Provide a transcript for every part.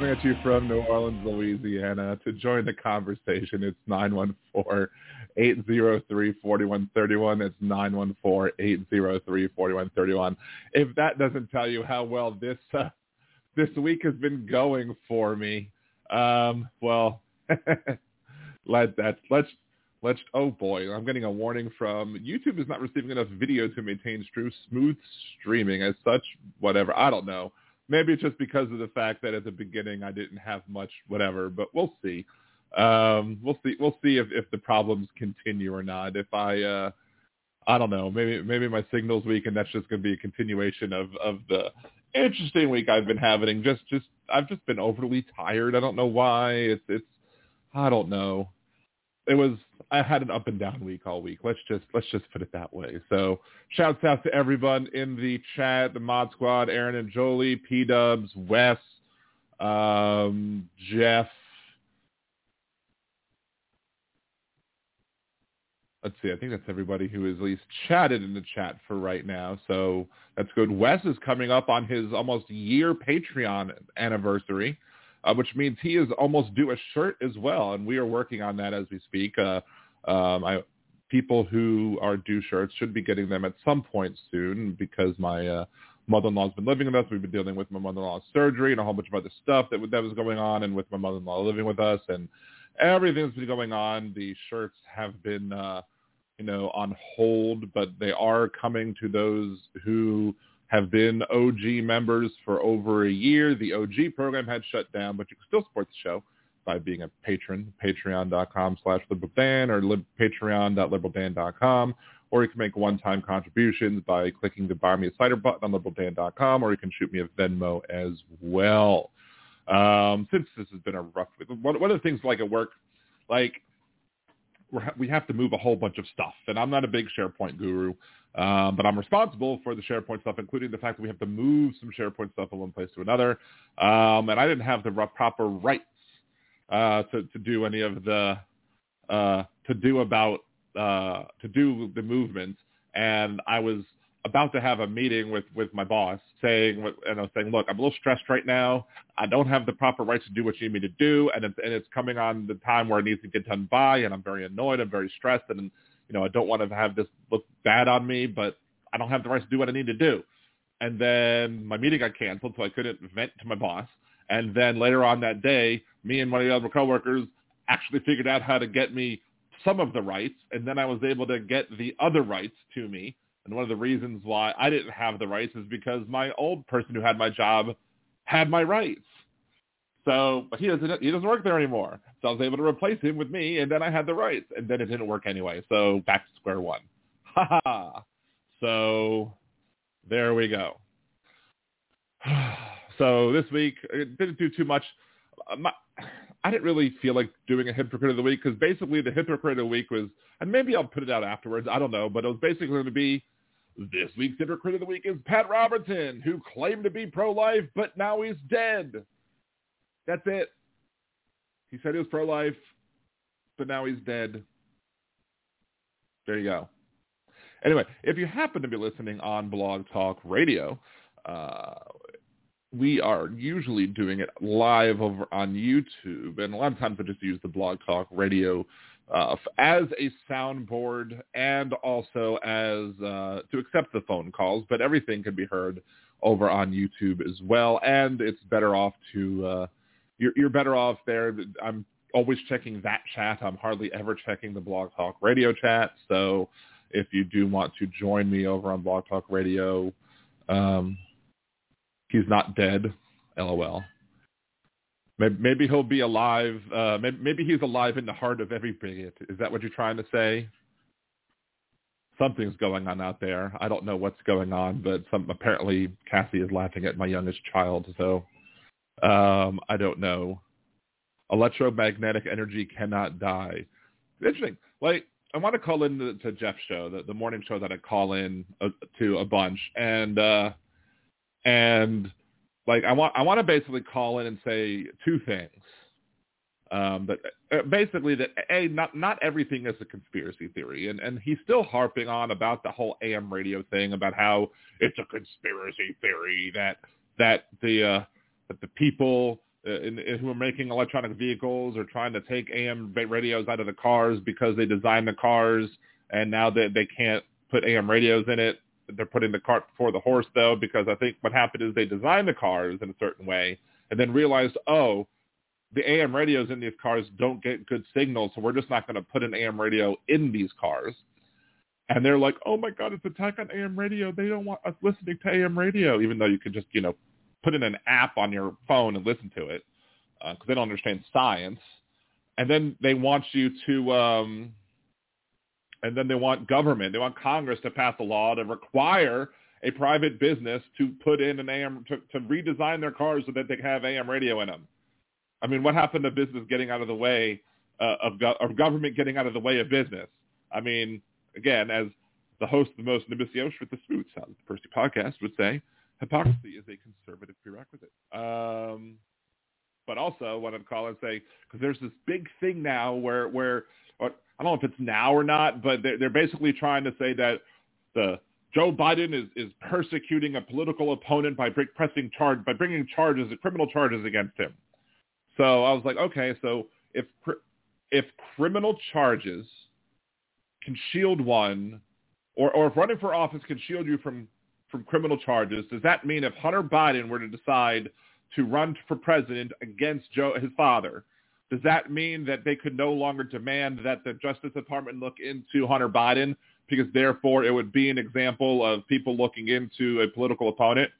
coming at you from New Orleans, Louisiana. To join the conversation, it's 914-803-4131. It's 914-803-4131. If that doesn't tell you how well this uh, this week has been going for me, um, well, let that let's let's oh boy i'm getting a warning from youtube is not receiving enough video to maintain true smooth streaming as such whatever i don't know maybe it's just because of the fact that at the beginning i didn't have much whatever but we'll see. Um we'll see we'll see if if the problems continue or not. If i uh i don't know maybe maybe my signal's weak and that's just going to be a continuation of of the interesting week i've been having. Just just i've just been overly tired. I don't know why. It's it's I don't know. It was I had an up and down week all week. Let's just let's just put it that way. So shouts out to everyone in the chat, the mod squad, Aaron and Jolie, P Dubs, Wes, um, Jeff. Let's see. I think that's everybody who has at least chatted in the chat for right now. So that's good. Wes is coming up on his almost year Patreon anniversary uh, which means he is almost due a shirt as well, and we are working on that as we speak. Uh, um, I, people who are due shirts should be getting them at some point soon because my uh, mother-in-law's been living with us. We've been dealing with my mother-in-law's surgery and a whole bunch of other stuff that that was going on, and with my mother-in-law living with us, and everything that's been going on. The shirts have been, uh, you know, on hold, but they are coming to those who have been OG members for over a year. The OG program had shut down, but you can still support the show by being a patron, patreon.com slash liberaldan or lib- patreon.liberaldan.com, or you can make one-time contributions by clicking the Buy Me a Cider button on liberaldan.com, or you can shoot me a Venmo as well. Um, since this has been a rough one, one of the things like at work, like we have to move a whole bunch of stuff, and I'm not a big SharePoint guru. Um, but I'm responsible for the SharePoint stuff, including the fact that we have to move some SharePoint stuff from one place to another. Um, and I didn't have the proper rights uh, to, to do any of the uh, to do about uh, to do the movements. And I was about to have a meeting with, with my boss saying, and I was saying, look, I'm a little stressed right now. I don't have the proper rights to do what you need me to do. And it's, and it's coming on the time where it needs to get done by. And I'm very annoyed. I'm very stressed. And you know, I don't want to have this look bad on me, but I don't have the rights to do what I need to do. And then my meeting got canceled, so I couldn't vent to my boss. And then later on that day, me and one of the other coworkers actually figured out how to get me some of the rights, and then I was able to get the other rights to me. And one of the reasons why I didn't have the rights is because my old person who had my job had my rights. So, but he doesn't he doesn't work there anymore. So I was able to replace him with me, and then I had the rights, and then it didn't work anyway. So back to square one. Ha ha. So there we go. So this week it didn't do too much. My, I didn't really feel like doing a hypocrite of the week because basically the hypocrite of the week was, and maybe I'll put it out afterwards. I don't know, but it was basically going to be this week's hypocrite of the week is Pat Robertson, who claimed to be pro-life, but now he's dead. That's it. He said he was pro-life, but now he's dead. There you go. Anyway, if you happen to be listening on Blog Talk Radio, uh, we are usually doing it live over on YouTube, and a lot of times I just use the Blog Talk Radio uh, as a soundboard and also as uh, to accept the phone calls. But everything can be heard over on YouTube as well, and it's better off to uh, you're, you're better off there. I'm always checking that chat. I'm hardly ever checking the Blog Talk Radio chat. So if you do want to join me over on Blog Talk Radio, um, he's not dead. LOL. Maybe, maybe he'll be alive. Uh, maybe, maybe he's alive in the heart of every bigot. Is that what you're trying to say? Something's going on out there. I don't know what's going on, but some apparently Cassie is laughing at my youngest child. So um, I don't know. Electromagnetic energy cannot die. Interesting. Like I want to call in to, Jeff's show, the, the morning show that I call in uh, to a bunch, and uh, and like I want I want to basically call in and say two things. Um, but uh, basically, that a not not everything is a conspiracy theory, and and he's still harping on about the whole AM radio thing about how it's a conspiracy theory that that the uh, that the people uh, in, in, who are making electronic vehicles are trying to take AM radios out of the cars because they designed the cars and now that they, they can't put AM radios in it. They're putting the cart before the horse though because I think what happened is they designed the cars in a certain way and then realized, oh, the AM radios in these cars don't get good signals, so we're just not going to put an AM radio in these cars. And they're like, oh my God, it's attack on AM radio. They don't want us listening to AM radio, even though you could just, you know, put in an app on your phone and listen to it because uh, they don't understand science. And then they want you to, um, and then they want government, they want Congress to pass a law to require a private business to put in an AM, to, to redesign their cars so that they can have AM radio in them. I mean, what happened to business getting out of the way uh, of, go- government getting out of the way of business? I mean, again, as the host of the most Nimbus with the Smooth Sounds Percy podcast would say, hypocrisy is a conservative prerequisite. Um, but also what I'd call and say, because there's this big thing now where, where I don't know if it's now or not, but they're, they're basically trying to say that the Joe Biden is, is persecuting a political opponent by pressing charge by bringing charges, criminal charges against him. So I was like, okay, so if if criminal charges can shield one, or or if running for office can shield you from from criminal charges, does that mean if Hunter Biden were to decide to run for president against Joe, his father, does that mean that they could no longer demand that the Justice Department look into Hunter Biden because therefore it would be an example of people looking into a political opponent?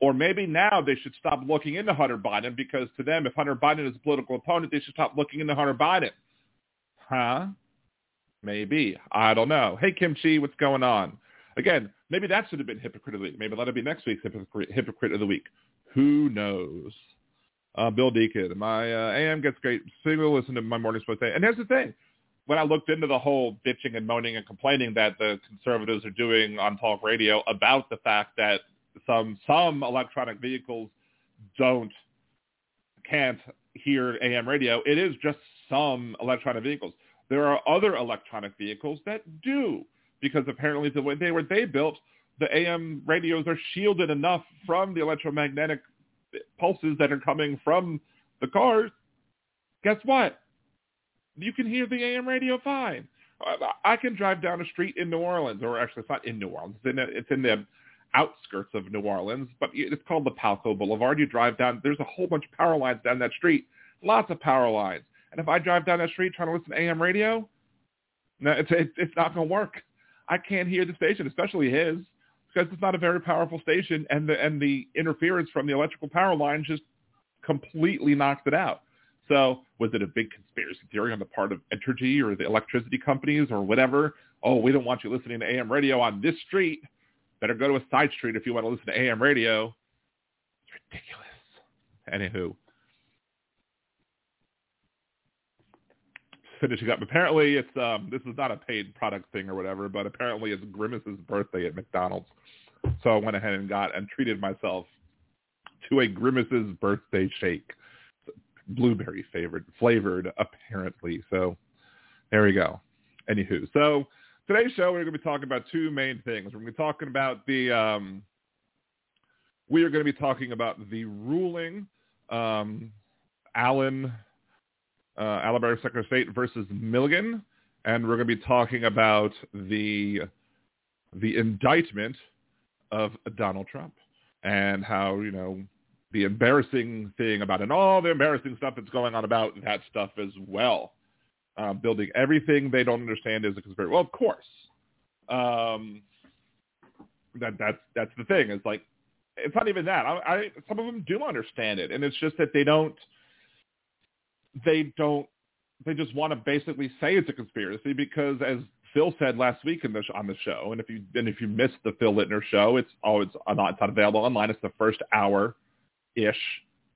Or maybe now they should stop looking into Hunter Biden because to them, if Hunter Biden is a political opponent, they should stop looking into Hunter Biden. Huh? Maybe. I don't know. Hey, Kimchi, what's going on? Again, maybe that should have been hypocrite of the week. Maybe that'll be next week's hypocrite, hypocrite of the week. Who knows? Uh, Bill Deacon, my uh, AM gets great signal. Listen to my morning sports day. And here's the thing: when I looked into the whole bitching and moaning and complaining that the conservatives are doing on talk radio about the fact that some some electronic vehicles don't can't hear AM radio, it is just some electronic vehicles. There are other electronic vehicles that do because apparently the way they were they built, the AM radios are shielded enough from the electromagnetic pulses that are coming from the cars. Guess what? You can hear the AM radio fine. I can drive down a street in New Orleans, or actually it's not in New Orleans. It's in, the, it's in the outskirts of New Orleans, but it's called the Palco Boulevard. You drive down, there's a whole bunch of power lines down that street, lots of power lines. And if I drive down that street trying to listen to AM radio, no, it's, it's, it's not going to work. I can't hear the station, especially his, because it's not a very powerful station, and the and the interference from the electrical power line just completely knocks it out. So was it a big conspiracy theory on the part of Entergy or the electricity companies or whatever? Oh, we don't want you listening to AM radio on this street. Better go to a side street if you want to listen to AM radio. It's ridiculous. Anywho, finishing up. Apparently, it's um, this is not a paid product thing or whatever, but apparently it's Grimace's birthday at McDonald's. So I went ahead and got and treated myself to a Grimace's birthday shake, blueberry flavored, flavored apparently. So there we go. Anywho, so today's show we're going to be talking about two main things. We're going to be talking about the um, we are going to be talking about the ruling um, Allen uh, Alabama Secretary of State versus Milligan, and we're going to be talking about the the indictment of Donald Trump and how you know the embarrassing thing about and all the embarrassing stuff that's going on about that stuff as well. Uh, building everything they don't understand is a conspiracy. Well, of course. Um, that that's that's the thing. It's like it's not even that. I, I some of them do understand it, and it's just that they don't they don't they just want to basically say it's a conspiracy because as Phil said last week in the, on the show, and if you and if you missed the Phil Littner show, it's oh it's not it's not available online. It's the first hour ish.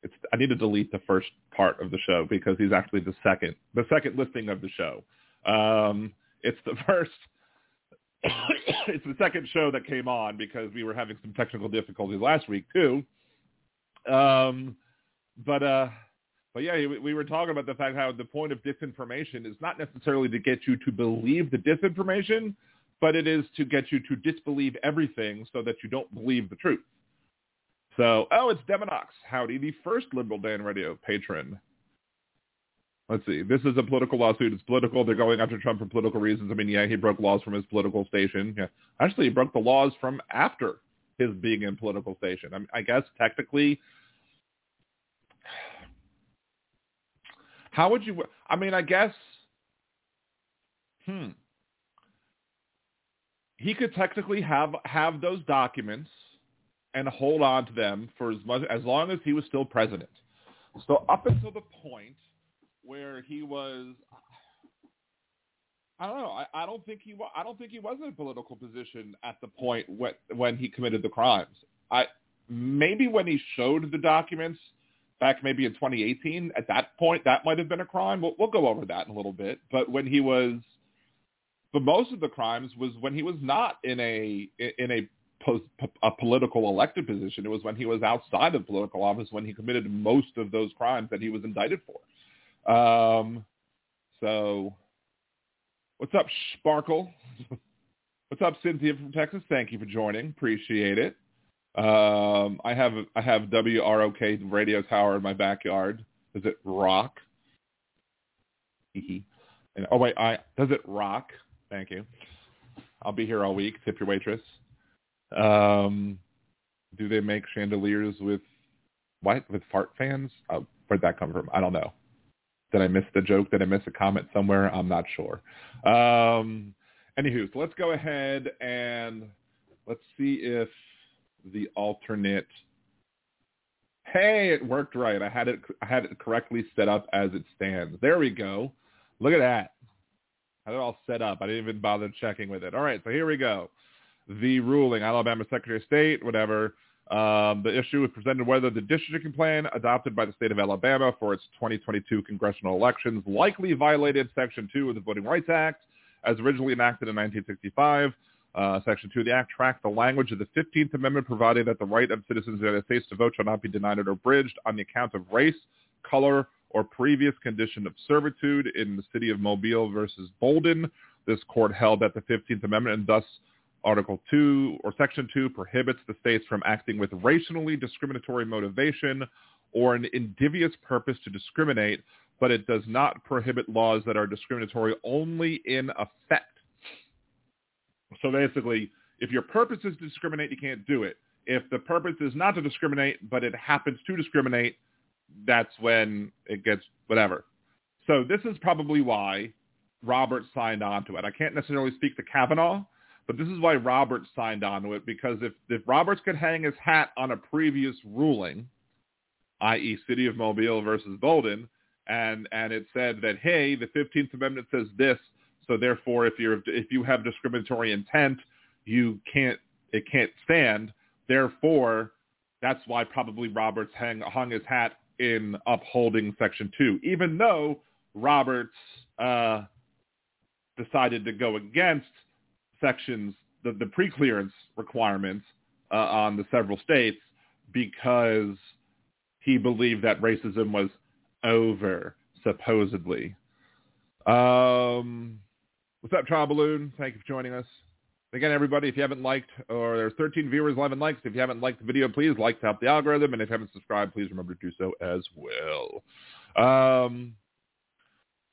It's I need to delete the first part of the show because he's actually the second the second listing of the show. Um, it's the first. it's the second show that came on because we were having some technical difficulties last week too. Um, but uh, but yeah, we, we were talking about the fact how the point of disinformation is not necessarily to get you to believe the disinformation, but it is to get you to disbelieve everything so that you don't believe the truth. So, oh, it's Demonox. Howdy, the first Liberal Dan Radio patron. Let's see. This is a political lawsuit. It's political. They're going after Trump for political reasons. I mean, yeah, he broke laws from his political station. Yeah, actually, he broke the laws from after his being in political station. I, mean, I guess technically, how would you? I mean, I guess. Hmm. He could technically have have those documents and hold on to them for as much as long as he was still president. So up until the point where he was I don't know. I, I don't think he. I don't think he was in a political position at the point when when he committed the crimes. I maybe when he showed the documents back maybe in 2018. At that point, that might have been a crime. We'll, we'll go over that in a little bit. But when he was, but most of the crimes was when he was not in a in a a political elected position. It was when he was outside of political office when he committed most of those crimes that he was indicted for. Um, so, what's up, Sparkle? what's up, Cynthia from Texas? Thank you for joining. Appreciate it. Um, I have I have WROK radio tower in my backyard. Does it rock? and, oh wait, I does it rock? Thank you. I'll be here all week. Tip your waitress. Um, do they make chandeliers with what? With fart fans? Oh, where'd that come from? I don't know. Did I miss the joke? Did I miss a comment somewhere? I'm not sure. Um, anywho, so let's go ahead and let's see if the alternate. Hey, it worked right. I had it. I had it correctly set up as it stands. There we go. Look at that. I had it all set up. I didn't even bother checking with it. All right, so here we go the ruling. Alabama Secretary of State, whatever. Um, the issue was presented whether the districting plan adopted by the state of Alabama for its 2022 congressional elections likely violated Section 2 of the Voting Rights Act as originally enacted in 1965. Uh, Section 2 of the Act tracks the language of the 15th Amendment providing that the right of citizens of the United States to vote shall not be denied or abridged on the account of race, color, or previous condition of servitude in the city of Mobile versus Bolden. This court held that the 15th Amendment and thus Article 2 or Section 2 prohibits the states from acting with racially discriminatory motivation or an invidious purpose to discriminate, but it does not prohibit laws that are discriminatory only in effect. So basically, if your purpose is to discriminate, you can't do it. If the purpose is not to discriminate, but it happens to discriminate, that's when it gets whatever. So this is probably why Roberts signed on to it. I can't necessarily speak to Kavanaugh, but this is why Roberts signed on to it because if, if Roberts could hang his hat on a previous ruling, i.e. City of Mobile versus Bolden, and, and it said that, hey, the 15th Amendment says this, so therefore if, you're, if you have discriminatory intent, you can't, it can't stand. Therefore, that's why probably Roberts hang, hung his hat in upholding Section 2, even though Roberts uh, decided to go against sections, the, the pre-clearance requirements uh, on the several states because he believed that racism was over, supposedly. Um, what's up, Trial Balloon? Thank you for joining us. Again, everybody, if you haven't liked, or there's 13 viewers, 11 likes. If you haven't liked the video, please like to help the algorithm. And if you haven't subscribed, please remember to do so as well. Um,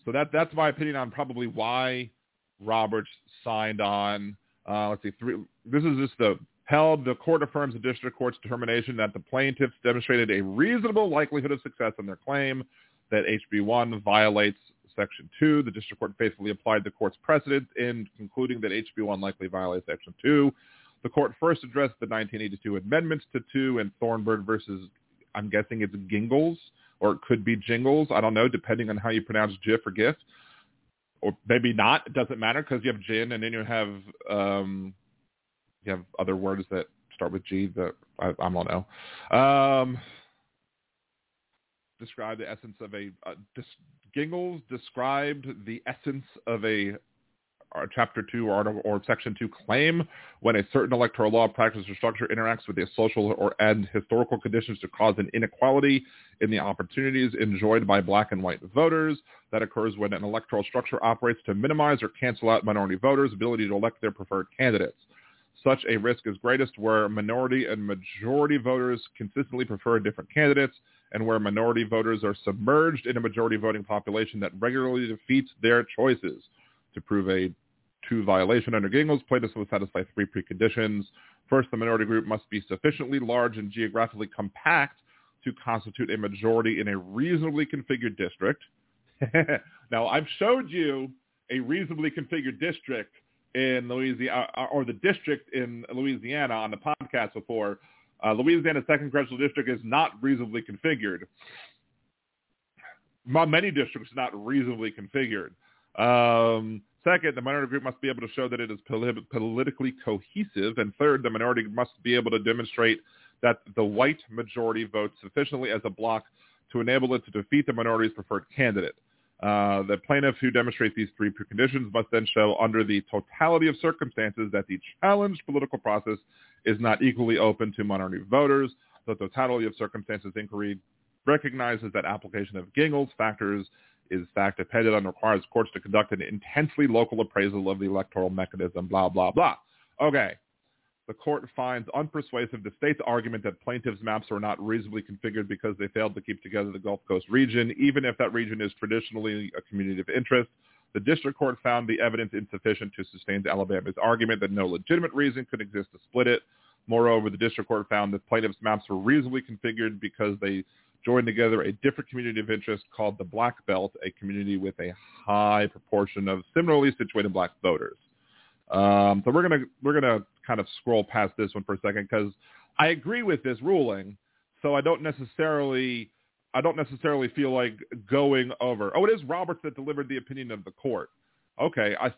so that that's my opinion on probably why Roberts signed on. Uh, let's see, three, this is just the held. The court affirms the district court's determination that the plaintiffs demonstrated a reasonable likelihood of success in their claim that HB1 violates Section 2. The district court faithfully applied the court's precedent in concluding that HB1 likely violates Section 2. The court first addressed the 1982 amendments to 2 and Thornburg versus, I'm guessing it's Gingles, or it could be Jingles. I don't know, depending on how you pronounce GIF or GIF or maybe not. It doesn't matter because you have gin and then you have um, you have other words that start with G that I, I don't know. Um, describe the essence of a uh, dis- Gingles described the essence of a Chapter 2 or, or Section 2 claim when a certain electoral law, practice, or structure interacts with the social or and historical conditions to cause an inequality in the opportunities enjoyed by black and white voters. That occurs when an electoral structure operates to minimize or cancel out minority voters' ability to elect their preferred candidates. Such a risk is greatest where minority and majority voters consistently prefer different candidates and where minority voters are submerged in a majority voting population that regularly defeats their choices. To prove a two violation under Gingles, plaintiffs will satisfy three preconditions. First, the minority group must be sufficiently large and geographically compact to constitute a majority in a reasonably configured district. now, I've showed you a reasonably configured district in Louisiana, or the district in Louisiana on the podcast before. Uh, Louisiana's second congressional district is not reasonably configured. Many districts not reasonably configured. Um, second, the minority group must be able to show that it is politically cohesive. And third, the minority must be able to demonstrate that the white majority votes sufficiently as a bloc to enable it to defeat the minority's preferred candidate. Uh, the plaintiff who demonstrates these three preconditions must then show under the totality of circumstances that the challenged political process is not equally open to minority voters. The totality of circumstances inquiry recognizes that application of Gingles factors is fact dependent and requires courts to conduct an intensely local appraisal of the electoral mechanism, blah, blah, blah. Okay, the court finds unpersuasive the state's argument that plaintiffs' maps are not reasonably configured because they failed to keep together the Gulf Coast region, even if that region is traditionally a community of interest. The district court found the evidence insufficient to sustain Alabama's argument that no legitimate reason could exist to split it. Moreover, the district court found that plaintiffs' maps were reasonably configured because they joined together a different community of interest called the Black Belt, a community with a high proportion of similarly situated black voters. Um, so we're gonna we're gonna kind of scroll past this one for a second because I agree with this ruling. So I don't necessarily I don't necessarily feel like going over. Oh, it is Roberts that delivered the opinion of the court. Okay, I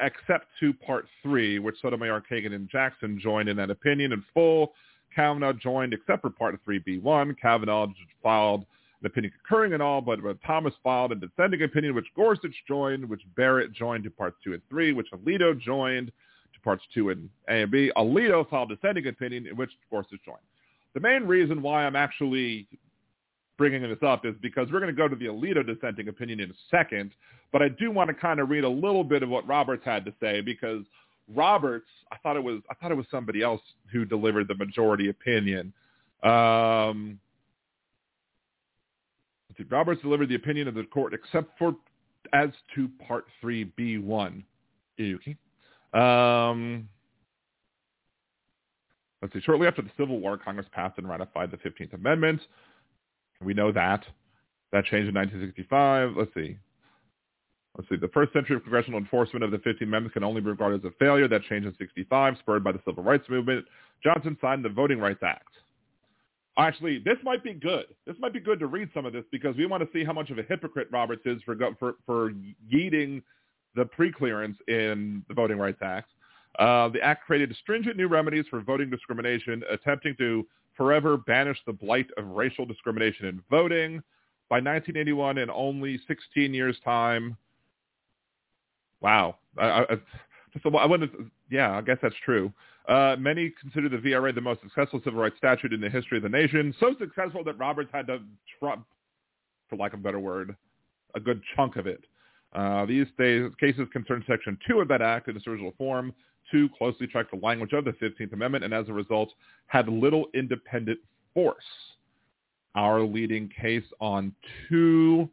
except to part three, which Sotomayor, Kagan, and Jackson joined in that opinion in full. Kavanaugh joined except for part 3B1. Kavanaugh filed an opinion concurring and all, but, Thomas filed a dissenting opinion, which Gorsuch joined, which Barrett joined to parts two and three, which Alito joined to parts two and A and B. Alito filed a dissenting opinion, in which Gorsuch joined. The main reason why I'm actually bringing this up is because we're going to go to the Alito dissenting opinion in a second, but I do want to kind of read a little bit of what Roberts had to say because Roberts, I thought it was I thought it was somebody else who delivered the majority opinion. Um, Roberts delivered the opinion of the court except for as to Part 3B1. Okay. Um, let's see. Shortly after the Civil War, Congress passed and ratified the 15th Amendment. We know that. That changed in 1965. Let's see. Let's see. The first century of congressional enforcement of the 15th Amendment can only be regarded as a failure. That changed in 65, spurred by the Civil Rights Movement. Johnson signed the Voting Rights Act. Actually, this might be good. This might be good to read some of this because we want to see how much of a hypocrite Roberts is for for, for yeeting the preclearance in the Voting Rights Act. Uh, the act created stringent new remedies for voting discrimination, attempting to forever banish the blight of racial discrimination in voting. By 1981, in only 16 years' time, wow, I, I, just I wouldn't. Yeah, I guess that's true. Uh, many consider the VRA the most successful civil rights statute in the history of the nation. So successful that Roberts had to trump, for lack of a better word, a good chunk of it. Uh, these days, cases concern Section 2 of that act in its original form. 2 closely tracked the language of the 15th Amendment and as a result had little independent force. Our leading case on 2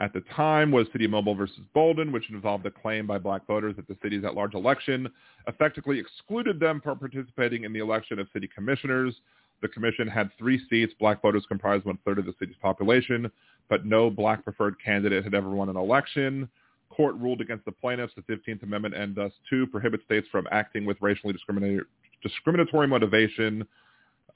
at the time was City of Mobile versus Bolden, which involved a claim by black voters that the city's at-large election effectively excluded them from participating in the election of city commissioners. The commission had three seats. Black voters comprised one-third of the city's population, but no black preferred candidate had ever won an election. Court ruled against the plaintiffs. The 15th Amendment and thus, two, prohibit states from acting with racially discriminatory motivation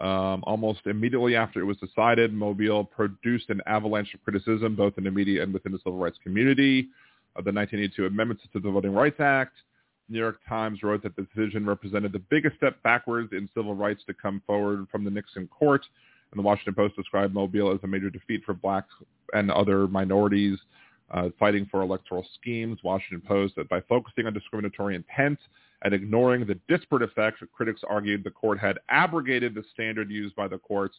um, almost immediately after it was decided, Mobile produced an avalanche of criticism, both in the media and within the civil rights community, of the 1982 amendments to the Voting Rights Act. New York Times wrote that the decision represented the biggest step backwards in civil rights to come forward from the Nixon court. And the Washington Post described Mobile as a major defeat for blacks and other minorities uh, fighting for electoral schemes. Washington Post that by focusing on discriminatory intent and ignoring the disparate effects, critics argued the court had abrogated the standard used by the courts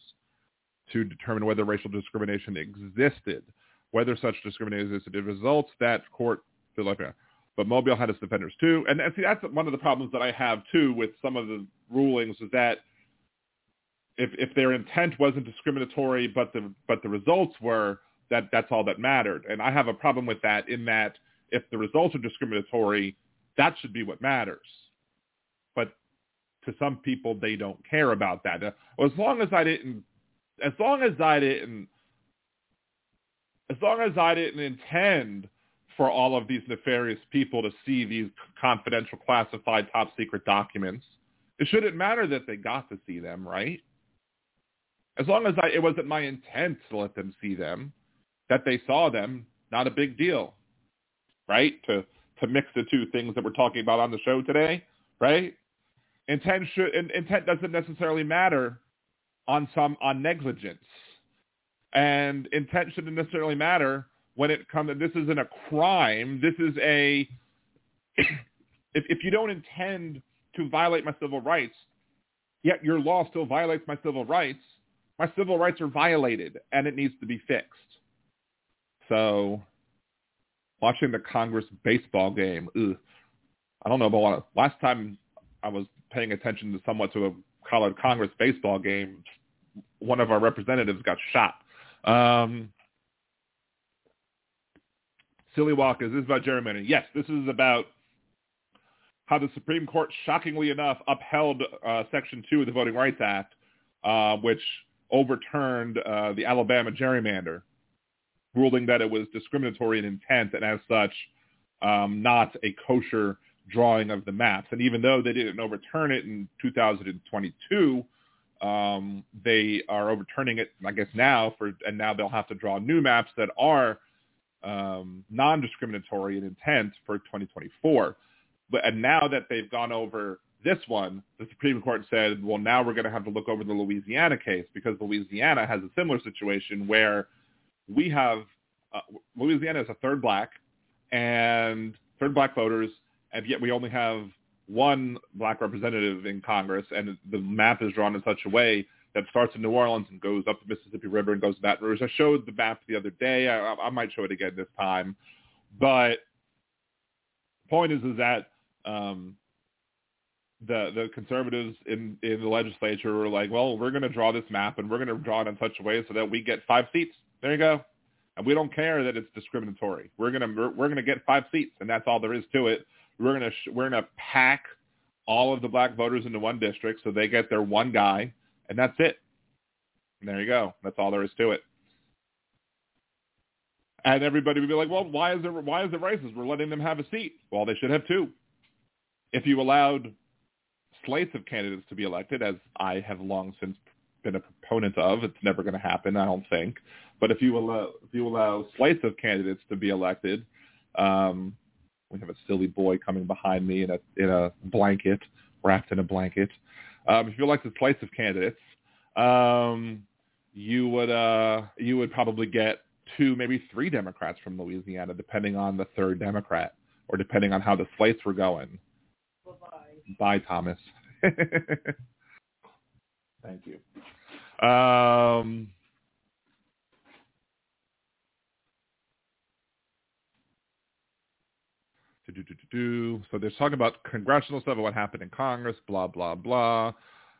to determine whether racial discrimination existed. Whether such discrimination existed, results that court. But Mobile had its defenders too, and, and see that's one of the problems that I have too with some of the rulings is that if if their intent wasn't discriminatory, but the but the results were, that that's all that mattered. And I have a problem with that in that if the results are discriminatory, that should be what matters. But to some people, they don't care about that. Uh, as long as I didn't, as long as I didn't, as long as I didn't intend for all of these nefarious people to see these confidential, classified, top secret documents, it shouldn't matter that they got to see them, right? As long as I, it wasn't my intent to let them see them, that they saw them, not a big deal, right? To to mix the two things that we're talking about on the show today, right? Intent should intent doesn't necessarily matter on some on negligence, and intent shouldn't necessarily matter when it comes. This isn't a crime. This is a if if you don't intend to violate my civil rights, yet your law still violates my civil rights, my civil rights are violated, and it needs to be fixed. So watching the Congress baseball game, ugh, I don't know about last time I was paying attention to somewhat to a college Congress baseball game, one of our representatives got shot. Um, silly walk, is this about gerrymandering? Yes, this is about how the Supreme Court, shockingly enough, upheld uh, Section 2 of the Voting Rights Act, uh, which overturned uh, the Alabama gerrymander ruling that it was discriminatory in intent and as such um, not a kosher drawing of the maps. And even though they didn't overturn it in 2022, um, they are overturning it, I guess now for, and now they'll have to draw new maps that are um, non-discriminatory in intent for 2024. But and now that they've gone over this one, the Supreme Court said, well, now we're going to have to look over the Louisiana case because Louisiana has a similar situation where we have uh, Louisiana is a third black and third black voters, and yet we only have one black representative in Congress, and the map is drawn in such a way that starts in New Orleans and goes up the Mississippi River and goes to Baton Rouge. I showed the map the other day. I, I might show it again this time, but point is is that um, the the conservatives in in the legislature were like, well, we're going to draw this map and we're going to draw it in such a way so that we get five seats. There you go and we don't care that it's discriminatory. We're gonna we're, gonna get five seats, and that's all there is to it. We're gonna we're gonna pack all of the black voters into one district, so they get their one guy, and that's it. And there you go. That's all there is to it. And everybody would be like, well, why is it why is it racist? We're letting them have a seat. Well, they should have two. If you allowed slates of candidates to be elected, as I have long since been a proponent of, it's never going to happen, I don't think. But if you allow if you allow slates of candidates to be elected, um, we have a silly boy coming behind me in a in a blanket, wrapped in a blanket. Um, if you elected slates of candidates, um, you would uh, you would probably get two, maybe three Democrats from Louisiana, depending on the third Democrat, or depending on how the slates were going. Bye-bye. Bye, Thomas. Thank you. Um, So they're talking about congressional stuff, and what happened in Congress, blah, blah, blah.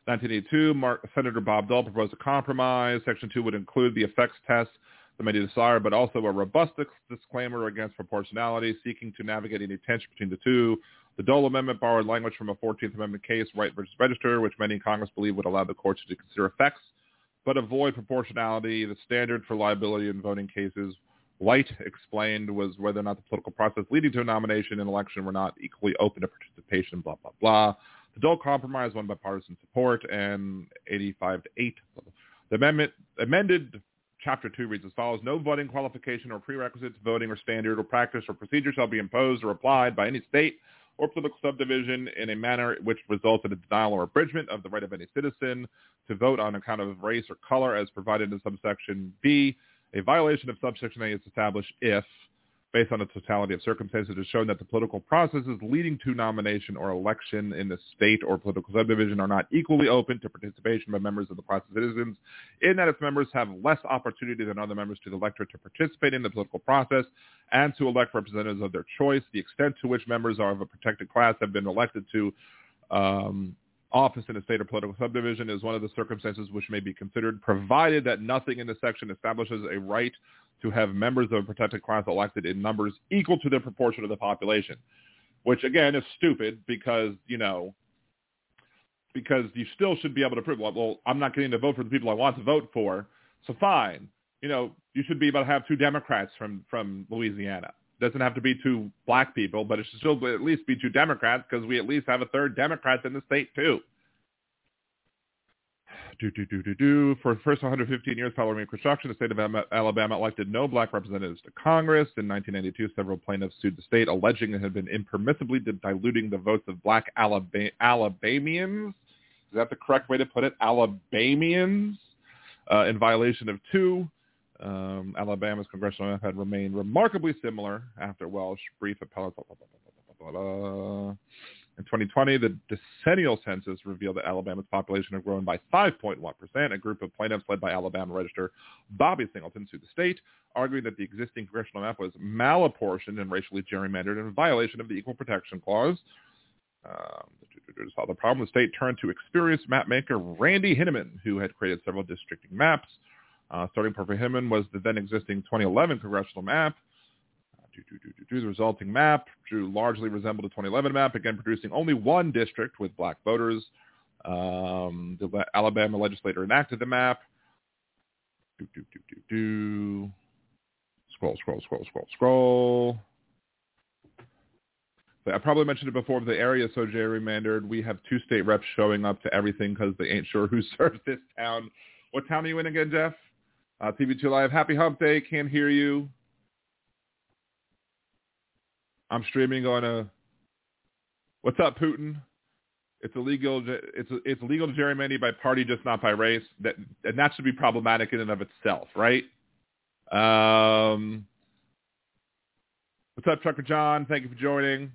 1982, Mark, Senator Bob Dole proposed a compromise. Section 2 would include the effects test that made desire, but also a robust disclaimer against proportionality, seeking to navigate any tension between the two. The Dole Amendment borrowed language from a 14th Amendment case, White versus Regester, which many in Congress believe would allow the courts to consider effects, but avoid proportionality. The standard for liability in voting cases White explained was whether or not the political process leading to a nomination and election were not equally open to participation, blah, blah, blah. The Dole Compromise won bipartisan support and 85 to 8. The amendment amended Chapter 2 reads as follows. No voting qualification or prerequisites, voting or standard or practice or procedure shall be imposed or applied by any state or political subdivision in a manner which results in a denial or abridgment of the right of any citizen to vote on account of race or color as provided in subsection B. A violation of subsection A is established if based on the totality of circumstances, has shown that the political processes leading to nomination or election in the state or political subdivision are not equally open to participation by members of the class of citizens, in that its members have less opportunity than other members to the electorate to participate in the political process and to elect representatives of their choice. The extent to which members are of a protected class have been elected to um, office in a state or political subdivision is one of the circumstances which may be considered, provided that nothing in the section establishes a right to have members of a protected class elected in numbers equal to their proportion of the population, which again is stupid because, you know, because you still should be able to prove, well, I'm not getting to vote for the people I want to vote for, so fine. You know, you should be able to have two Democrats from, from Louisiana. Doesn't have to be two black people, but it should still at least be two Democrats because we at least have a third Democrat in the state too do, do, do, do, do. For the first 115 years following Reconstruction, the state of Alabama elected no black representatives to Congress. In 1992, several plaintiffs sued the state, alleging it had been impermissibly diluting the votes of black Alabamians. Is that the correct way to put it? Alabamians, uh, in violation of two. Um, Alabama's congressional map had remained remarkably similar after Welsh brief appellate. Blah, blah, blah, in 2020, the decennial census revealed that Alabama's population had grown by 5.1%. A group of plaintiffs led by Alabama Register Bobby Singleton sued the state, arguing that the existing congressional map was malapportioned and racially gerrymandered in violation of the Equal Protection Clause. Um, to solve the problem, the state turned to experienced mapmaker Randy Hinaman, who had created several districting maps. Uh, starting point for Hinaman was the then existing 2011 congressional map The resulting map drew largely resembled the 2011 map, again producing only one district with black voters. Um, the Alabama legislature enacted the map. Do, do, do, do, do. Scroll, scroll, scroll, scroll, scroll. But I probably mentioned it before, the area so gerrymandered. We have two state reps showing up to everything because they ain't sure who serves this town. What town are you in again, Jeff? Uh, TV2 Live. Happy Hump Day. Can't hear you. I'm streaming on a. What's up, Putin? It's illegal. It's it's illegal to gerrymander by party, just not by race. That and that should be problematic in and of itself, right? Um, what's up, Trucker John? Thank you for joining.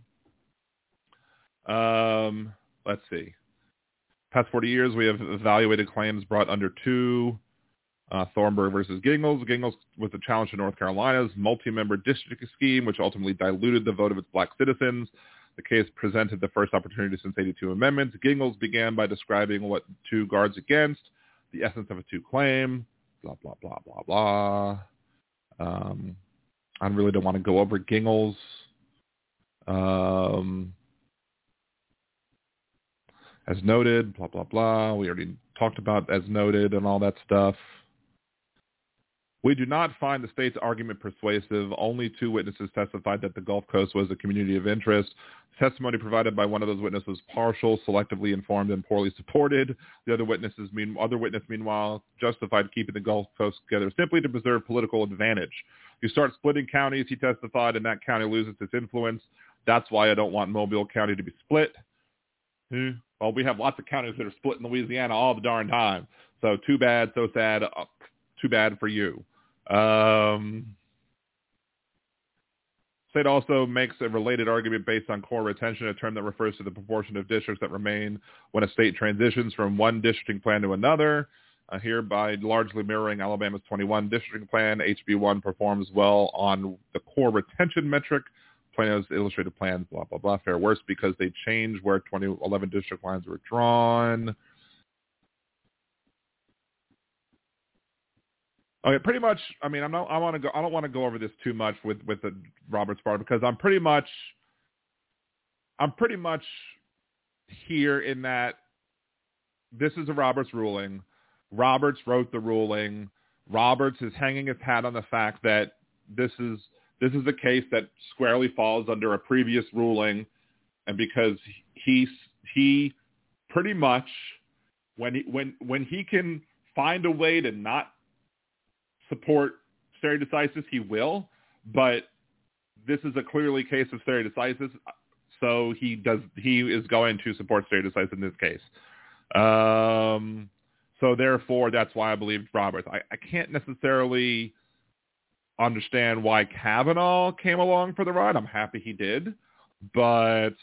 Um, let's see. Past 40 years, we have evaluated claims brought under two uh, Thornburg versus Gingles. Gingles was a challenge to North Carolina's multi-member district scheme, which ultimately diluted the vote of its black citizens. The case presented the first opportunity since 82 amendments. Gingles began by describing what two guards against, the essence of a two claim, blah, blah, blah, blah, blah. Um, I really don't want to go over Gingles. Um, as noted, blah, blah, blah. We already talked about as noted and all that stuff. We do not find the state's argument persuasive. Only two witnesses testified that the Gulf Coast was a community of interest. Testimony provided by one of those witnesses was partial, selectively informed, and poorly supported. The other witnesses, mean, other witness, meanwhile, justified keeping the Gulf Coast together simply to preserve political advantage. You start splitting counties, he testified, and that county loses its influence. That's why I don't want Mobile County to be split. Hmm. Well, we have lots of counties that are split in Louisiana all the darn time. So too bad, so sad, uh, too bad for you. Um, State also makes a related argument based on core retention, a term that refers to the proportion of districts that remain when a state transitions from one districting plan to another. Uh, hereby largely mirroring Alabama's 21 districting plan, HB1 performs well on the core retention metric. Plano's illustrated plans, blah, blah, blah, fare worse because they change where 2011 district lines were drawn. Okay, pretty much. I mean, I'm not. I want to go. I don't want to go over this too much with with the Roberts part because I'm pretty much. I'm pretty much here in that this is a Roberts ruling. Roberts wrote the ruling. Roberts is hanging his hat on the fact that this is this is a case that squarely falls under a previous ruling, and because he he pretty much when he when when he can find a way to not support stare decisis, he will. But this is a clearly case of stare decisis, so he does he is going to support stare decisis in this case. Um, so therefore, that's why I believe Roberts. I, I can't necessarily understand why Kavanaugh came along for the ride. I'm happy he did, but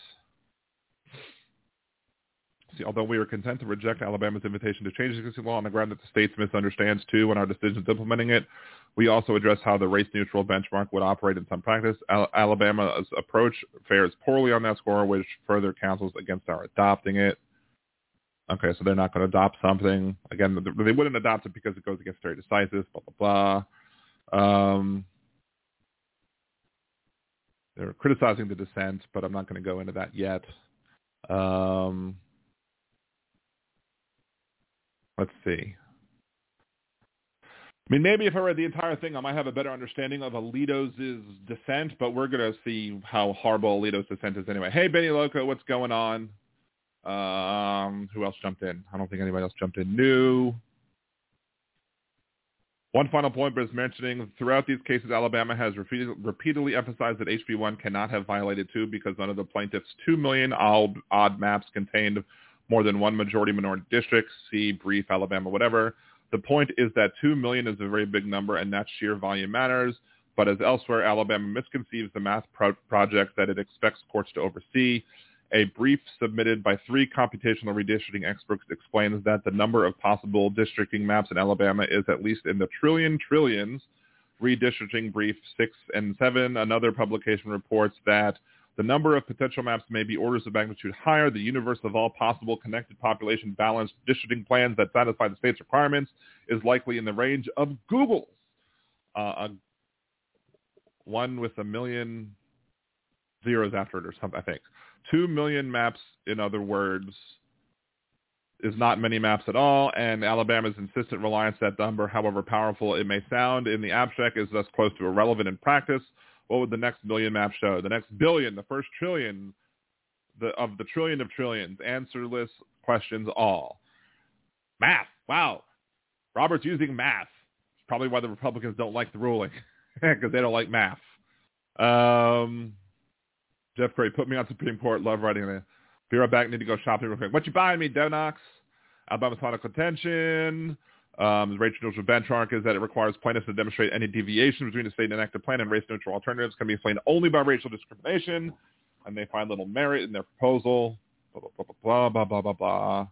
although we are content to reject Alabama's invitation to change the existing law on the ground that the state misunderstands too and our decisions implementing it, we also address how the race-neutral benchmark would operate in some practice. Al- Alabama's approach fares poorly on that score, which further counsels against our adopting it. Okay, so they're not going to adopt something. Again, they wouldn't adopt it because it goes against stare decisis, blah, blah, blah. Um, they're criticizing the dissent, but I'm not going to go into that yet. Um, let's see. I mean, maybe if I read the entire thing, I might have a better understanding of Alito's dissent, but we're going to see how horrible Alito's dissent is anyway. Hey, Benny Loco, what's going on? Um, who else jumped in? I don't think anybody else jumped in. New. One final point is mentioning throughout these cases, Alabama has repeatedly emphasized that HB1 cannot have violated 2 because none of the plaintiffs' 2 million odd, odd maps contained more than one majority minority district. See brief Alabama, whatever. The point is that 2 million is a very big number and that sheer volume matters. But as elsewhere, Alabama misconceives the math pro- project that it expects courts to oversee. A brief submitted by three computational redistricting experts explains that the number of possible districting maps in Alabama is at least in the trillion trillions. Redistricting brief 6 and 7, another publication reports that the number of potential maps may be orders of magnitude higher. The universe of all possible connected population balanced districting plans that satisfy the state's requirements is likely in the range of googols. Uh, a, one with a million zeros after it or something, I think. Two million maps, in other words, is not many maps at all, and Alabama's insistent reliance that number, however powerful it may sound in the abstract, is thus close to irrelevant in practice what would the next million map show? The next billion, the first trillion the, of the trillion of trillions, answerless questions all. Math. Wow. Robert's using math. It's probably why the Republicans don't like the ruling because they don't like math. Um, Jeff Gray, put me on Supreme Court. Love writing it. Be right back. Need to go shopping real quick. What you buying me, Donox? Alabama's political contention. Um, the race-neutral benchmark is that it requires plaintiffs to demonstrate any deviation between the state enacted plan and race-neutral alternatives can be explained only by racial discrimination, and they find little merit in their proposal. Blah, blah, blah, blah, blah, blah, blah.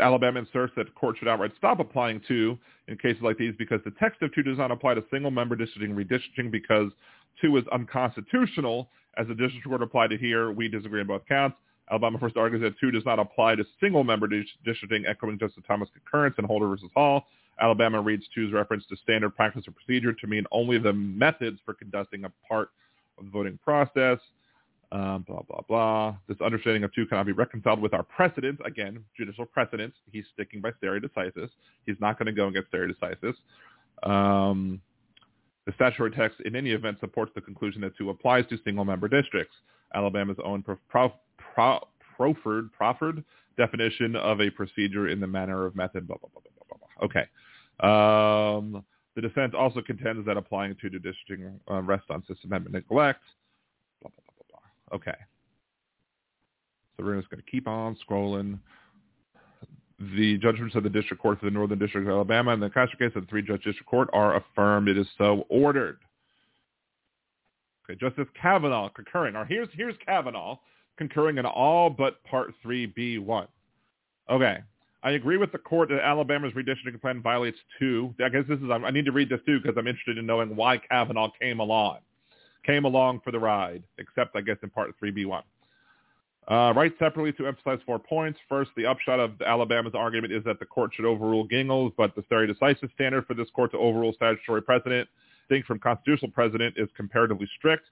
Alabama asserts that court should outright stop applying two in cases like these because the text of two does not apply to single-member districting redistricting because two is unconstitutional. As the district court applied to here, we disagree on both counts. Alabama first argues that 2 does not apply to single-member districting, echoing Justice Thomas' concurrence in Holder versus Hall. Alabama reads 2's reference to standard practice or procedure to mean only the methods for conducting a part of the voting process. Um, blah, blah, blah. This understanding of 2 cannot be reconciled with our precedents. Again, judicial precedents. He's sticking by stare decisis. He's not going to go against stare decisis. Um, the statutory text, in any event, supports the conclusion that 2 applies to single-member districts. Alabama's own pro- pro- proffered, proffered definition of a procedure in the manner of method, blah, blah, blah, blah, blah, blah. Okay. Um, the dissent also contends that applying to the uh, rests on Sixth Amendment neglect. Blah, blah, blah, blah, blah. Okay. So we're just going to keep on scrolling. The judgments of the District Court for the Northern District of Alabama and the Caster case of the three-judge District Court are affirmed. It is so ordered. Okay, Justice Kavanaugh concurring. Or here's here's Kavanaugh concurring in all but Part 3B1. Okay. I agree with the court that Alabama's redistricting plan violates two. I guess this is, I need to read this too because I'm interested in knowing why Kavanaugh came along. Came along for the ride, except I guess in Part 3B1. Uh, write separately to emphasize four points. First, the upshot of Alabama's argument is that the court should overrule Gingles, but the stare decisis standard for this court to overrule statutory precedent, distinct from constitutional precedent, is comparatively strict.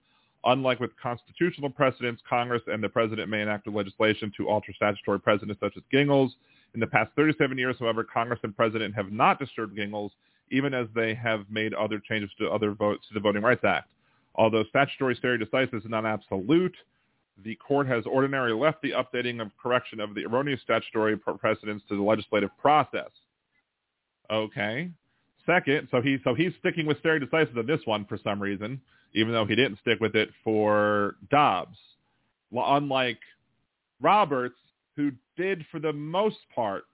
Unlike with constitutional precedents, Congress and the president may enact legislation to alter statutory precedents such as Gingles. In the past 37 years, however, Congress and president have not disturbed Gingles, even as they have made other changes to other votes to the Voting Rights Act. Although statutory stare decisis is not absolute, the court has ordinarily left the updating of correction of the erroneous statutory precedents to the legislative process. Okay. Second, so he so he's sticking with stare decisis on this one for some reason even though he didn't stick with it for Dobbs. Unlike Roberts, who did for the most part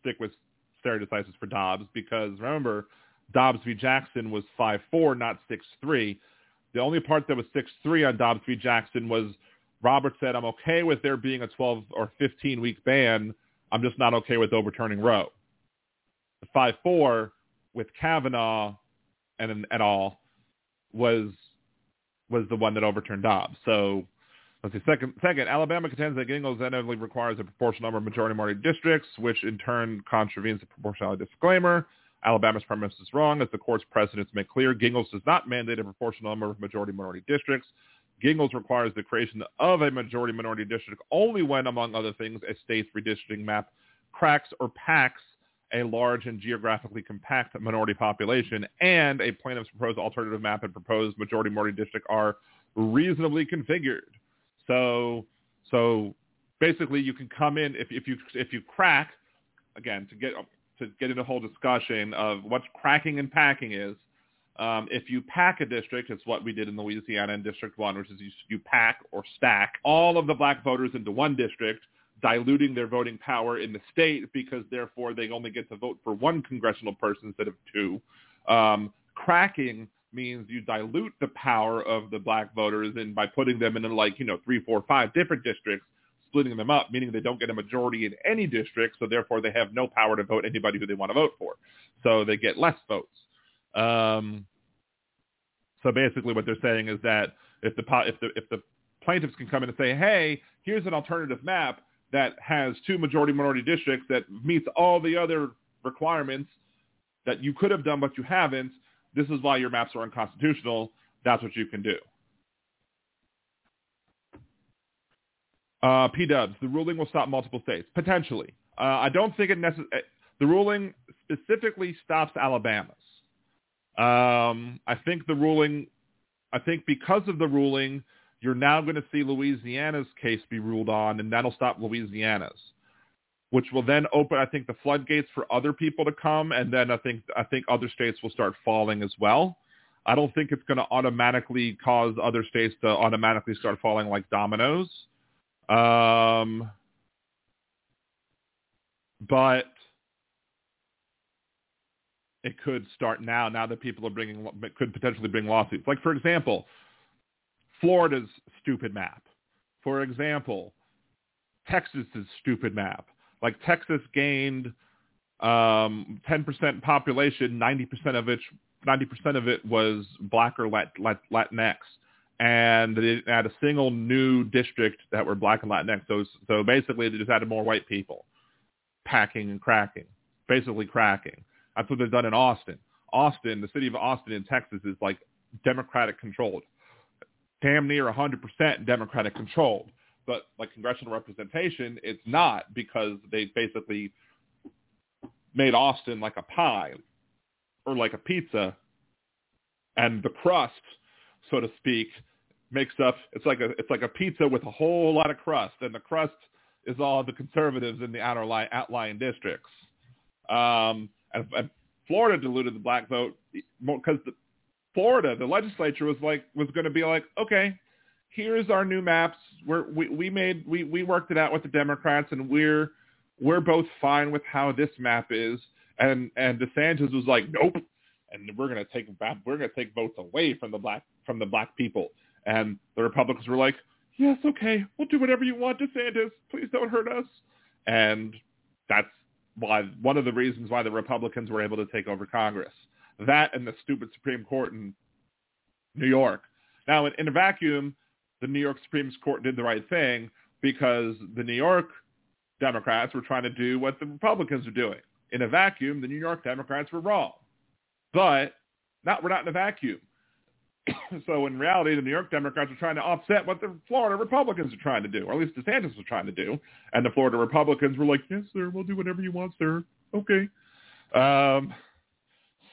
stick with stare decisis for Dobbs, because remember, Dobbs v. Jackson was 5-4, not 6-3. The only part that was 6-3 on Dobbs v. Jackson was Roberts said, I'm okay with there being a 12 or 15 week ban. I'm just not okay with overturning Roe. The 5-4 with Kavanaugh and, and all was was the one that overturned Dobbs. So let's see. Second, second, Alabama contends that Gingles inevitably requires a proportional number of majority-minority districts, which in turn contravenes the proportionality disclaimer. Alabama's premise is wrong, as the court's precedents make clear. Gingles does not mandate a proportional number of majority-minority districts. Gingles requires the creation of a majority-minority district only when, among other things, a state's redistricting map cracks or packs a large and geographically compact minority population, and a plaintiff's proposed alternative map and proposed majority-minority district are reasonably configured. So, so basically, you can come in if, if you if you crack again to get to get into a whole discussion of what cracking and packing is. Um, if you pack a district, it's what we did in Louisiana in District 1, which is you, you pack or stack all of the black voters into one district, diluting their voting power in the state because therefore they only get to vote for one congressional person instead of two. Um, cracking means you dilute the power of the black voters and by putting them in like, you know, three, four, five different districts, splitting them up, meaning they don't get a majority in any district, so therefore they have no power to vote anybody who they want to vote for. So they get less votes. Um, so basically what they're saying is that if the, if the, if the plaintiffs can come in and say, hey, here's an alternative map that has two majority minority districts that meets all the other requirements that you could have done but you haven't, this is why your maps are unconstitutional. That's what you can do. Uh, P-dubs, the ruling will stop multiple states. Potentially. Uh, I don't think it necessarily, the ruling specifically stops Alabama's. Um, I think the ruling, I think because of the ruling, you're now going to see Louisiana's case be ruled on, and that'll stop Louisiana's, which will then open, I think, the floodgates for other people to come, and then I think I think other states will start falling as well. I don't think it's going to automatically cause other states to automatically start falling like dominoes. Um, but it could start now. Now that people are bringing, could potentially bring lawsuits. Like for example, Florida's stupid map. For example, Texas's stupid map. Like Texas gained um, 10% population, 90% of it, 90% of it was black or Lat, Lat, Latinx, and they didn't add a single new district that were black and Latinx. So, so basically, they just added more white people, packing and cracking, basically cracking. That's what they've done in Austin. Austin, the city of Austin in Texas, is like Democratic controlled damn near 100% Democratic controlled. But like congressional representation, it's not because they basically made Austin like a pie or like a pizza, and the crust, so to speak, makes up. It's like a it's like a pizza with a whole lot of crust, and the crust is all the conservatives in the outer line, outlying districts. Um, and, and Florida diluted the black vote because the Florida, the legislature was like was going to be like, okay, here's our new maps. We're, we we made we we worked it out with the Democrats, and we're we're both fine with how this map is. And and DeSantis was like, nope, and we're going to take we're going to take votes away from the black from the black people. And the Republicans were like, yes, okay, we'll do whatever you want, DeSantis. Please don't hurt us. And that's why one of the reasons why the Republicans were able to take over Congress. That and the stupid Supreme Court in New York. Now, in, in a vacuum, the New York Supreme Court did the right thing because the New York Democrats were trying to do what the Republicans are doing. In a vacuum, the New York Democrats were wrong. But not, we're not in a vacuum. so in reality, the New York Democrats are trying to offset what the Florida Republicans are trying to do, or at least DeSantis was trying to do. And the Florida Republicans were like, yes, sir, we'll do whatever you want, sir. Okay. Um,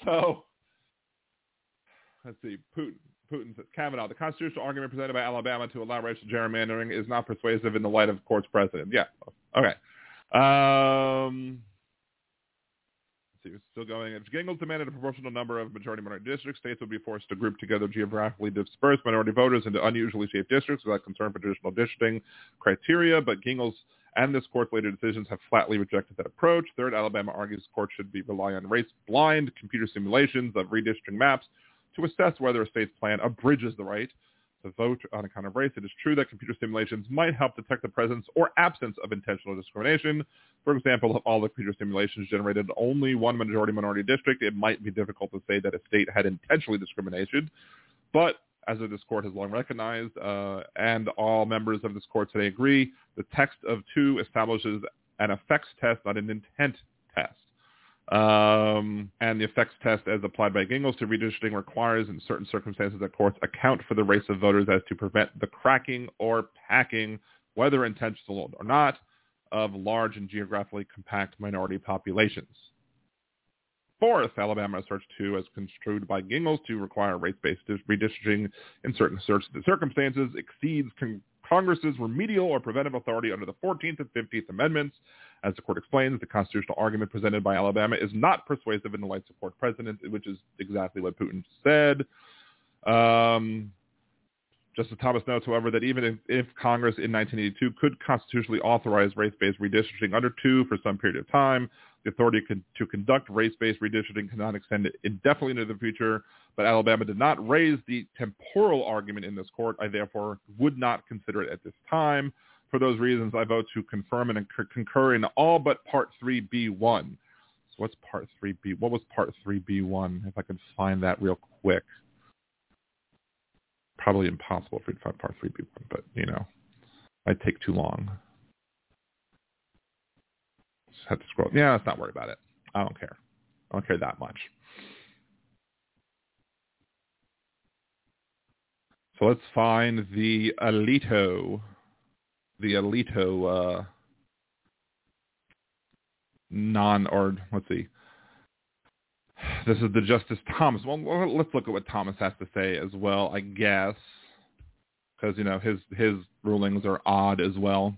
so let's see. Putin. Putin says, Kavanaugh, the constitutional argument presented by Alabama to allow racial gerrymandering is not persuasive in the light of court's precedent. Yeah. Okay. Um, see. Still going. If Gingles demanded a proportional number of majority minority districts, states would be forced to group together geographically dispersed minority voters into unusually shaped districts without concern for traditional districting criteria. But Gingles and this court's later decisions have flatly rejected that approach. Third, Alabama argues the court should be rely on race-blind computer simulations of redistricting maps to assess whether a state's plan abridges the right to vote on account of race. It is true that computer simulations might help detect the presence or absence of intentional discrimination. For example, if all the computer simulations generated only one majority-minority district, it might be difficult to say that a state had intentionally discriminated. But as this court has long recognized, uh, and all members of this court today agree, the text of 2 establishes an effects test, not an intent test. Um, and the effects test as applied by Gingles to redistricting requires in certain circumstances that courts account for the race of voters as to prevent the cracking or packing, whether intentional or not, of large and geographically compact minority populations. Fourth, Alabama Search 2, as construed by Gingles to require race-based redistricting in certain circumstances, exceeds con- Congress's remedial or preventive authority under the 14th and 15th Amendments. As the court explains, the constitutional argument presented by Alabama is not persuasive in the light support precedent, which is exactly what Putin said. Um, Justice Thomas notes, however, that even if, if, Congress in 1982 could constitutionally authorize race-based redistricting under two for some period of time, the authority to conduct race-based redistricting cannot extend indefinitely into the future, but Alabama did not raise the temporal argument in this court. I therefore would not consider it at this time. For those reasons, I vote to confirm and concur in all but Part 3B1. So what's Part 3B? What was Part 3B1? If I can find that real quick. Probably impossible for you to find Part 3B1, but, you know, might take too long have to scroll. Yeah, let's not worry about it. I don't care. I don't care that much. So let's find the Alito, the Alito uh, non, or let's see. This is the Justice Thomas. Well, let's look at what Thomas has to say as well, I guess, because you know his his rulings are odd as well.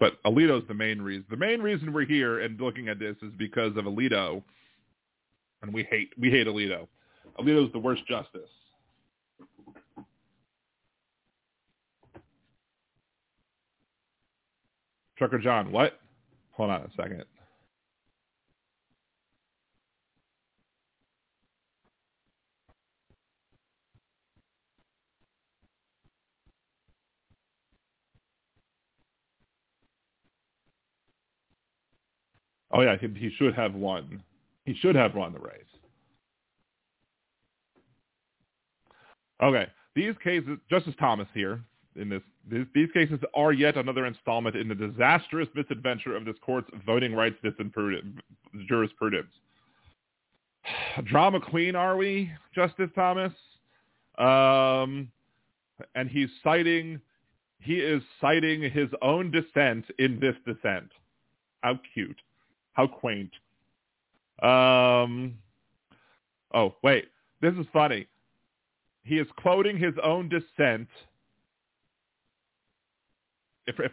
But Alito's the main reason. The main reason we're here and looking at this is because of Alito, and we hate we hate Alito. Alito's the worst justice. Trucker John, what? Hold on a second. Oh yeah, he, should have won. He should have won the race. Okay, these cases, Justice Thomas here in this, these, these cases are yet another installment in the disastrous misadventure of this court's voting rights jurisprudence. Drama queen, are we, Justice Thomas? Um, and he's citing, he is citing his own dissent in this dissent. How cute. How quaint. Um, oh, wait. This is funny. He is quoting his own dissent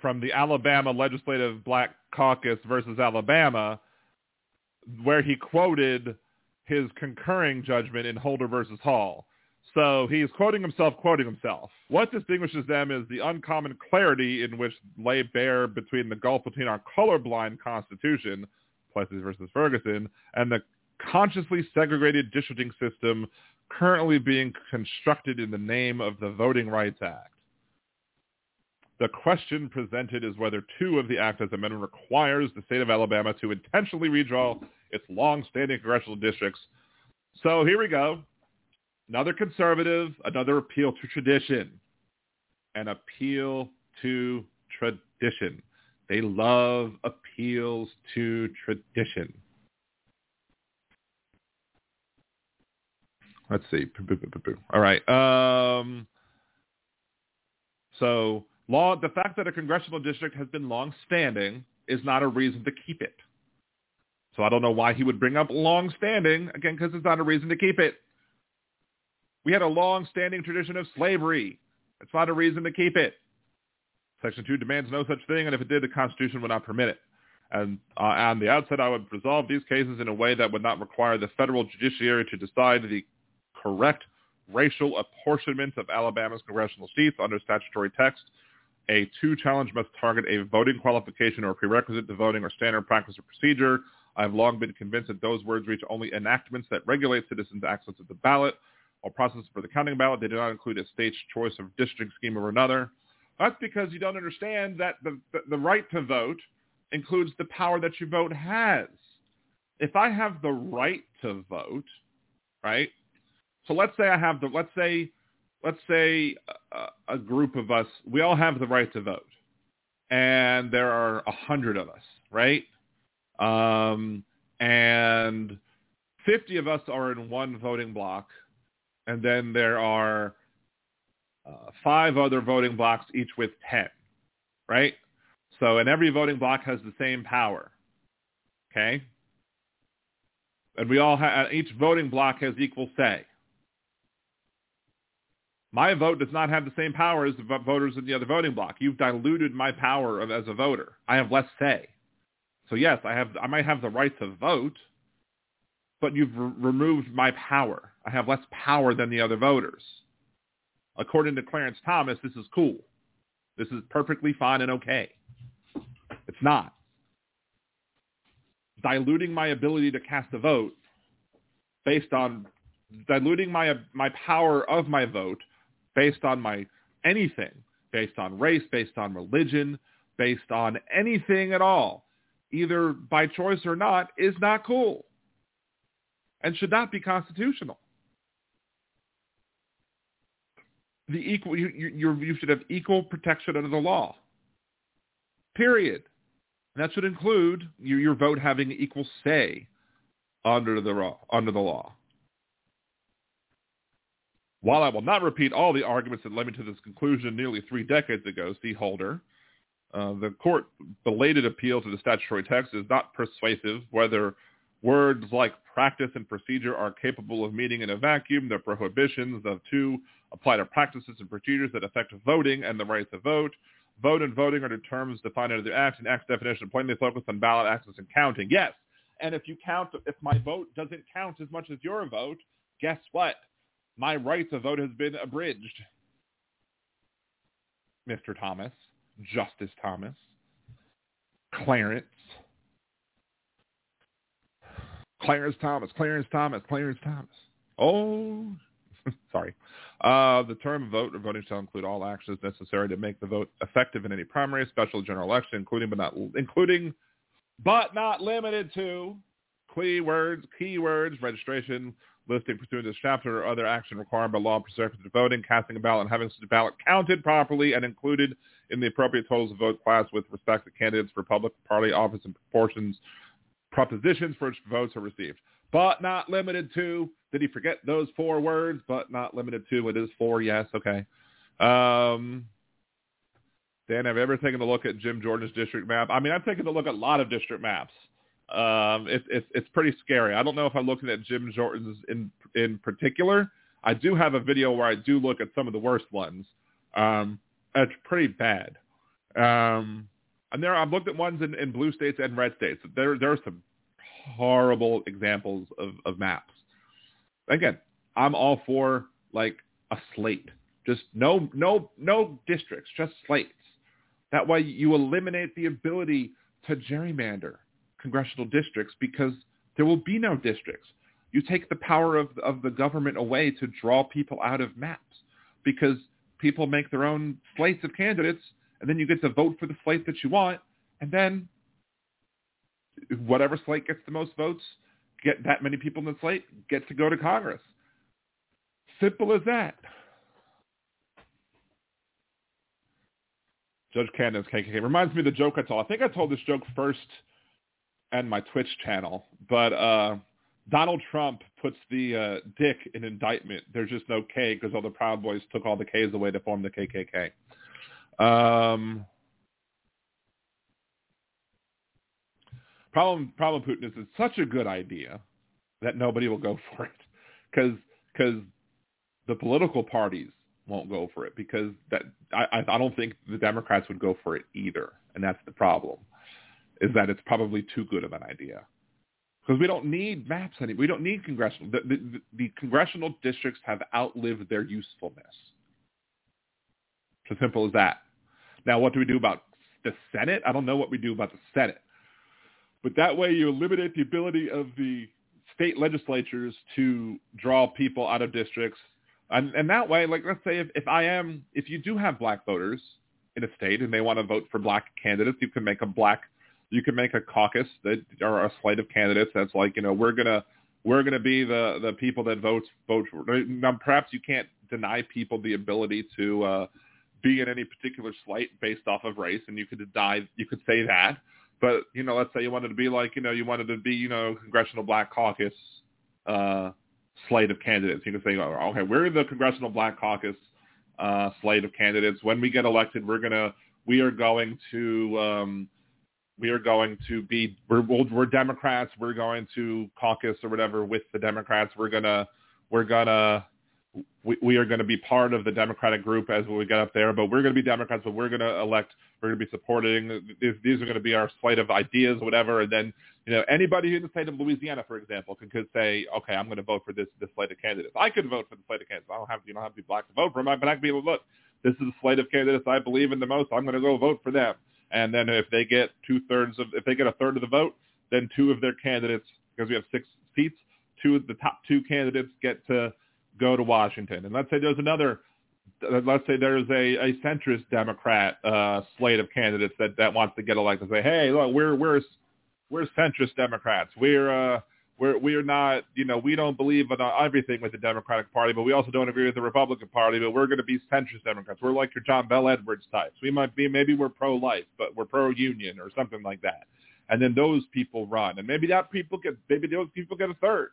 from the Alabama Legislative Black Caucus versus Alabama, where he quoted his concurring judgment in Holder versus Hall. So he's quoting himself, quoting himself. What distinguishes them is the uncommon clarity in which lay bare between the gulf between our colorblind Constitution – Plessy versus Ferguson, and the consciously segregated districting system currently being constructed in the name of the Voting Rights Act. The question presented is whether two of the Act as amendment requires the state of Alabama to intentionally redraw its long-standing congressional districts. So here we go. Another conservative, another appeal to tradition. An appeal to tradition. They love appeals to tradition. Let's see. All right. Um, so law, the fact that a congressional district has been long-standing is not a reason to keep it. So I don't know why he would bring up long-standing, again, because it's not a reason to keep it. We had a long-standing tradition of slavery. It's not a reason to keep it. Section 2 demands no such thing, and if it did, the Constitution would not permit it. And uh, on the outset, I would resolve these cases in a way that would not require the federal judiciary to decide the correct racial apportionment of Alabama's congressional seats under statutory text. A two challenge must target a voting qualification or prerequisite to voting or standard practice or procedure. I've long been convinced that those words reach only enactments that regulate citizens' access to the ballot or process for the counting ballot. They do not include a state's choice of district scheme or another. That's because you don't understand that the, the, the right to vote includes the power that your vote has. If I have the right to vote, right? So let's say I have the, let's say, let's say a, a group of us, we all have the right to vote. And there are a hundred of us, right? Um, and 50 of us are in one voting block. And then there are uh, five other voting blocks, each with 10, right? So, and every voting block has the same power. Okay? And we all have, each voting block has equal say. My vote does not have the same power as the voters in the other voting block. You've diluted my power of, as a voter. I have less say. So yes, I have, I might have the right to vote, but you've re- removed my power. I have less power than the other voters. According to Clarence Thomas, this is cool. This is perfectly fine and okay. It's not. Diluting my ability to cast a vote based on diluting my my power of my vote based on my anything, based on race, based on religion, based on anything at all, either by choice or not, is not cool and should not be constitutional. The equal you, you, you should have equal protection under the law. Period. And that should include your, your vote having equal say under the. Under the law. While I will not repeat all the arguments that led me to this conclusion nearly three decades ago, see Holder, uh, the court belated appeal to the statutory text is not persuasive whether words like practice and procedure are capable of meeting in a vacuum. The prohibitions of two apply to practices and procedures that affect voting and the right to vote. Vote and voting are the terms defined under the Act, and Act's definition plainly focused on ballot access and counting. Yes, and if you count, if my vote doesn't count as much as your vote, guess what? My right to vote has been abridged. Mr. Thomas, Justice Thomas, Clarence, Clarence Thomas, Clarence Thomas, Clarence Thomas. Oh, sorry. Uh, the term vote or voting shall include all actions necessary to make the vote effective in any primary, special, general election, including but not including, but not limited to keywords, keywords, registration, listing pursuant to this chapter, or other action required by law pursuant to voting, casting a ballot, and having such ballot counted properly and included in the appropriate totals of vote class with respect to candidates for public party office and proportions, propositions for which votes are received but not limited to. Did he forget those four words? But not limited to. It is four. Yes. Okay. Um, Dan, have you ever taken a look at Jim Jordan's district map? I mean, I've taken a look at a lot of district maps. Um, it's it's it's pretty scary. I don't know if I'm looking at Jim Jordan's in in particular. I do have a video where I do look at some of the worst ones. Um, it's pretty bad. Um, and there I've looked at ones in, in blue states and red states. There there are some horrible examples of, of maps. Again, I'm all for like a slate. Just no no no districts, just slates. That way you eliminate the ability to gerrymander congressional districts because there will be no districts. You take the power of, of the government away to draw people out of maps because people make their own slates of candidates and then you get to vote for the slate that you want and then whatever slate gets the most votes, get that many people in the slate, get to go to Congress. Simple as that. Judge Cannon's KKK reminds me of the joke I told. I think I told this joke first on my Twitch channel, but uh, Donald Trump puts the uh, dick in indictment. There's just no K because all the Proud Boys took all the K's away to form the KKK. Um, Problem problem Putin is it's such a good idea that nobody will go for it because because the political parties won't go for it because that I, I don't think the Democrats would go for it either, and that's the problem, is that it's probably too good of an idea. because we don't need maps anymore. We don't need congressional. The, the, the congressional districts have outlived their usefulness. As simple as that. Now, what do we do about the Senate? I don't know what we do about the Senate. But that way you eliminate the ability of the state legislatures to draw people out of districts. And, and that way, like, let's say if, if I am, if you do have black voters in a state and they want to vote for black candidates, you can make a black, you can make a caucus that or a slate of candidates that's like, you know, we're going to, we're going to be the, the people that vote, vote for, now perhaps you can't deny people the ability to, uh, be in any particular slate based off of race and you could deny, you could say that but you know, let's say you wanted to be like, you know, you wanted to be, you know, Congressional Black Caucus uh, slate of candidates. You can say, oh, okay, we're the Congressional Black Caucus uh, slate of candidates. When we get elected, we're gonna, we are going to, um, we are going to be, we're, we're Democrats. We're going to caucus or whatever with the Democrats. We're gonna, we're gonna we, we are going to be part of the Democratic group as we get up there, but we're going to be Democrats, but we're going to elect, we're going to be supporting, these, these are going to be our slate of ideas whatever. And then, you know, anybody in the state of Louisiana, for example, could, could say, okay, I'm going to vote for this, this slate of candidates. I could vote for the slate of candidates. I don't have, you don't have to be black to vote for them, but I can be able to look, this is the slate of candidates I believe in the most. I'm going to go vote for them. And then if they get two thirds of, if they get a third of the vote, then two of their candidates, because we have six seats, two of the top two candidates get to go to Washington. And let's say there's another, let's say there's a, a centrist Democrat uh, slate of candidates that, that wants to get elected. Say, hey, look, we're we're we're centrist Democrats. We're uh, we're we're not, you know, we don't believe in everything with the Democratic Party, but we also don't agree with the Republican Party. But we're going to be centrist Democrats. We're like your John Bel Edwards types. We might be, maybe we're pro-life, but we're pro-union or something like that. And then those people run, and maybe that people get, maybe those people get a third.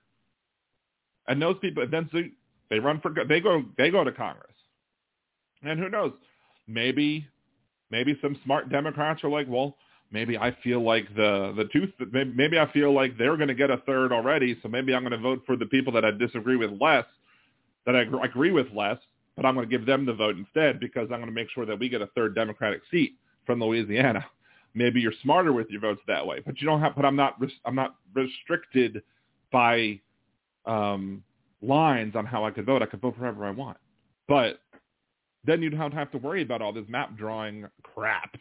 And those people, then they run for they go they go to Congress, and who knows? Maybe maybe some smart Democrats are like, well, maybe I feel like the the two maybe I feel like they're going to get a third already, so maybe I'm going to vote for the people that I disagree with less, that I agree with less, but I'm going to give them the vote instead because I'm going to make sure that we get a third Democratic seat from Louisiana. Maybe you're smarter with your votes that way, but you don't have. But I'm not. I'm not restricted by um, lines on how I could vote. I could vote for whoever I want. But then you'd have to have to worry about all this map drawing crap.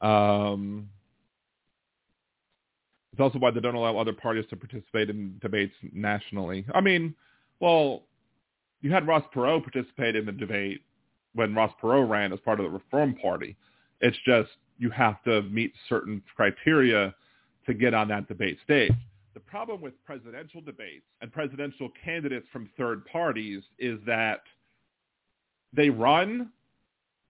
Um, it's also why they don't allow other parties to participate in debates nationally. I mean, well, you had Ross Perot participate in the debate when Ross Perot ran as part of the Reform Party. It's just you have to meet certain criteria to get on that debate stage. The problem with presidential debates and presidential candidates from third parties is that they run,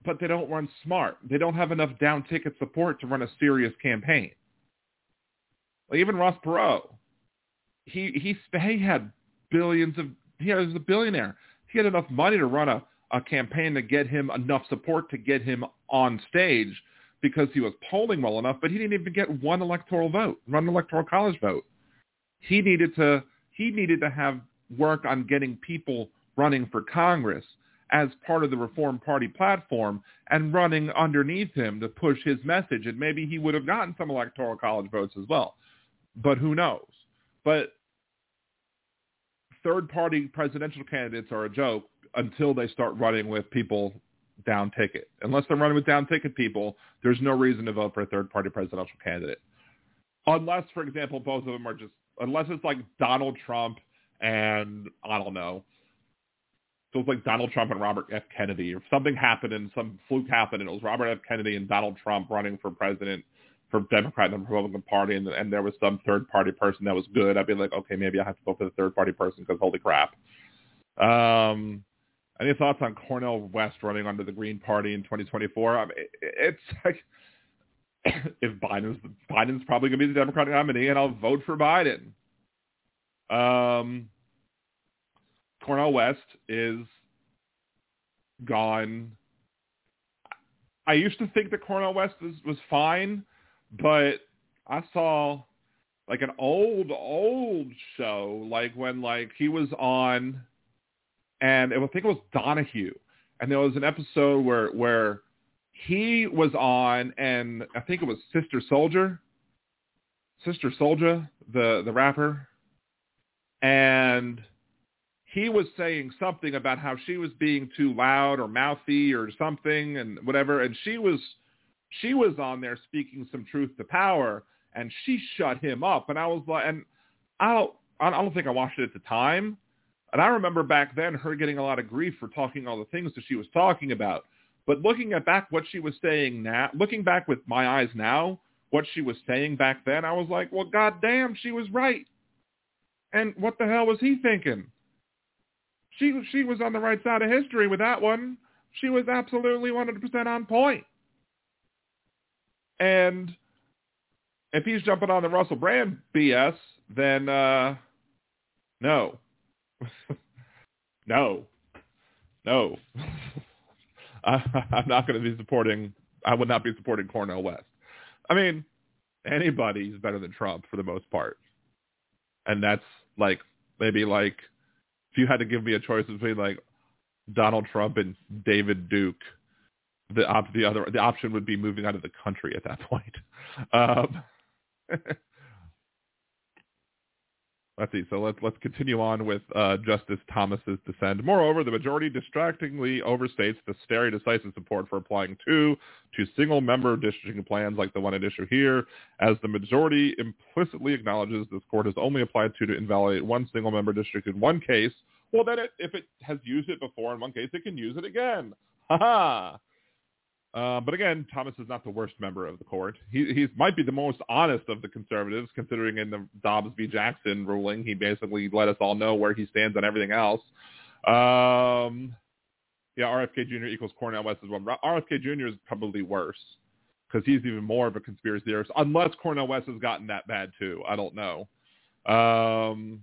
but they don't run smart. They don't have enough down ticket support to run a serious campaign. Like even Ross Perot, he he he had billions of he was a billionaire. He had enough money to run a, a campaign to get him enough support to get him on stage because he was polling well enough, but he didn't even get one electoral vote, one electoral college vote. He needed to he needed to have work on getting people running for Congress as part of the Reform Party platform and running underneath him to push his message. And maybe he would have gotten some electoral college votes as well. But who knows? But third party presidential candidates are a joke until they start running with people down ticket. Unless they're running with down ticket people, there's no reason to vote for a third party presidential candidate. Unless, for example, both of them are just unless it's like Donald Trump and I don't know. So it's like Donald Trump and Robert F. Kennedy, or something happened and some fluke happened, and it was Robert F. Kennedy and Donald Trump running for president for Democrat and Republican Party, and, and there was some third party person that was good. I'd be like, okay, maybe I have to vote for the third party person because holy crap. Um, any thoughts on Cornel West running under the Green Party in 2024? I mean, it's like if Biden's Biden's probably going to be the Democratic nominee, and I'll vote for Biden. Um, Cornel West is gone. I used to think that Cornel West was, was fine, but I saw like an old, old show, like when like he was on, and it, I think it was Donahue, and there was an episode where where he was on, and I think it was Sister Souljah, Sister Souljah, the the rapper, and he was saying something about how she was being too loud or mouthy or something and whatever, and she was she was on there speaking some truth to power, and she shut him up, and I was like, and I don't I don't think I watched it at the time, and I remember back then her getting a lot of grief for talking all the things that she was talking about. But looking at back what she was saying now, looking back with my eyes now, what she was saying back then, I was like, well, goddamn, she was right. And what the hell was he thinking? She she was on the right side of history with that one. She was absolutely 100% on point. And if he's jumping on the Russell Brand BS, then uh, no, no, no. I, I'm not going to be supporting. I would not be supporting Cornel West. I mean, anybody's better than Trump for the most part, and that's like maybe like if you had to give me a choice between like Donald Trump and David Duke, the op- the other the option would be moving out of the country at that point. Um, Let's see. So let's let's continue on with uh, Justice Thomas's dissent. Moreover, the majority distractingly overstates the stare decisis support for applying two to single-member districting plans like the one at issue here, as the majority implicitly acknowledges this court has only applied two to invalidate one single-member district in one case. Well, then it, if it has used it before in one case, it can use it again. Ha ha. Uh, but again, Thomas is not the worst member of the court. He he might be the most honest of the conservatives, considering in the Dobbs v. Jackson ruling, he basically let us all know where he stands on everything else. Um, yeah, RFK Jr. equals Cornel West as well. RFK Jr. is probably worse because he's even more of a conspiracy theorist, unless Cornel West has gotten that bad too. I don't know. Um,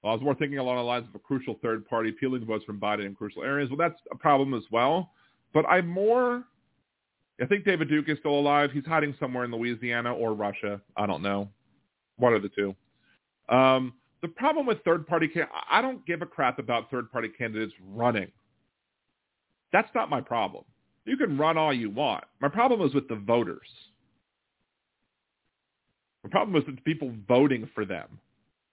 well, I was more thinking along the lines of a crucial third party peeling votes from Biden in crucial areas. Well, that's a problem as well. But I'm more. I think David Duke is still alive. He's hiding somewhere in Louisiana or Russia. I don't know. One of the two. Um, the problem with third-party, I don't give a crap about third-party candidates running. That's not my problem. You can run all you want. My problem is with the voters. The problem is with people voting for them.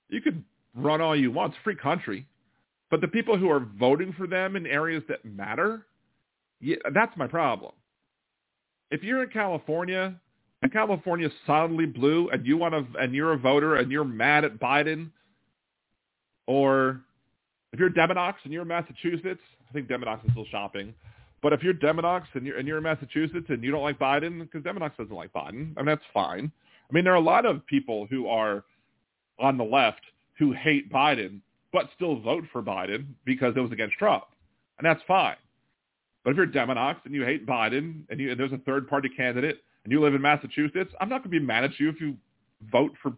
You can run all you want. It's a free country. But the people who are voting for them in areas that matter, yeah, that's my problem. If you're in California and California's solidly blue and you want to, and you're a voter and you're mad at Biden, or if you're Demodox and you're in Massachusetts, I think Demodox is still shopping. But if you're Demodox and you're, and you're in Massachusetts and you don't like Biden, because Demodox doesn't like Biden, I mean, that's fine. I mean, there are a lot of people who are on the left who hate Biden, but still vote for Biden because it was against Trump. And that's fine. But if you're Demonox and you hate Biden and, you, and there's a third-party candidate and you live in Massachusetts, I'm not going to be mad at you if you vote for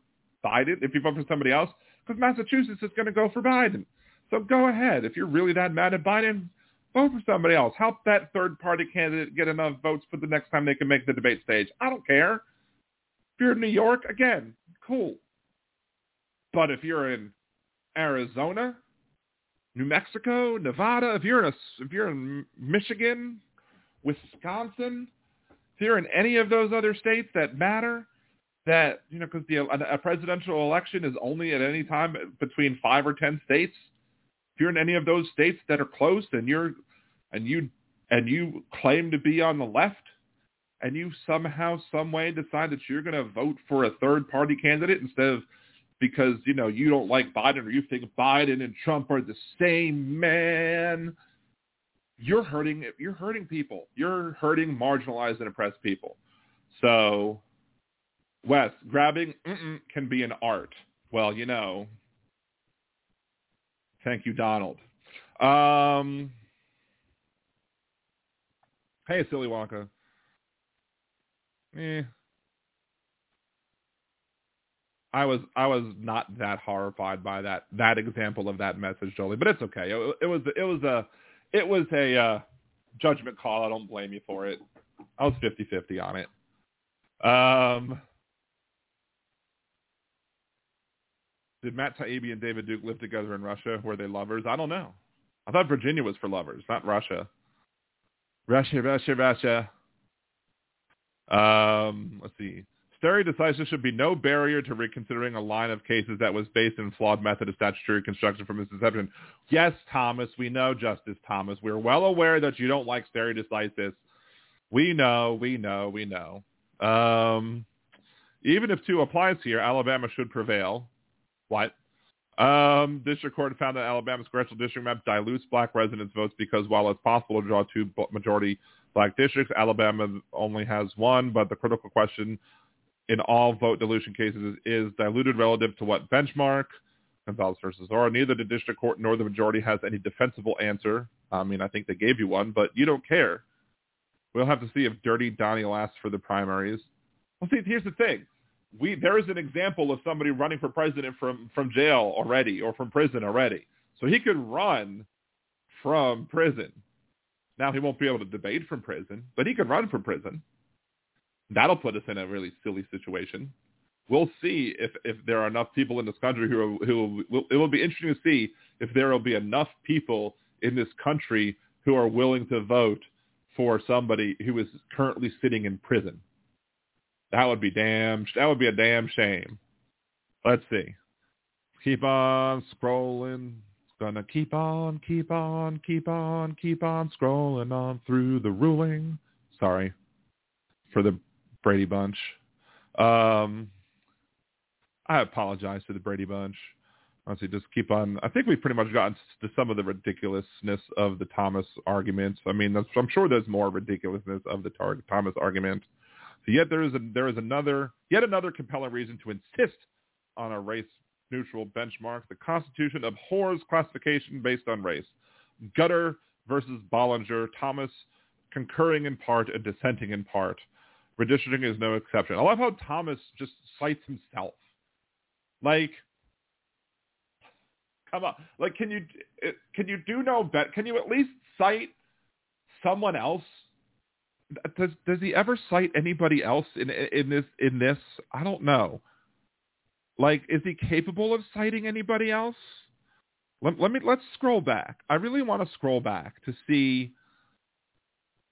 Biden, if you vote for somebody else, because Massachusetts is going to go for Biden. So go ahead. If you're really that mad at Biden, vote for somebody else. Help that third-party candidate get enough votes for the next time they can make the debate stage. I don't care. If you're in New York, again, cool. But if you're in Arizona, New Mexico, Nevada, if you're in a, if you're in Michigan, Wisconsin, if you're in any of those other states that matter, that you know, because the a, presidential election is only at any time between five or ten states. If you're in any of those states that are close, and you're and you and you claim to be on the left, and you somehow, some way decide that you're going to vote for a third party candidate instead of because, you know, you don't like Biden or you think Biden and Trump are the same man, you're hurting you're hurting people. You're hurting marginalized and oppressed people. So Wes, grabbing can be an art. Well, you know. Thank you, Donald. Um, hey, Silly Wonka. Eh, I was I was not that horrified by that that example of that message, Jolie, but it's okay. It, it was it was a it was a uh, judgment call. I don't blame you for it. I was 50-50 on it. Um, did Matt Taibbi and David Duke live together in Russia? Were they lovers? I don't know. I thought Virginia was for lovers, not Russia. Russia, Russia, Russia. Um, let's see. Stare decisis should be no barrier to reconsidering a line of cases that was based in flawed method of statutory construction from its inception. Yes, Thomas, we know, Justice Thomas. We're well aware that you don't like stare decisis. We know, we know, we know. Um, even if two applies here, Alabama should prevail. What? Um, district court found that Alabama's congressional district map dilutes black residents' votes because while it's possible to draw two majority black districts, Alabama only has one. But the critical question in all vote dilution cases is, diluted relative to what benchmark? Gonzalez versus Ora. Neither the district court nor the majority has any defensible answer. I mean, I think they gave you one, but you don't care. We'll have to see if Dirty Donnie lasts for the primaries. Well, see, here's the thing we there is an example of somebody running for president from from jail already or from prison already. So he could run from prison. Now he won't be able to debate from prison, but he could run from prison. That'll put us in a really silly situation. We'll see if if there are enough people in this country who are, who will, it will be interesting to see if there will be enough people in this country who are willing to vote for somebody who is currently sitting in prison. That would be damn. That would be a damn shame. Let's see. Keep on scrolling. It's gonna keep on, keep on, keep on, keep on scrolling on through the ruling. Sorry for the Brady Bunch. Um, I apologize to the Brady Bunch. Honestly, just keep on. I think we've pretty much gotten to some of the ridiculousness of the Thomas arguments. I mean, I'm sure there's more ridiculousness of the Thomas argument. So yet there is a, there is another yet another compelling reason to insist on a race neutral benchmark. The Constitution abhors classification based on race. Grutter versus Bollinger, Thomas concurring in part and dissenting in part. Redistricting is no exception. I love how Thomas just cites himself. Like, come on, like can you can you do no better? Can you at least cite someone else does does he ever cite anybody else in in this in this? I don't know. Like, is he capable of citing anybody else? Let, let me let's scroll back. I really want to scroll back to see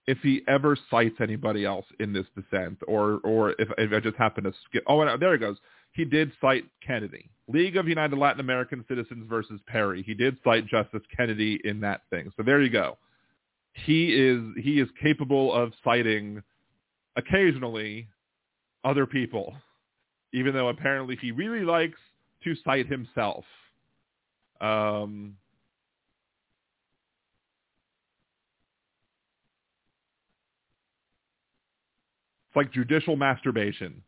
if he ever cites anybody else in this dissent, or or if, if I just happen to skip. Oh, there he goes. He did cite Kennedy. League of United Latin American Citizens versus Perry. He did cite Justice Kennedy in that thing. So there you go he is he is capable of citing occasionally other people, even though apparently he really likes to cite himself. Um, it's like judicial masturbation.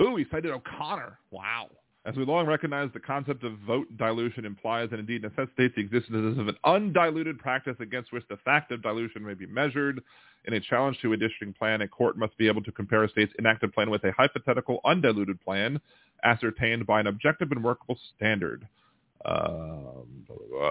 Ooh, he cited O'Connor. Wow. As we long recognize, the concept of vote dilution implies and indeed necessitates the existence of an undiluted practice against which the fact of dilution may be measured. In a challenge to a districting plan, a court must be able to compare a state's enacted plan with a hypothetical undiluted plan ascertained by an objective and workable standard. Um,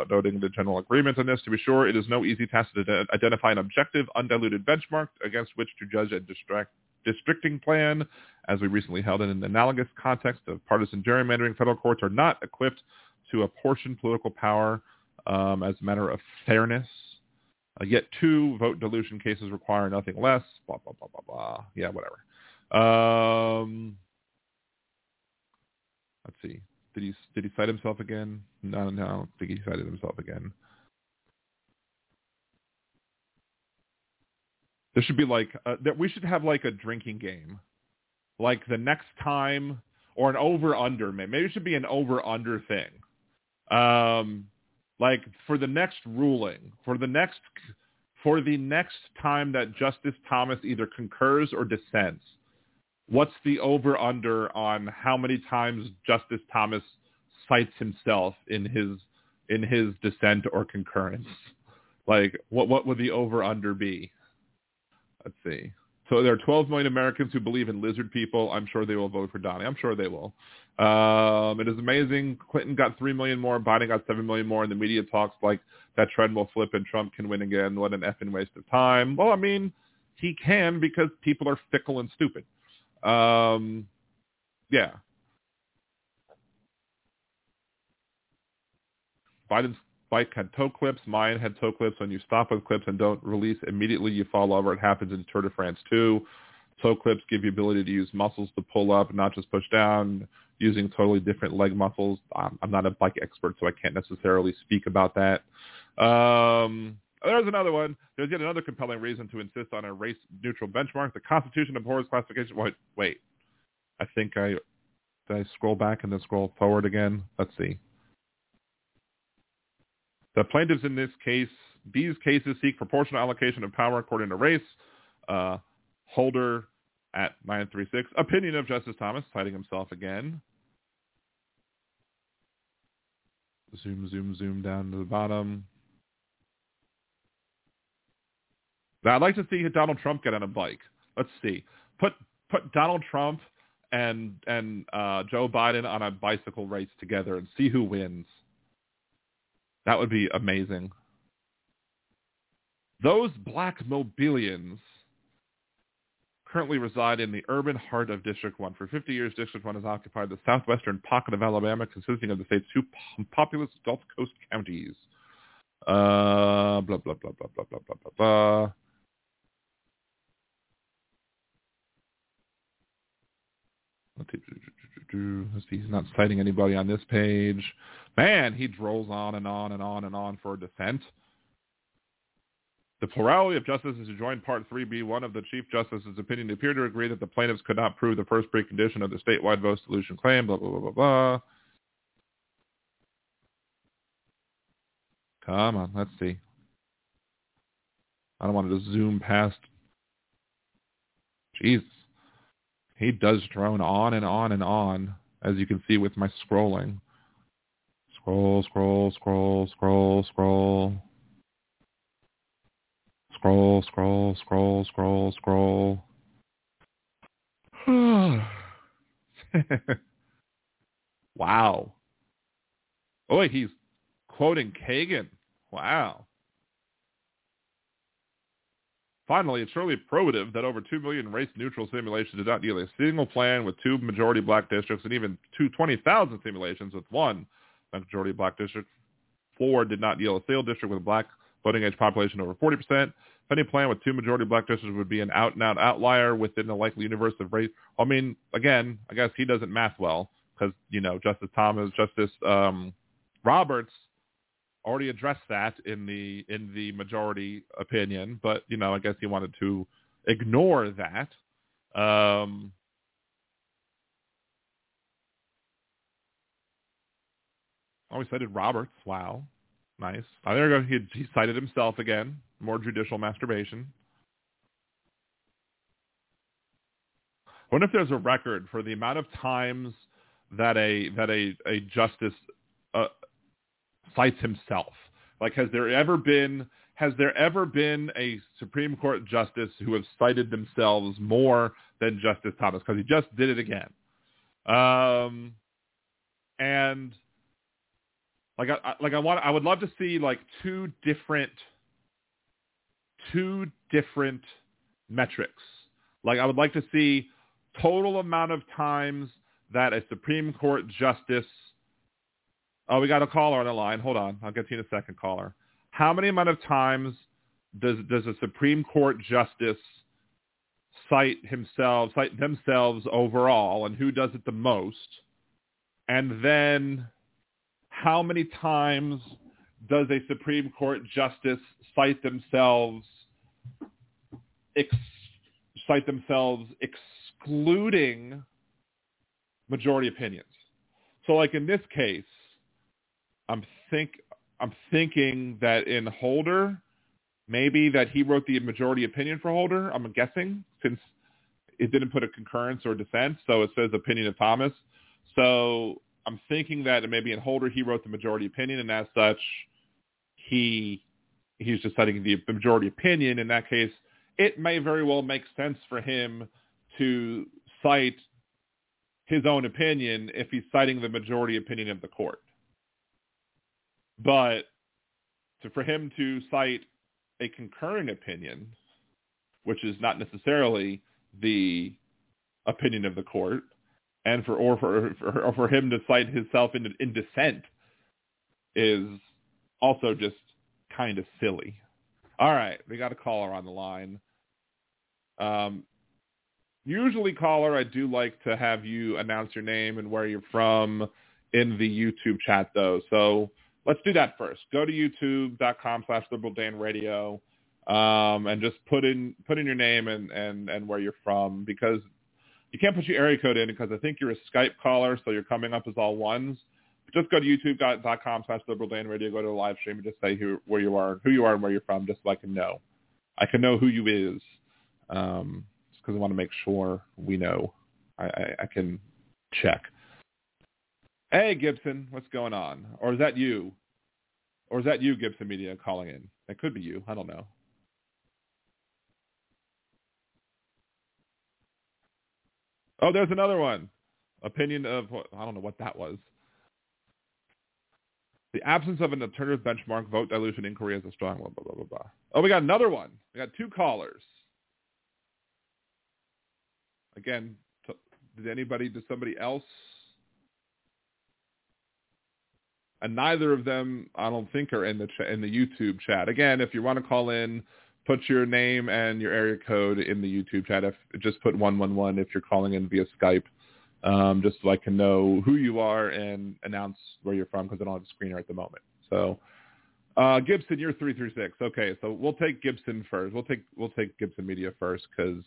noting the general agreement on this, to be sure, it is no easy task to identify an objective, undiluted benchmark against which to judge a district districting plan, as we recently held in an analogous context of partisan gerrymandering. Federal courts are not equipped to apportion political power um, as a matter of fairness. Uh, yet two vote dilution cases require nothing less. Blah blah blah blah blah. Yeah, whatever. Um, let's see. Did he did he cite himself again? No, no, I don't think he cited himself again. There should be like uh, that. We should have like a drinking game, like the next time or an over under. Maybe it should be an over under thing. Um, like for the next ruling, for the next for the next time that Justice Thomas either concurs or dissents, what's the over under on how many times Justice Thomas cites himself in his in his dissent or concurrence? Like what what would the over under be? Let's see. So there are 12 million Americans who believe in lizard people. I'm sure they will vote for Donnie. I'm sure they will. Um, it is amazing. Clinton got 3 million more. Biden got 7 million more. And the media talks like that trend will flip and Trump can win again. What an effing waste of time. Well, I mean, he can because people are fickle and stupid. Um, yeah. Biden's bike had toe clips. Mine had toe clips. When you stop with clips and don't release immediately, you fall over. It happens in Tour de France too. Toe clips give you ability to use muscles to pull up, not just push down, using totally different leg muscles. I'm not a bike expert, so I can't necessarily speak about that. Um, there's another one. There's yet another compelling reason to insist on a race-neutral benchmark. The Constitution abhors classification. Wait, wait. I think I did I scroll back and then scroll forward again. Let's see. The plaintiffs in this case, these cases seek proportional allocation of power according to race. Uh, Holder at 936. Opinion of Justice Thomas, citing himself again. Zoom, zoom, zoom down to the bottom. Now, I'd like to see Donald Trump get on a bike. Let's see. Put put Donald Trump and and uh, Joe Biden on a bicycle race together and see who wins. That would be amazing. Those black mobilians currently reside in the urban heart of District 1. For 50 years, District 1 has occupied the southwestern pocket of Alabama, consisting of the state's two populous Gulf Coast counties. Uh, blah, blah, blah, blah, blah, blah, blah, blah, blah. He's not citing anybody on this page. Man, he drolls on and on and on and on for a dissent. The plurality of justices who joined Part 3B1 of the Chief Justice's opinion appear to agree that the plaintiffs could not prove the first precondition of the statewide vote dilution claim, blah, blah, blah, blah, blah. Come on, let's see. I don't want to just zoom past. Jesus. He does drone on and on and on, as you can see with my scrolling. Scroll, scroll, scroll, scroll, scroll. Scroll, scroll, scroll, scroll, scroll. wow. Oh, he's quoting Kagan. Wow. Finally, it's surely probative that over 2 million race-neutral simulations did not yield a single plan with two majority black districts and even two 20,000 simulations with one majority black district. Four did not yield a single district with a black voting age population over 40%. Any plan with two majority black districts would be an out-and-out outlier within the likely universe of race. I mean, again, I guess he doesn't math well because, you know, Justice Thomas, Justice um, Roberts already addressed that in the in the majority opinion, but you know, I guess he wanted to ignore that. Um, oh, he cited Roberts. Wow, nice. Oh, there you go. He, he cited himself again. More judicial masturbation. I wonder if there's a record for the amount of times that a that a a justice uh, cites himself. Like, has there ever been has there ever been a Supreme Court justice who has cited themselves more than Justice Thomas? Because he just did it again. Um, and like I like I want I would love to see like two different two different metrics. Like I would like to see total amount of times that a Supreme Court justice Oh, we got a caller on the line. Hold on. I'll get to you in a second, caller. How many amount of times does does a Supreme Court justice cite himself, cite themselves overall, and who does it the most? And then how many times does a Supreme Court justice cite themselves ex- cite themselves excluding majority opinions? So like in this case, I'm think I'm thinking that in Holder, maybe that he wrote the majority opinion for Holder. I'm guessing since it didn't put a concurrence or dissent, so it says opinion of Thomas. So I'm thinking that maybe in Holder he wrote the majority opinion, and as such, he he's just citing the majority opinion. In that case, it may very well make sense for him to cite his own opinion if he's citing the majority opinion of the court. But to, for him to cite a concurring opinion, which is not necessarily the opinion of the court, and for or for or for him to cite himself in in dissent is also just kind of silly. All right, we got a caller on the line. Um, usually, caller, I do like to have you announce your name and where you're from in the YouTube chat, though. So let's do that first. Go to youtube.com slash liberaldanradio um, and just put in put in your name and, and, and where you're from because you can't put your area code in because I think you're a Skype caller, so you're coming up as all ones. Just go to youtube.com slash liberaldanradio, go to the live stream and just say who, where you are, who you are and where you're from, just so I can know. I can know who you is um, just because I want to make sure we know. I, I, I can check. Hey, Gibson, what's going on? Or is that you? Or is that you, Gibson Media, calling in? That could be you. I don't know. Oh, there's another one. Opinion of I don't know what that was. The absence of an alternative benchmark vote dilution inquiry is a strong blah blah blah blah blah. Oh, we got another one. We got two callers. Again, did anybody, did somebody else? And neither of them, I don't think, are in the ch- in the YouTube chat. Again, if you want to call in, put your name and your area code in the YouTube chat. If just put one one one if you're calling in via Skype, um, just so I can know who you are and announce where you're from because I don't have a screener at the moment. So, uh, Gibson, you're three three six. Okay, so we'll take Gibson first. We'll take we'll take Gibson Media first because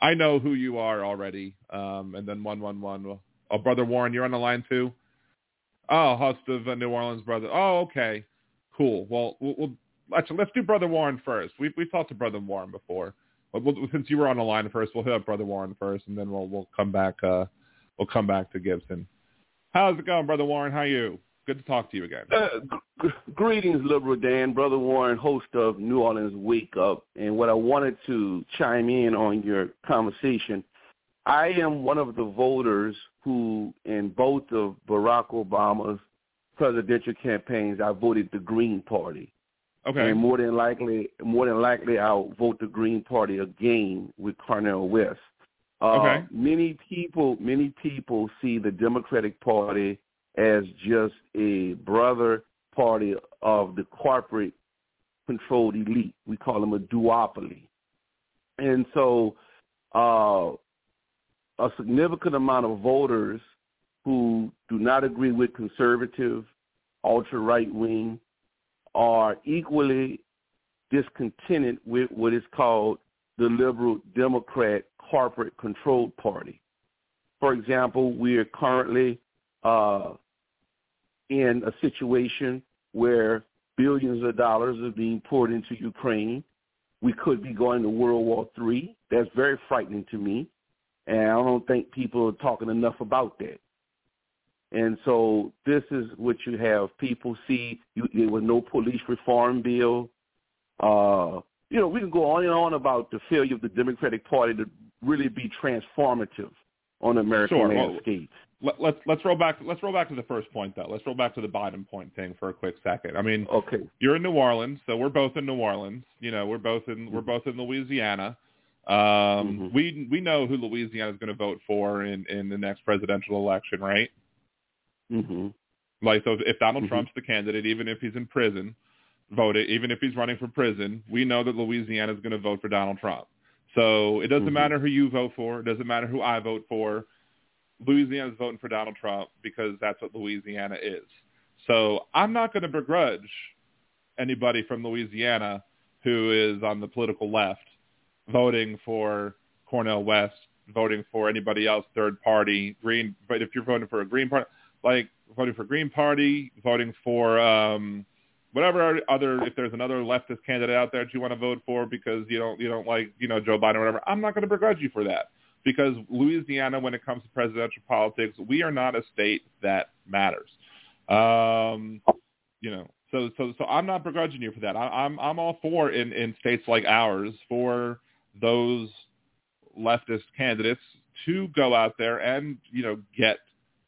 I know who you are already. Um, and then one one one. Oh, brother Warren, you're on the line too. Oh, host of uh, New Orleans, brother. Oh, okay, cool. Well, we'll, we'll actually let's do brother Warren first. We've we've talked to brother Warren before, but we'll, since you were on the line first, we'll hit up brother Warren first, and then we'll we'll come back. Uh, we'll come back to Gibson. How's it going, brother Warren? How are you? Good to talk to you again. Uh, g- greetings, Liberal Dan, Brother Warren, host of New Orleans Wake Up. And what I wanted to chime in on your conversation, I am one of the voters who, in both of Barack Obama's presidential campaigns, I voted the Green Party. Okay. And more than likely, more than likely, I'll vote the Green Party again with Cornel West. Uh, Okay. Many people, many people see the Democratic Party as just a brother party of the corporate controlled elite. We call them a duopoly. And so uh, a significant amount of voters who do not agree with conservative, ultra right wing, are equally discontented with what is called the liberal Democrat corporate controlled party. For example, we are currently uh, in a situation where billions of dollars are being poured into Ukraine. We could be going to World War III. That's very frightening to me. And I don't think people are talking enough about that. And so this is what you have. People see you, there was no police reform bill. Uh, you know, we can go on and on about the failure of the Democratic Party to really be transformative on the American Sure. Well, landscape. Let, let's let's roll back. Let's roll back to the first point though. Let's roll back to the Biden point thing for a quick second. I mean, Okay. you're in New Orleans, so we're both in New Orleans. You know, we're both in we're both in Louisiana. Um, Mhm. We we know who Louisiana is going to vote for in in the next presidential election, right? hmm Like, so if Donald Mhm. Trump's the candidate, even if he's in prison, voted, even if he's running for prison, we know that Louisiana is going to vote for Donald Trump. So it doesn't Mhm. matter who you vote for. It doesn't matter who I vote for. Louisiana's voting for Donald Trump because that's what Louisiana is. So I'm not going to begrudge anybody from Louisiana who is on the political left voting for Cornel West, voting for anybody else, third party, Green. But if you're voting for a Green Party, like voting for Green Party, voting for um, whatever other, if there's another leftist candidate out there that you want to vote for because you don't you don't like you know Joe Biden or whatever, I'm not going to begrudge you for that because Louisiana, when it comes to presidential politics, we are not a state that matters. Um, you know, so so so I'm not begrudging you for that. I, I'm I'm all for in in states like ours for those leftist candidates to go out there and you know get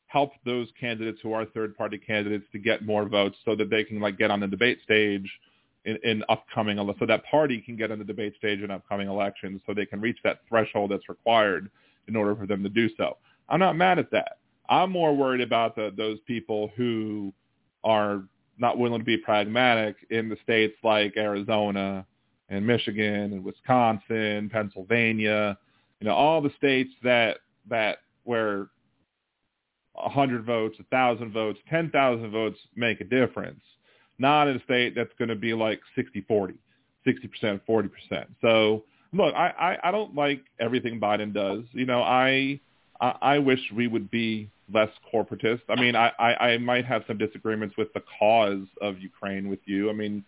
help those candidates who are third party candidates to get more votes so that they can like get on the debate stage in, in upcoming so that party can get on the debate stage in upcoming elections so they can reach that threshold that's required in order for them to do so. I'm not mad at that. I'm more worried about the, those people who are not willing to be pragmatic in the states like Arizona and Michigan and Wisconsin, Pennsylvania, you know, all the states that that where a hundred votes, a thousand votes, ten thousand votes make a difference. Not in a state that's going to be like 60-40, 60%, 40%. So look, I, I, I don't like everything Biden does. You know, I, I I wish we would be less corporatist. I mean, I, I, I might have some disagreements with the cause of Ukraine with you. I mean,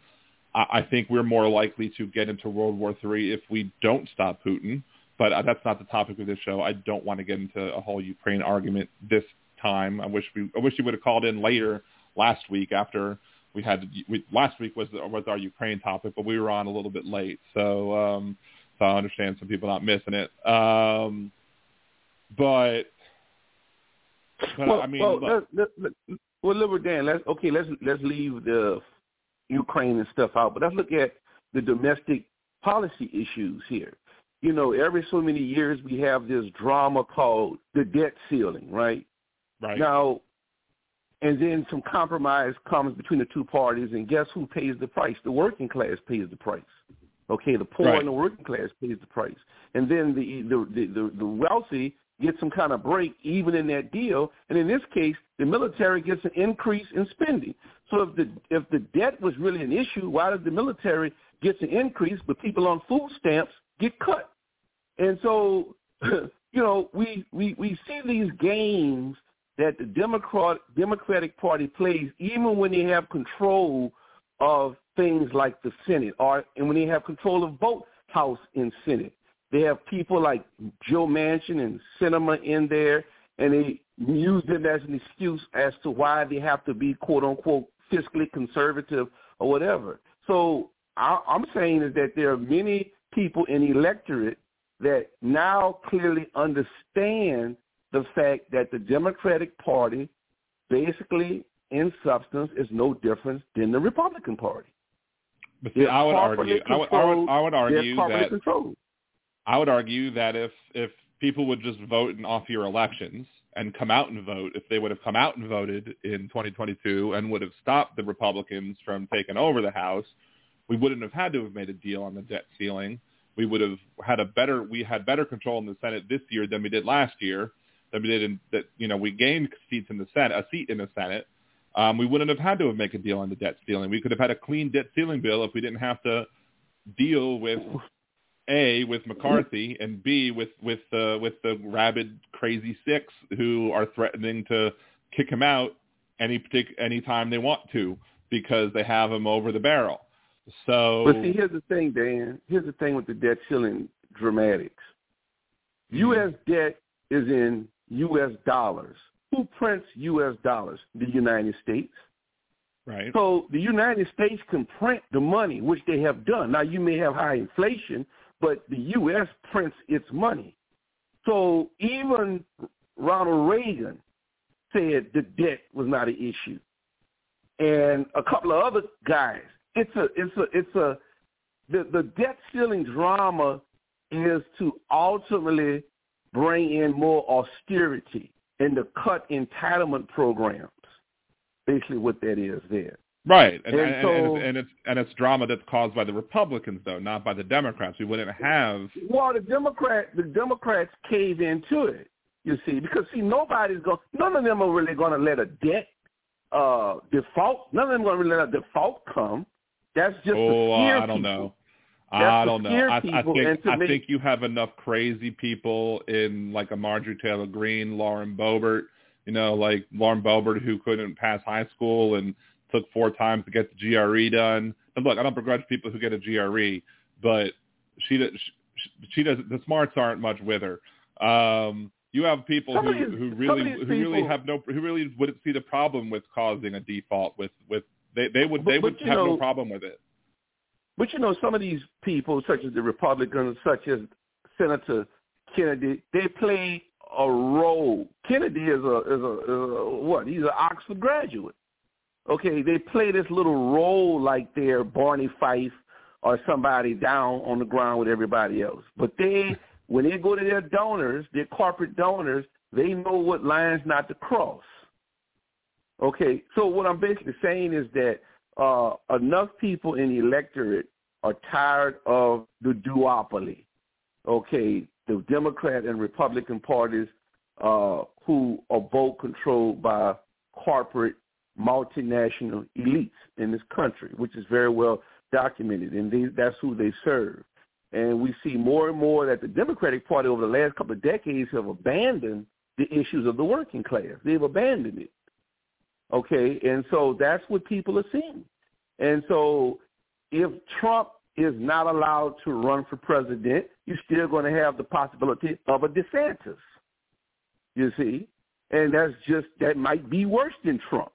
I, I think we're more likely to get into World War III if we don't stop Putin. But uh, that's not the topic of this show. I don't want to get into a whole Ukraine argument this time. I wish we I wish you would have called in later last week after we had we, last week was was our Ukraine topic, but we were on a little bit late. So um, so I understand some people not missing it. Um, but but well, I mean, well, look, let, let, let, well, Liberal Dan, let's okay, let's let's leave the Ukraine and stuff out, but let's look at the domestic policy issues here. You know, every so many years we have this drama called the debt ceiling, right? right. Now, and then some compromise comes between the two parties, and guess who pays the price? The working class pays the price. Okay, the poor Right. and the working class pays the price, and then the the the, the, the wealthy get some kind of break even in that deal. And in this case, the military gets an increase in spending. So if the if the debt was really an issue, why does the military get an increase, but people on food stamps get cut? And so, you know, we we we see these games that the Democrat Democratic Party plays, even when they have control of things like the Senate, or and when they have control of both House and Senate. They have people like Joe Manchin and Sinema in there, and they use them as an excuse as to why they have to be quote unquote fiscally conservative or whatever. So I, I'm saying is that there are many people in the electorate that now clearly understand the fact that the Democratic Party basically in substance is no different than the Republican Party. but see, I would argue, I would, I would, I would argue that controlled. I would argue that if if people would just vote in off year elections and come out and vote, if they would have come out and voted in 2022 and would have stopped the Republicans from taking over the House, we wouldn't have had to have made a deal on the debt ceiling. We would have had a better we had better control in the Senate this year than we did last year. Than we did in that you know we gained seats in the Senate, a seat in the Senate. Um, we wouldn't have had to have make a deal on the debt ceiling. We could have had a clean debt ceiling bill if we didn't have to deal with a with McCarthy and B with with uh, with the rabid crazy six who are threatening to kick him out any partic- any time they want to because they have him over the barrel. So But see, here's the thing, Dan. Here's the thing with the debt ceiling dramatics. Mhm. U.S. debt is in U.S. dollars. Who prints U.S. dollars? The United States. right, So the United States can print the money, which they have done. Now you may have high inflation, but the U.S. prints its money. So even Ronald Reagan said the debt was not an issue, and a couple of other guys. It's a it's a it's a the the debt ceiling drama is to ultimately bring in more austerity and to cut entitlement programs. Basically, what that is there. Right, and And and, and, it's, and it's and it's drama that's caused by the Republicans though, not by the Democrats. We wouldn't have Well, the Democrat, the Democrats cave into it. You see, because see, nobody's going. None of them are really going to let a debt uh, default. None of them are going to let a default come. That's just oh, to scare I don't people. know. That's I don't know. I, I think I make- think you have enough crazy people in like a Marjorie Taylor Greene, Lauren Boebert. You know, like Lauren Boebert who couldn't pass high school and took four times to get the GED done. And look, I don't begrudge people who get a GRE, but she. She, she doesn't. The smarts aren't much with her. Um, you have people Some who, these- who really who really have no who really wouldn't see the problem with causing a default with with they they would they but would have no problem with it. But you know, some of these people, such as the Republicans, such as Senator Kennedy, they play a role. Kennedy is a is a, is a what? He's an Oxford graduate. Okay, they play this little role like they're Barney Fife or somebody down on the ground with everybody else. But they, when they go to their donors, their corporate donors, they know what lines not to cross. Okay, so what I'm basically saying is that uh, enough people in the electorate are tired of the duopoly. Okay, the Democrat and Republican parties uh, who are both controlled by corporate multinational elites in this country, which is very well documented, and they, that's who they serve. And we see more and more that the Democratic Party over the last couple of decades have abandoned the issues of the working class. They've abandoned it. Okay, and so that's what people are seeing. And so if Trump is not allowed to run for president, you're still going to have the possibility of a DeSantis. You see? And that's just, that might be worse than Trump.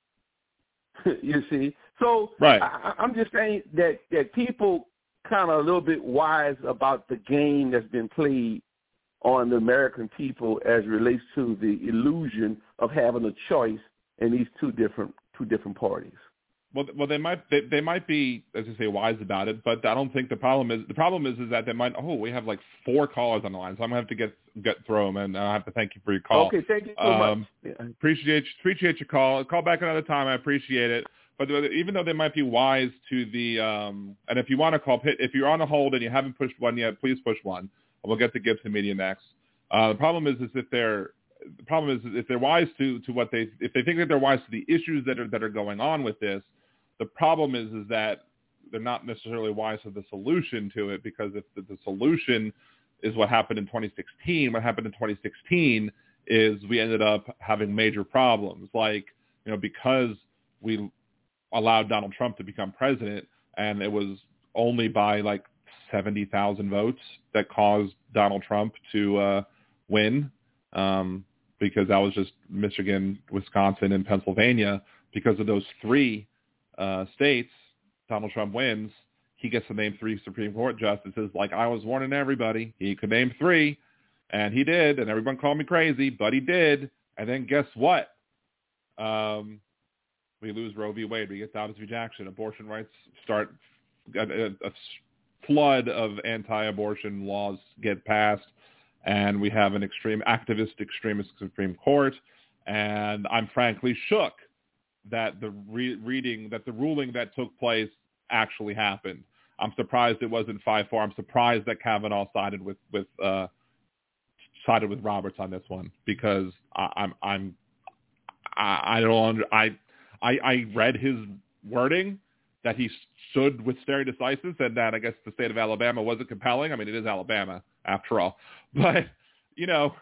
you see? So right. I, I'm just saying that, that people kind of a little bit wise about the game that's been played on the American people as relates to the illusion of having a choice in these two different two different parties. Well, well, they might they, they might be, as you say, wise about it, but I don't think the problem is the problem is is that they might. Oh, we have like four callers on the line, so I'm gonna have to get get through them, and I have to thank you for your call. Okay, thank you so um, much. Yeah. Appreciate appreciate your call. Call back another time. I appreciate it. But even though they might be wise to the, um, and if you want to call, if you're on a hold and you haven't pushed one yet, please push one. We'll get to Gibson Media next. Uh, the problem is, is if they're the problem is if they're wise to to what they if they think that they're wise to the issues that are that are going on with this, the problem is is that they're not necessarily wise to the solution to it because if the, the solution is what happened in 2016, what happened in 2016 is we ended up having major problems like you know because we allowed Donald Trump to become president and it was only by like 70,000 votes that caused Donald Trump to uh, win. Um, because that was just Michigan, Wisconsin, and Pennsylvania. Because of those three uh, states, Donald Trump wins. He gets to name three Supreme Court justices. Like I was warning everybody, he could name three, and he did. And everyone called me crazy, but he did. And then guess what? Um, we lose Roe v. Wade. We get Dobbs v. Jackson. Abortion rights start. A, a, a flood of anti-abortion laws get passed and we have an extreme activist extremist Supreme Court. And I'm frankly shook that the re- reading that the ruling that took place actually happened. I'm surprised it wasn't five four. I'm surprised that Kavanaugh sided with with uh, sided with Roberts on this one because I, I'm I'm I, I don't under, I I I read his wording that he stood with stare decisis and that I guess the state of Alabama wasn't compelling. I mean, it is Alabama after all. But, you know,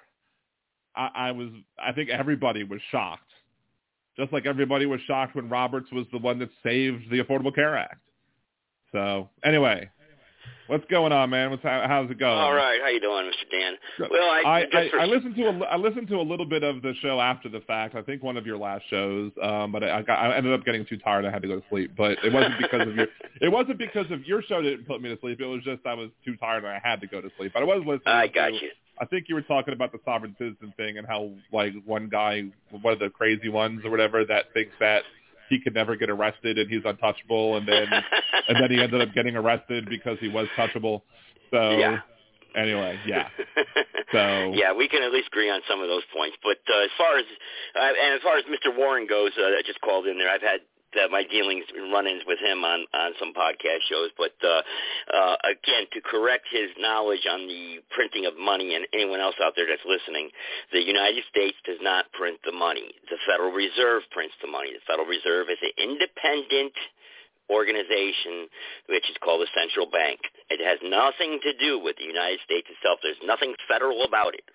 I, I was, I think everybody was shocked. Just like everybody was shocked when Roberts was the one that saved the Affordable Care Act. So anyway, What's going on, man? What's how, how's it going? All right, how you doing, Mr. Dan? Well, I I, I, for... I, listened to a I listened to a little bit of the show after the fact. I think one of your last shows, um, but I, got, I ended up getting too tired. I had to go to sleep. But it wasn't because of your it wasn't because of your show didn't put me to sleep. It was just I was too tired and I had to go to sleep. But I was listening. I got to, you. I think you were talking about the sovereign citizen thing and how like one guy, one of the crazy ones or whatever, that thinks that he could never get arrested and he's untouchable, and then and then he ended up getting arrested because he was touchable. So yeah. anyway, yeah. So yeah, we can at least agree on some of those points. But uh, as far as uh, and as far as Mr. Warren goes, uh, I just called in there. I've had uh, my dealings and run-ins with him on on some podcast shows. But uh, uh, again, to correct his knowledge on the printing of money, and anyone else out there that's listening, the United States does not print the money. The Federal Reserve prints the money. The Federal Reserve is an independent organization which is called the central bank. It has nothing to do with the United States itself. There's nothing federal about it.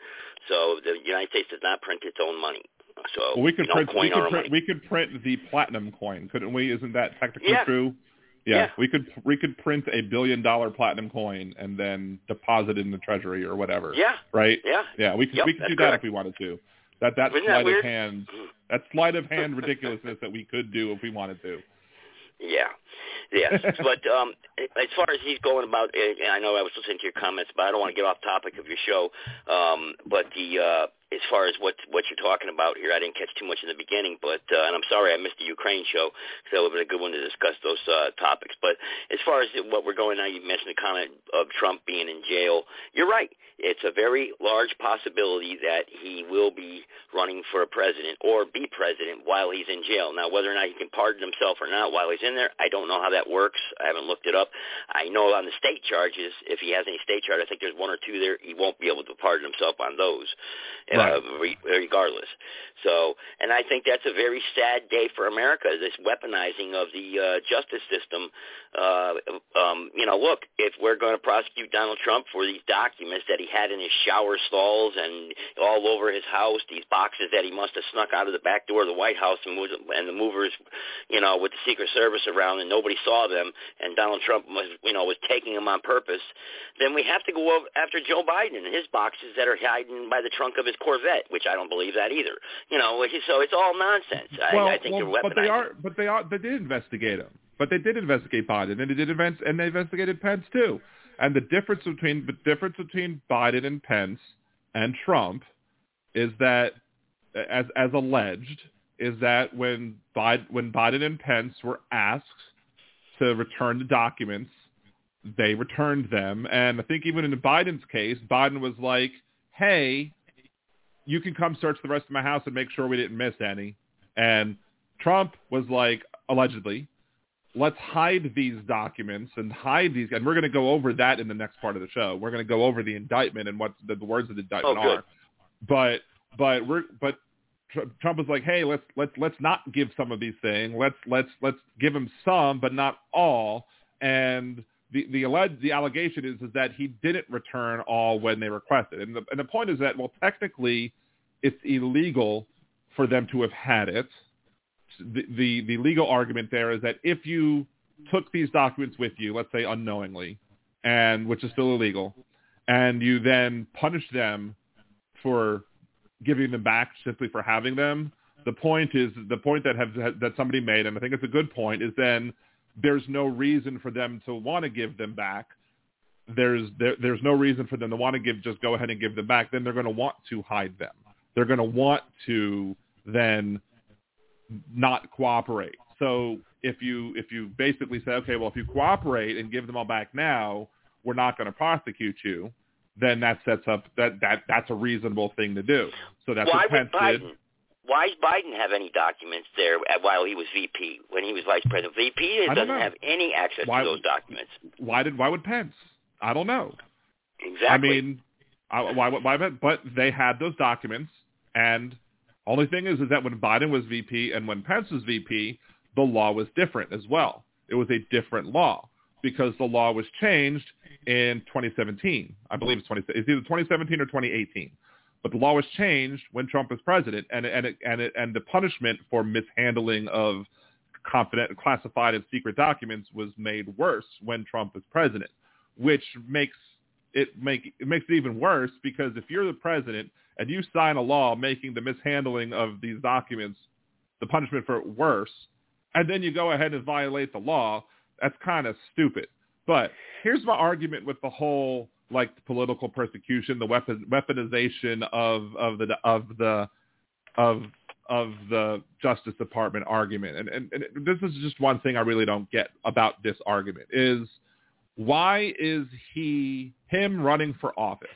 So the United States does not print its own money. So well, we could print, we could print we could print the platinum coin, couldn't we? Isn't that technically yeah. true? Yeah. yeah, we could we could print a billion dollar platinum coin and then deposit it in the treasury or whatever. Yeah. Right. Yeah. Yeah, we could yep, we could do correct. that if we wanted to. That that Isn't sleight that of hand that sleight of hand ridiculousness that we could do if we wanted to. Yeah, yes, but um, as far as he's going about, and I know I was listening to your comments, but I don't want to get off topic of your show. Um, but the uh, as far as what what you're talking about here. I didn't catch too much in the beginning, but uh, and I'm sorry I missed the Ukraine show because that would have been a good one to discuss those uh, topics. But as far as what we're going now, you mentioned the comment of Trump being in jail. You're right. It's a very large possibility that he will be running for a president or be president while he's in jail. Now, whether or not he can pardon himself or not while he's in there, I don't know how that works. I haven't looked it up. I know on the state charges, if he has any state charges, I think there's one or two there. He won't be able to pardon himself on those uh, re- regardless. So, and I think that's a very sad day for America. This weaponizing of the uh, justice system. Uh, um, you know, look, if we're going to prosecute Donald Trump for these documents that he had in his shower stalls and all over his house, these boxes that he must have snuck out of the back door of the White House and, moved, and the movers, you know, with the Secret Service around and nobody saw them, and Donald Trump was, you know, was taking them on purpose, then we have to go after Joe Biden and his boxes that are hiding by the trunk of his Corvette, which I don't believe that either. You know, so it's all nonsense. Well, I, I think well, they're but they are, but they are, they did investigate him. But they did investigate Biden, and they did invest, and they investigated Pence too. And the difference between the difference between Biden and Pence and Trump is that, as as alleged, is that when Biden, when Biden and Pence were asked to return the documents, they returned them. And I think even in Biden's case, Biden was like, "Hey, you can come search the rest of my house and make sure we didn't miss any. And Trump was like, allegedly, let's hide these documents and hide these. And we're going to go over that in the next part of the show. We're going to go over the indictment and what the, the words of the oh, indictment oh, are. But but we're but Trump was like, hey, let's let's let's not give some of these things. Let's let's let's give him some, but not all. And the the alleged the allegation is is that he didn't return all when they requested, and the and the point is that well technically it's illegal for them to have had it. The, the the legal argument there is that if you took these documents with you, let's say unknowingly, and which is still illegal, and you then punish them for giving them back simply for having them, the point is the point that have that somebody made, and I think it's a good point, is then there's no reason for them to want to give them back. There's there, there's no reason for them to want to give just go ahead and give them back. Then they're going to want to hide them. They're going to want to then not cooperate. So if you if you basically say, okay, well, if you cooperate and give them all back now, we're not going to prosecute you. Then that sets up that that that's a reasonable thing to do. So that's Why what Pence did why does Biden have any documents there while he was VP when he was vice president? VP doesn't know. have any access why, to those documents. Why did why would Pence? I don't know. Exactly. I mean, I, why why but they had those documents, and only thing is is that when Biden was VP and when Pence was VP, the law was different as well. It was a different law because the law was changed in 2017. I believe it's 20. It's either 2017 or 2018. But the law was changed when Trump was president, and and it, and it, and the punishment for mishandling of confident, classified, and secret documents was made worse when Trump was president, which makes it make it makes it even worse because if you're the president and you sign a law making the mishandling of these documents the punishment for it worse, and then you go ahead and violate the law, that's kind of stupid. But here's my argument with the whole like political persecution, the weapon, weaponization of of the of the of of the Justice Department argument. And, and, and this is just one thing I really don't get about this argument is why is he him running for office?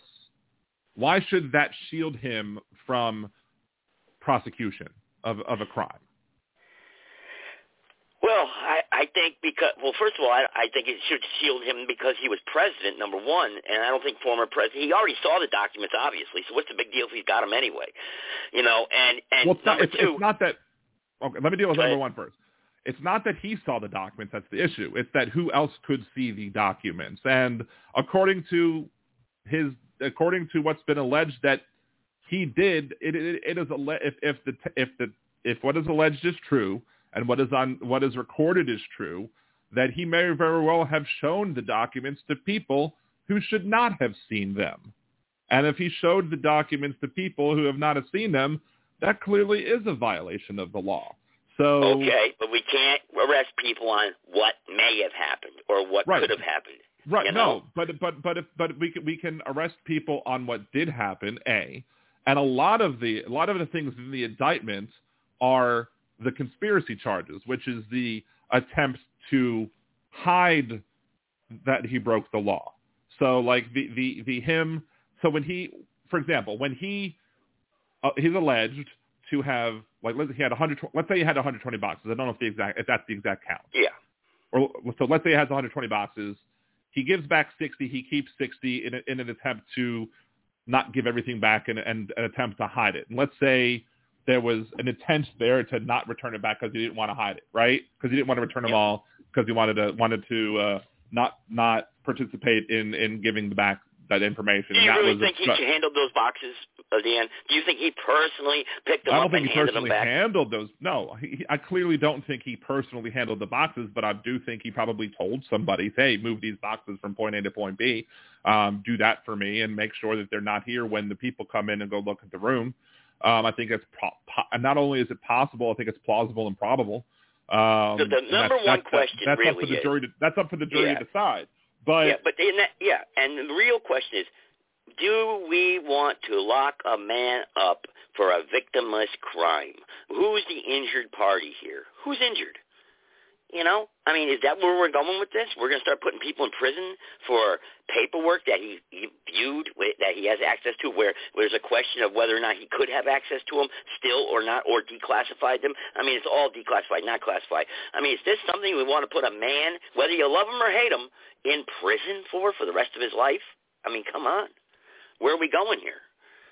Why should that shield him from prosecution of, of a crime? Well, I, I think because well, first of all, I, I think it should shield him because he was president, number one, and I don't think former president. He already saw the documents, obviously. So what's the big deal if he's got them anyway? You know, and and well, it's number not, it's, two. it's not that. Okay, let me deal with number one first. It's not that he saw the documents that's the issue. It's that who else could see the documents. And according to his, according to what's been alleged that he did, it, it, it is if if the if the if what is alleged is true and what is on what is recorded is true, that he may very well have shown the documents to people who should not have seen them. And if he showed the documents to people who have not have seen them, that clearly is a violation of the law. So Okay, but we can't arrest people on what may have happened or what Right. could have happened. Right. you No, but but but if, but we can we can arrest people on what did happen. A, And a lot of the a lot of the things in the indictment are the conspiracy charges, which is the attempt to hide that he broke the law. So like the the the him. So when he, for example, when he uh, he's alleged to have like let's say he had 100. Let's say he had 120 boxes. I don't know if the exact if that's the exact count. Yeah. Or so let's say he has 120 boxes. He gives back 60. He keeps 60 in, a, in an attempt to not give everything back and, and an attempt to hide it. And let's say there was an intent there to not return it back because he didn't want to hide it, right? Because he didn't want to return them all because he wanted to wanted to uh, not not participate in in giving back that information. Do you and that really think a, he handled those boxes, uh, Dan? Do you think he personally picked them I don't up think and he personally handled those. No, he, I clearly don't think he personally handled the boxes, but I do think he probably told somebody, "Hey, move these boxes from point A to point B. Um, do that for me, and make sure that they're not here when the people come in and go look at the room." Um, I think it's pro- po- not only is it possible, I think it's plausible and probable. Um, The- the number that's, one that's, question that's up really for the is- jury. To, that's up for the jury Yeah. to decide. But yeah, but in that, yeah, and the real question is, do we want to lock a man up for a victimless crime? Who's the injured party here? Who's injured? You know, I mean, is that where we're going with this? We're going to start putting people in prison for paperwork that he, he viewed, that he has access to, where there's a question of whether or not he could have access to them still or not, or declassified them. I mean, it's all declassified, not classified. I mean, is this something we want to put a man, whether you love him or hate him, in prison for for the rest of his life? I mean, come on, where are we going here?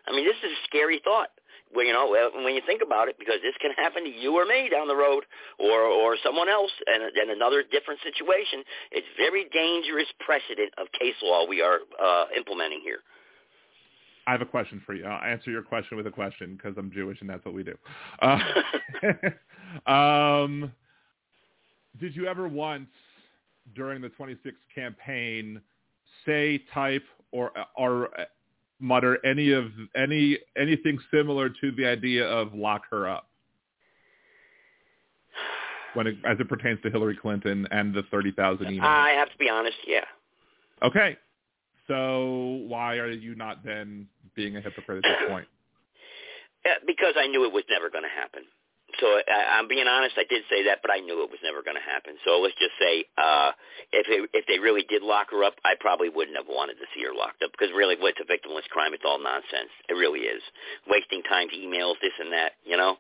I mean, this is a scary thought. Well, you know, when you think about it, because this can happen to you or me down the road, or or someone else, and and another different situation. It's very dangerous precedent of case law we are uh, implementing here. I have a question for you. I'll answer your question with a question because I'm Jewish and that's what we do. Uh, um, did you ever once during the 26th campaign say, type, or or mutter any of any anything similar to the idea of lock her up when it, as it pertains to Hillary Clinton and the 30,000 emails? I have to be honest. Yeah. Okay. So why are you not then being a hypocrite at this point? Uh, because I knew it was never going to happen. So I, I'm being honest. I did say that, but I knew it was never going to happen. So let's just say, uh, if it, if they really did lock her up, I probably wouldn't have wanted to see her locked up because really, what's a victimless crime? It's all nonsense. It really is wasting time emails, this and that. You know.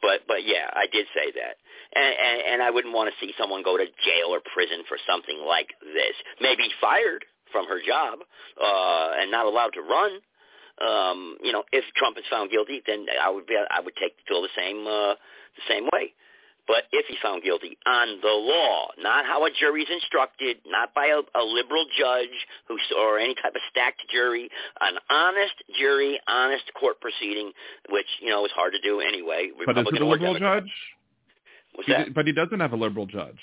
But but yeah, I did say that, and, and and I wouldn't want to see someone go to jail or prison for something like this. Maybe fired from her job uh, and not allowed to run um, you know, if Trump is found guilty, then I would be, I would take feel the same uh, the same way. But if he's found guilty on the law, not how a jury's instructed, not by a, a liberal judge who or any type of stacked jury, an honest jury, honest court proceeding, which you know is hard to do anyway. But is it a liberal judge? What's He that? but he doesn't have a liberal judge.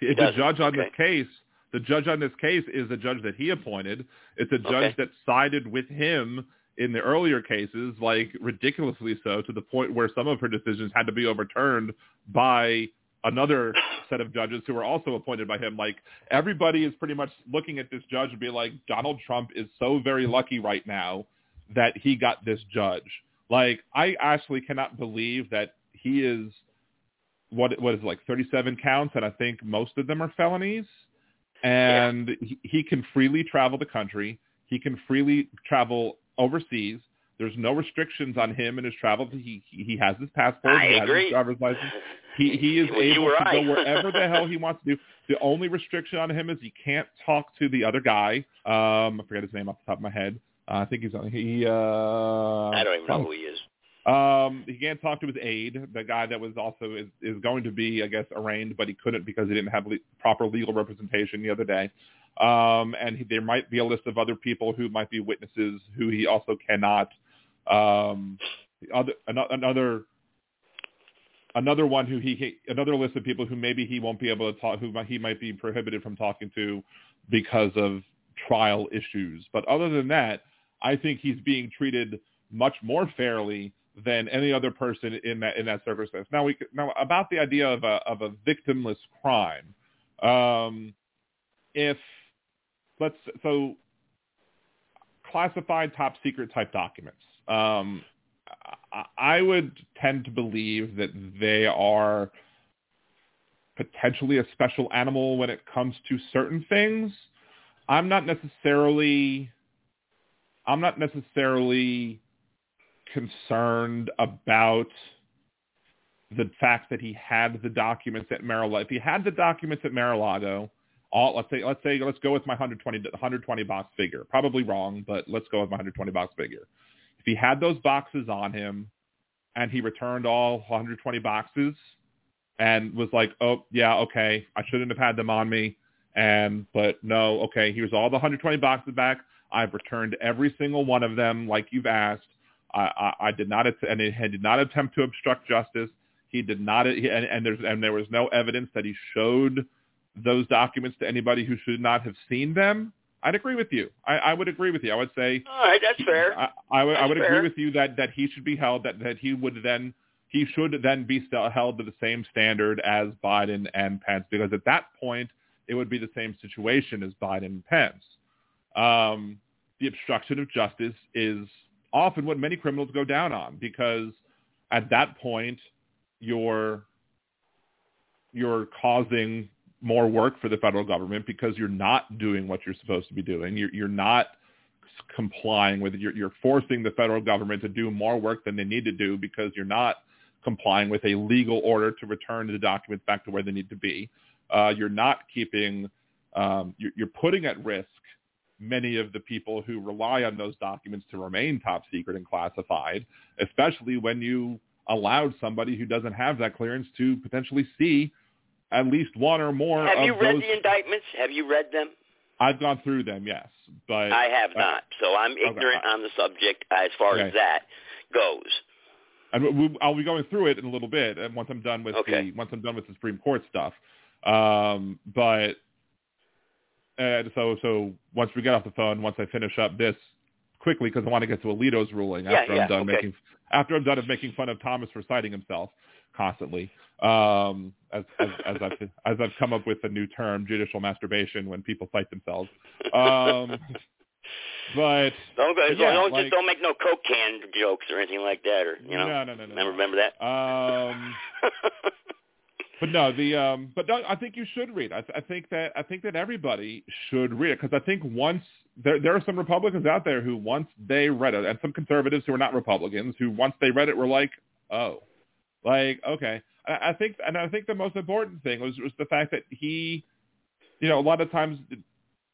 The judge on Okay. this case, the judge on this case is a judge that he appointed. It's a judge Okay. that sided with him in the earlier cases, like ridiculously so, to the point where some of her decisions had to be overturned by another set of judges who were also appointed by him. Like everybody is pretty much looking at this judge and be like, Donald Trump is so very lucky right now that he got this judge. Like I actually cannot believe that he is what what is it, like 37 counts and I think most of them are felonies and he, he can freely travel the country. He can freely travel overseas. There's no restrictions on him and his travel. He he he has his passport. I he has his driver's license. He he is Well, able to I. go wherever the hell he wants to do. The only restriction on him is he can't talk to the other guy. Um, I forget his name off the top of my head. Uh, I think he's on. He. Uh, I don't even know who he is. um, he can't talk to his aide, the guy that was also is, is going to be, I guess, arraigned, but he couldn't because he didn't have le- proper legal representation the other day. Um, and he, there might be a list of other people who might be witnesses who he also cannot. Um, other another another one who he he- another list of people who maybe he won't be able to talk who he might be prohibited from talking to because of trial issues. But other than that, I think he's being treated much more fairly than any other person in that in that circumstance. Now we now about the idea of a of a victimless crime. Um, if let's so classified top secret type documents. Um, I would tend to believe that they are potentially a special animal when it comes to certain things. I'm not necessarily I'm not necessarily concerned about the fact that he had the documents at Mar-a-Lago. If he had the documents at Mar-a-Lago, all let's say let's say let's go with my 120 120 box figure. Probably wrong, but let's go with my 120 box figure. If he had those boxes on him and he returned all 120 boxes and was like, "Oh, yeah, okay, I shouldn't have had them on me." And but no, okay, here's all the 120 boxes back. I've returned every single one of them like you've asked. I, I, I did not and it did not attempt to obstruct justice. He did not, and, and there's and there was no evidence that he showed those documents to anybody who should not have seen them. I'd agree with you. I, I would agree with you. I would say. All right, that's fair. I, I would, I would fair. agree with you that that he should be held. That that he would then he should then be held to the same standard as Biden and Pence because at that point it would be the same situation as Biden and Pence. Um, the obstruction of justice is often what many criminals go down on because at that point you're you're causing more work for the federal government because you're not doing what you're supposed to be doing. You're, you're not complying with it. You're, you're forcing the federal government to do more work than they need to do because you're not complying with a legal order to return the documents back to where they need to be. Uh, you're not keeping, um, you're, you're putting at risk many of the people who rely on those documents to remain top secret and classified, especially when you allowed somebody who doesn't have that clearance to potentially see at least one or more Have of you read those. the indictments? Have you read them? I've gone through them, yes, but I have uh, not, so I'm ignorant on the subject as far Okay. as that goes. and we, I'll be going through it in a little bit, and once I'm done with Okay. the once I'm done with the Supreme Court stuff. Um, but and so so once we get off the phone, once I finish up this quickly, because I want to get to Alito's ruling Yeah, after yeah, I'm done okay. making after I'm done of making fun of Thomas for citing himself constantly. Um, as as, as I've as I've come up with the new term, judicial masturbation, when people cite themselves. Um, but Don't go. Yeah, don't like- just don't make no coke can jokes or anything like that, or you know. no, no, no, no. Remember, remember that? Um, but no, the um, but no, I think you should read. I, th- I think that I think that everybody should read it because I think once there there are some Republicans out there who once they read it, and some conservatives who are not Republicans who once they read it were like, oh, like okay. I, I think, and I think the most important thing was was the fact that he, you know, a lot of times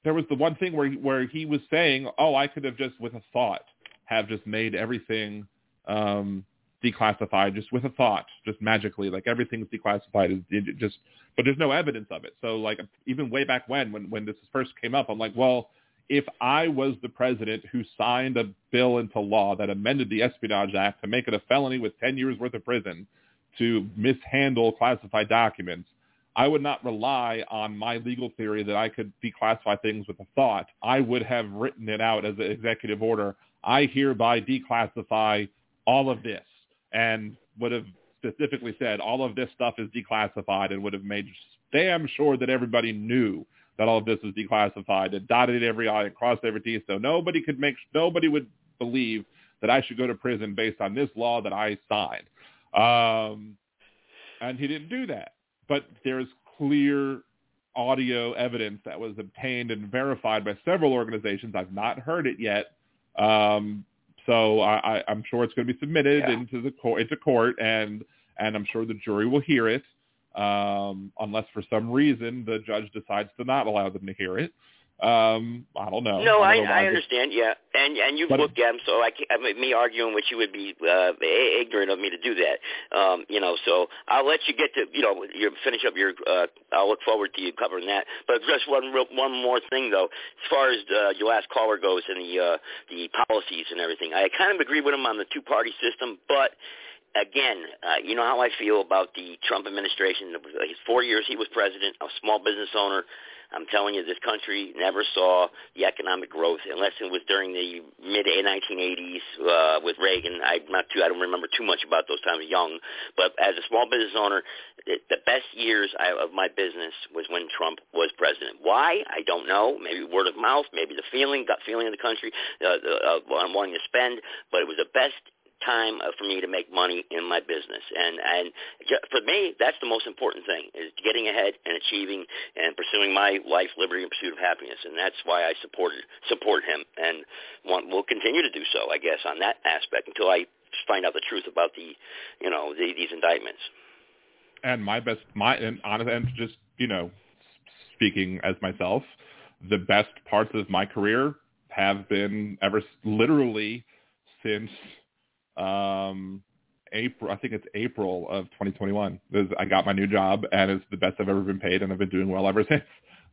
there was the one thing where where he was saying, oh, I could have just with a thought have just made everything. Um, declassified just with a thought, just magically, like everything's declassified. It just, but there's no evidence of it. So like even way back when, when when this first came up, I'm like, well, if I was the president who signed a bill into law that amended the Espionage Act to make it a felony with 10 years worth of prison to mishandle classified documents, I would not rely on my legal theory that I could declassify things with a thought. I would have written it out as an executive order. I hereby declassify all of this and would have specifically said all of this stuff is declassified and would have made damn sure that everybody knew that all of this was declassified and dotted every I and crossed every T so nobody could make nobody would believe that I should go to prison based on this law that I signed. Um, and he didn't do that. But there's clear audio evidence that was obtained and verified by several organizations. I've not heard it yet. Um, so I, I'm sure it's going to be submitted Yeah. into the court, into court, and and I'm sure the jury will hear it, um, unless for some reason the judge decides to not allow them to hear it. Um, I don't know. No, I, I understand. Yeah, and and you've But- looked at them, so I, can't, I mean, me arguing with you would be uh, ignorant of me to do that. Um, you know, so I'll let you get to you know you finish up your. Uh, I'll look forward to you covering that. But just one real, one more thing though, as far as uh, your last caller goes and the uh, the policies and everything, I kind of agree with him on the two party system, but. Again, uh, you know how I feel about the Trump administration. His four years he was president, a small business owner. I'm telling you, this country never saw the economic growth unless it was during the mid 1980s uh, with Reagan. I'm not too, I don't remember too much about those times, young. But as a small business owner, it, the best years I, of my business was when Trump was president. Why? I don't know. Maybe word of mouth, maybe the feeling, gut feeling of the country, uh, uh, uh, wanting to spend. But it was the best time uh, for me to make money in my business. And and for me, that's the most important thing is getting ahead and achieving and pursuing my life, liberty, and pursuit of happiness. And that's why I supported support him and want, will continue to do so, I guess, on that aspect until I find out the truth about the, you know, the, these indictments. And my best, my and honest, and just you know, speaking as myself, the best parts of my career have been ever literally since um, April. I think it's April of 2021. I got my new job, and it's the best I've ever been paid, and I've been doing well ever since.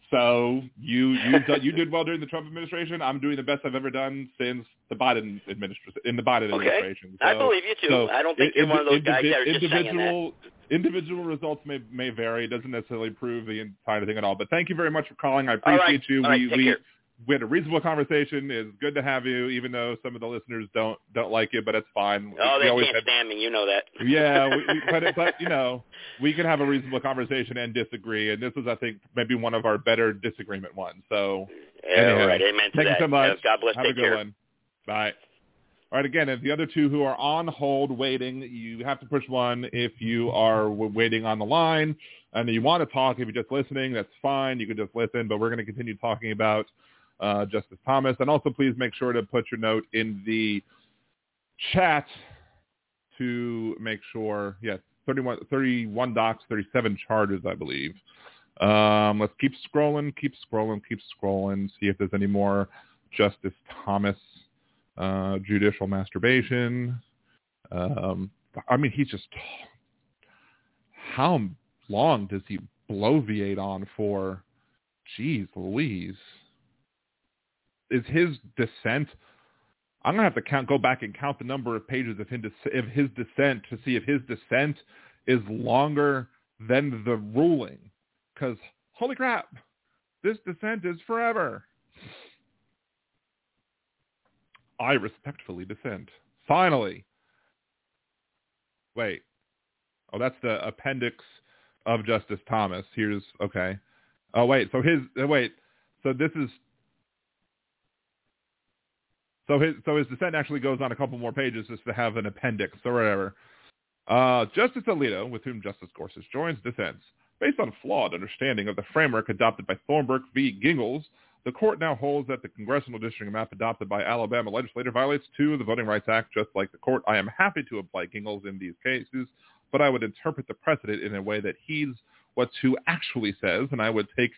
So you you you did well during the Trump administration. I'm doing the best I've ever done since the Biden administration. In the Biden okay. administration, so, I believe you too. So I don't think you're one of those guys that are just saying that. Individual individual results may may vary. It doesn't necessarily prove the entire thing at all. But thank you very much for calling. I appreciate right. you. All we right, we care we had a reasonable conversation. It's good to have you, even though some of the listeners don't don't like you, but it's fine. Oh, we they always can't had, stand me. You know that. yeah, we, we, but but you know, we can have a reasonable conversation and disagree, and this was, I think, maybe one of our better disagreement ones. So, yeah, right. Amen to thank that. you so much. God bless. Have a good care. one. Bye. All right, again, if the other two who are on hold waiting, you have to push one if you are waiting on the line and you want to talk. If you're just listening, that's fine. You can just listen, but we're going to continue talking about uh, Justice Thomas. And also please make sure to put your note in the chat to make sure, yes, 31, 31 docs, 37 charges, I believe. Um, let's keep scrolling, keep scrolling, keep scrolling, see if there's any more Justice Thomas uh, judicial masturbation. Um, I mean, he's just, how long does he bloviate on for? Jeez Louise is his dissent. I'm gonna have to count, go back and count the number of pages of his, of his dissent to see if his dissent is longer than the ruling. Because holy crap, this dissent is forever. I respectfully dissent. Finally. Wait. Oh, that's the appendix of Justice Thomas. Here's okay. Oh wait, so his uh, wait, so this is so his so his dissent actually goes on a couple more pages just to have an appendix or whatever. Uh, Justice Alito, with whom Justice Gorsuch joins, dissents. Based on a flawed understanding of the framework adopted by Thornburg v. Gingles, the court now holds that the congressional districting map adopted by Alabama legislature violates two of the Voting Rights Act, just like the court. I am happy to apply Gingles in these cases, but I would interpret the precedent in a way that heeds what two actually says, and I would take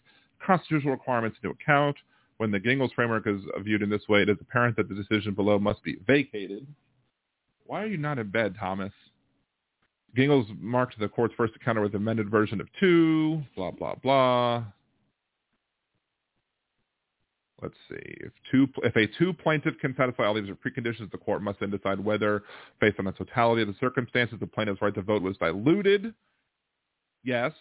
constitutional requirements into account. When the Gingles framework is viewed in this way, it is apparent that the decision below must be vacated. Why are you not in bed, Thomas? Gingles marked the court's first encounter with amended version of 2, blah, blah, blah. Let's see. If two, if a two plaintiff can satisfy all these preconditions, the court must then decide whether, based on the totality of the circumstances, the plaintiff's right to vote was diluted. Yes.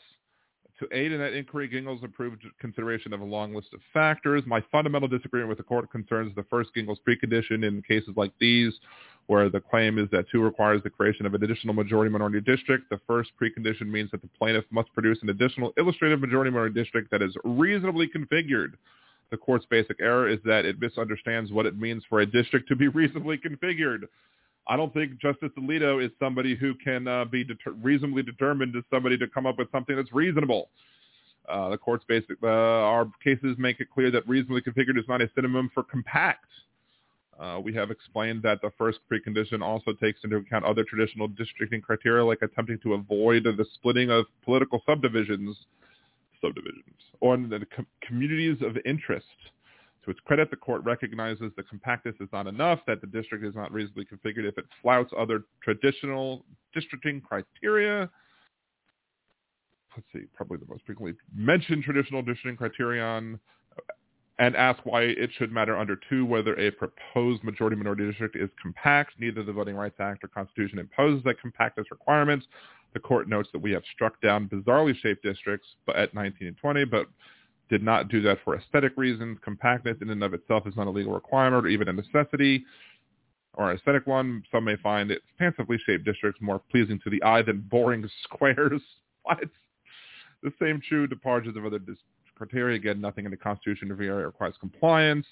To aid in that inquiry, Gingles approved consideration of a long list of factors. My fundamental disagreement with the court concerns the first Gingles precondition in cases like these, where the claim is that two requires the creation of an additional majority-minority district. The first precondition means that the plaintiff must produce an additional illustrative majority-minority district that is reasonably configured. The court's basic error is that it misunderstands what it means for a district to be reasonably configured. I don't think Justice Alito is somebody who can uh, be deter- reasonably determined as somebody to come up with something that's reasonable. Uh, the court's basic, uh, our cases make it clear that reasonably configured is not a synonym for compact. Uh, we have explained that the first precondition also takes into account other traditional districting criteria, like attempting to avoid the splitting of political subdivisions, subdivisions, or the com- communities of interest. To its credit, the court recognizes the compactness is not enough, that the district is not reasonably configured if it flouts other traditional districting criteria. Let's see, probably the most frequently mentioned traditional districting criterion, and ask why it should matter under two whether a proposed majority-minority district is compact. Neither the Voting Rights Act or Constitution imposes that compactness requirements. The court notes that we have struck down bizarrely shaped districts but at 19 and 20, but did not do that for aesthetic reasons. Compactness in and of itself is not a legal requirement or even a necessity or an aesthetic one. Some may find it fancifully shaped districts more pleasing to the eye than boring squares. what? The same true departures of other criteria. Again, nothing in the Constitution of the area requires compliance.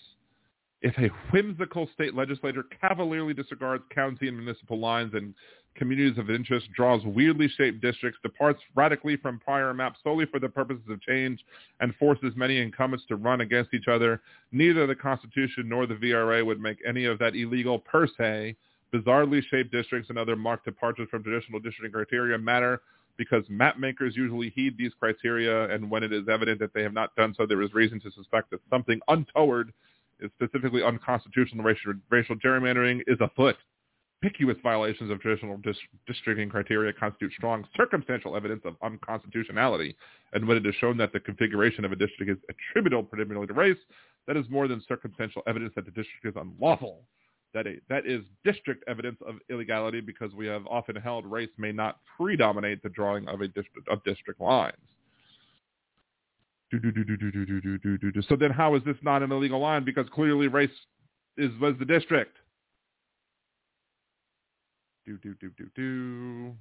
If a whimsical state legislature cavalierly disregards county and municipal lines and communities of interest, draws weirdly shaped districts, departs radically from prior maps solely for the purposes of change, and forces many incumbents to run against each other, neither the Constitution nor the VRA would make any of that illegal per se. Bizarrely shaped districts and other marked departures from traditional districting criteria matter because map makers usually heed these criteria, and when it is evident that they have not done so, there is reason to suspect that something untoward specifically unconstitutional racial, racial gerrymandering is afoot. Picuous violations of traditional dis- districting criteria constitute strong circumstantial evidence of unconstitutionality, and when it is shown that the configuration of a district is attributable predominantly to race, that is more than circumstantial evidence that the district is unlawful. That, a, that is district evidence of illegality because we have often held race may not predominate the drawing of a of district lines. So then how is this not an illegal line? Because clearly race is was the district. Do, do, do, do, do.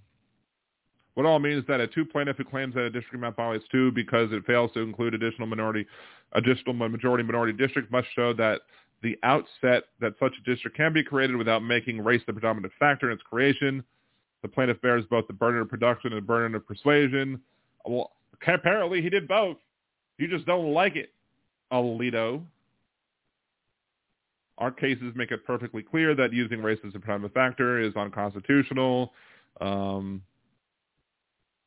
What all means that a two plaintiff who claims that a district map violates two because it fails to include additional minority, additional majority minority district must show that the outset that such a district can be created without making race the predominant factor in its creation. The plaintiff bears both the burden of production and the burden of persuasion. Well, apparently he did both. You just don't like it, Alito. Our cases make it perfectly clear that using race as a prima factor is unconstitutional. Um,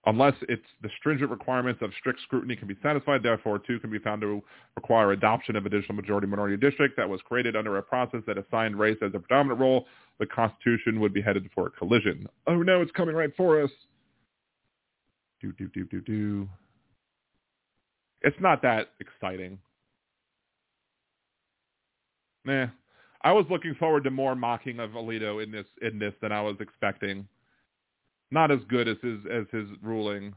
unless it's the stringent requirements of strict scrutiny can be satisfied. Therefore, two can be found to require adoption of additional majority-minority district that was created under a process that assigned race as a predominant role. The Constitution would be headed for a collision. Oh no, it's coming right for us. Do do do do do. It's not that exciting. Nah. I was looking forward to more mocking of Alito in this in this than I was expecting. Not as good as his as his ruling.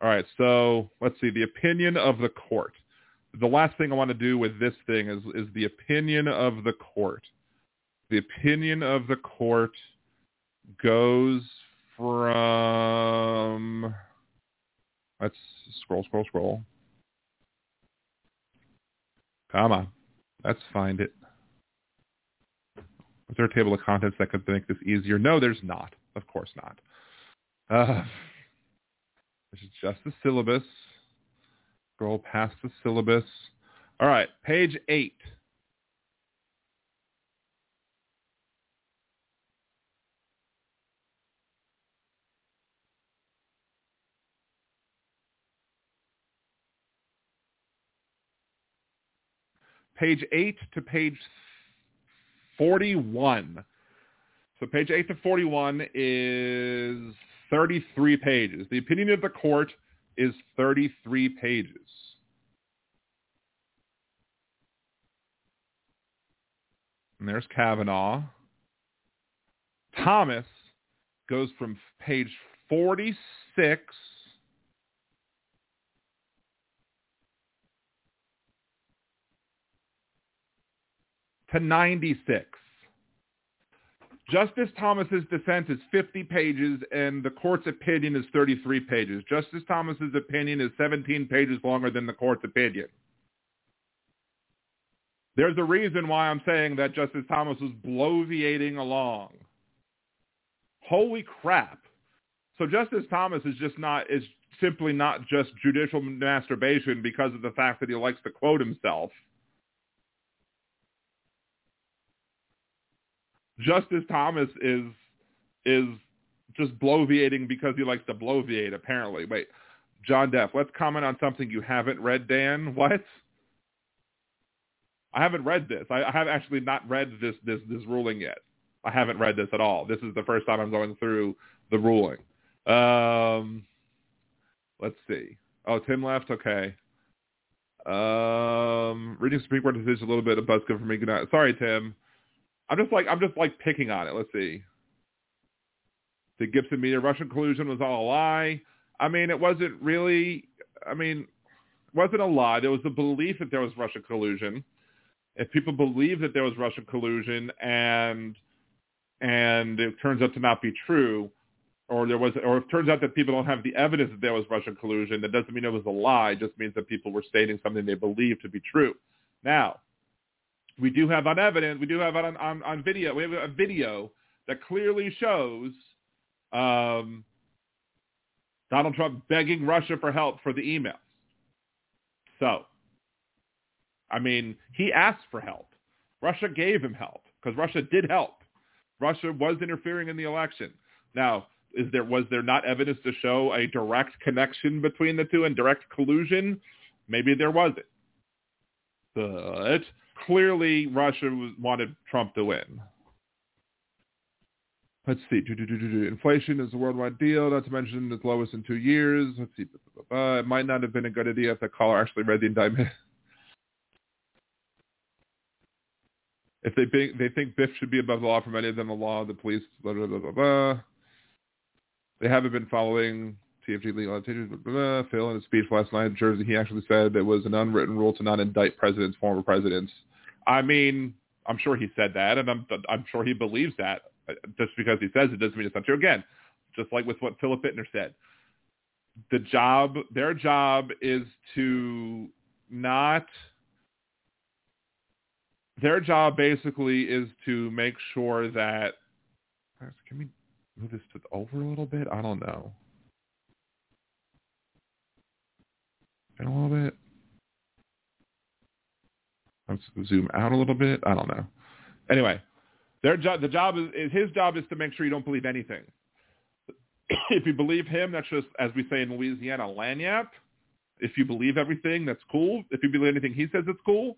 All right, so let's see the opinion of the court. The last thing I want to do with this thing is is the opinion of the court. The opinion of the court goes from let's scroll scroll scroll Come on. Let's find it. Is there a table of contents that could make this easier? No, there's not. Of course not. Uh, this is just the syllabus. Scroll past the syllabus. All right, page 8. Page 8 to page 41. So page 8 to 41 is 33 pages. The opinion of the court is 33 pages. And there's Kavanaugh. Thomas goes from page 46 to 96. Justice Thomas's dissent is 50 pages and the court's opinion is 33 pages. Justice Thomas's opinion is 17 pages longer than the court's opinion. There's a reason why I'm saying that Justice Thomas was bloviating along. Holy crap. So Justice Thomas is just not is simply not just judicial masturbation because of the fact that he likes to quote himself. Justice Thomas is is just bloviating because he likes to bloviate, apparently. Wait, John Deff, let's comment on something you haven't read, Dan. What? I haven't read this. I, I have actually not read this, this this ruling yet. I haven't read this at all. This is the first time I'm going through the ruling. Um, let's see. Oh, Tim left. Okay. Um, reading Supreme Court decision a little bit of buzzkill for me. Good night. Sorry, Tim. I'm just like I'm just like picking on it. Let's see. The Gibson media Russian collusion was all a lie. I mean, it wasn't really. I mean, it wasn't a lie. There was a belief that there was Russian collusion. If people believe that there was Russian collusion and and it turns out to not be true, or there was, or it turns out that people don't have the evidence that there was Russian collusion, that doesn't mean it was a lie. It just means that people were stating something they believed to be true. Now, we do have on evidence, we do have on, on, on video, we have a video that clearly shows um, Donald Trump begging Russia for help for the emails. So, I mean, he asked for help. Russia gave him help because Russia did help. Russia was interfering in the election. Now, is there was there not evidence to show a direct connection between the two and direct collusion? Maybe there wasn't. But clearly Russia was, wanted Trump to win. Let's see. Inflation is a worldwide deal, not to mention it's lowest in two years. Let's see. it might not have been a good idea if the caller actually read the indictment. if they think, they think Biff should be above the law for many of them, the law, the police, blah, blah, blah, blah, blah. They haven't been following TFG legal annotations. Blah, uh, blah, blah. Phil, in his speech last night in Jersey, he actually said it was an unwritten rule to not indict presidents, former presidents. I mean, I'm sure he said that, and I'm I'm sure he believes that. Just because he says it doesn't mean it's not true. Again, just like with what Philip Bittner said, the job, their job is to not. Their job basically is to make sure that. Can we move this to the over a little bit? I don't know. In a little bit. Let's zoom out a little bit. I don't know. Anyway, their job, the job is, is his job is to make sure you don't believe anything. if you believe him, that's just as we say in Louisiana, lagniappe. If you believe everything, that's cool. If you believe anything he says, it's cool.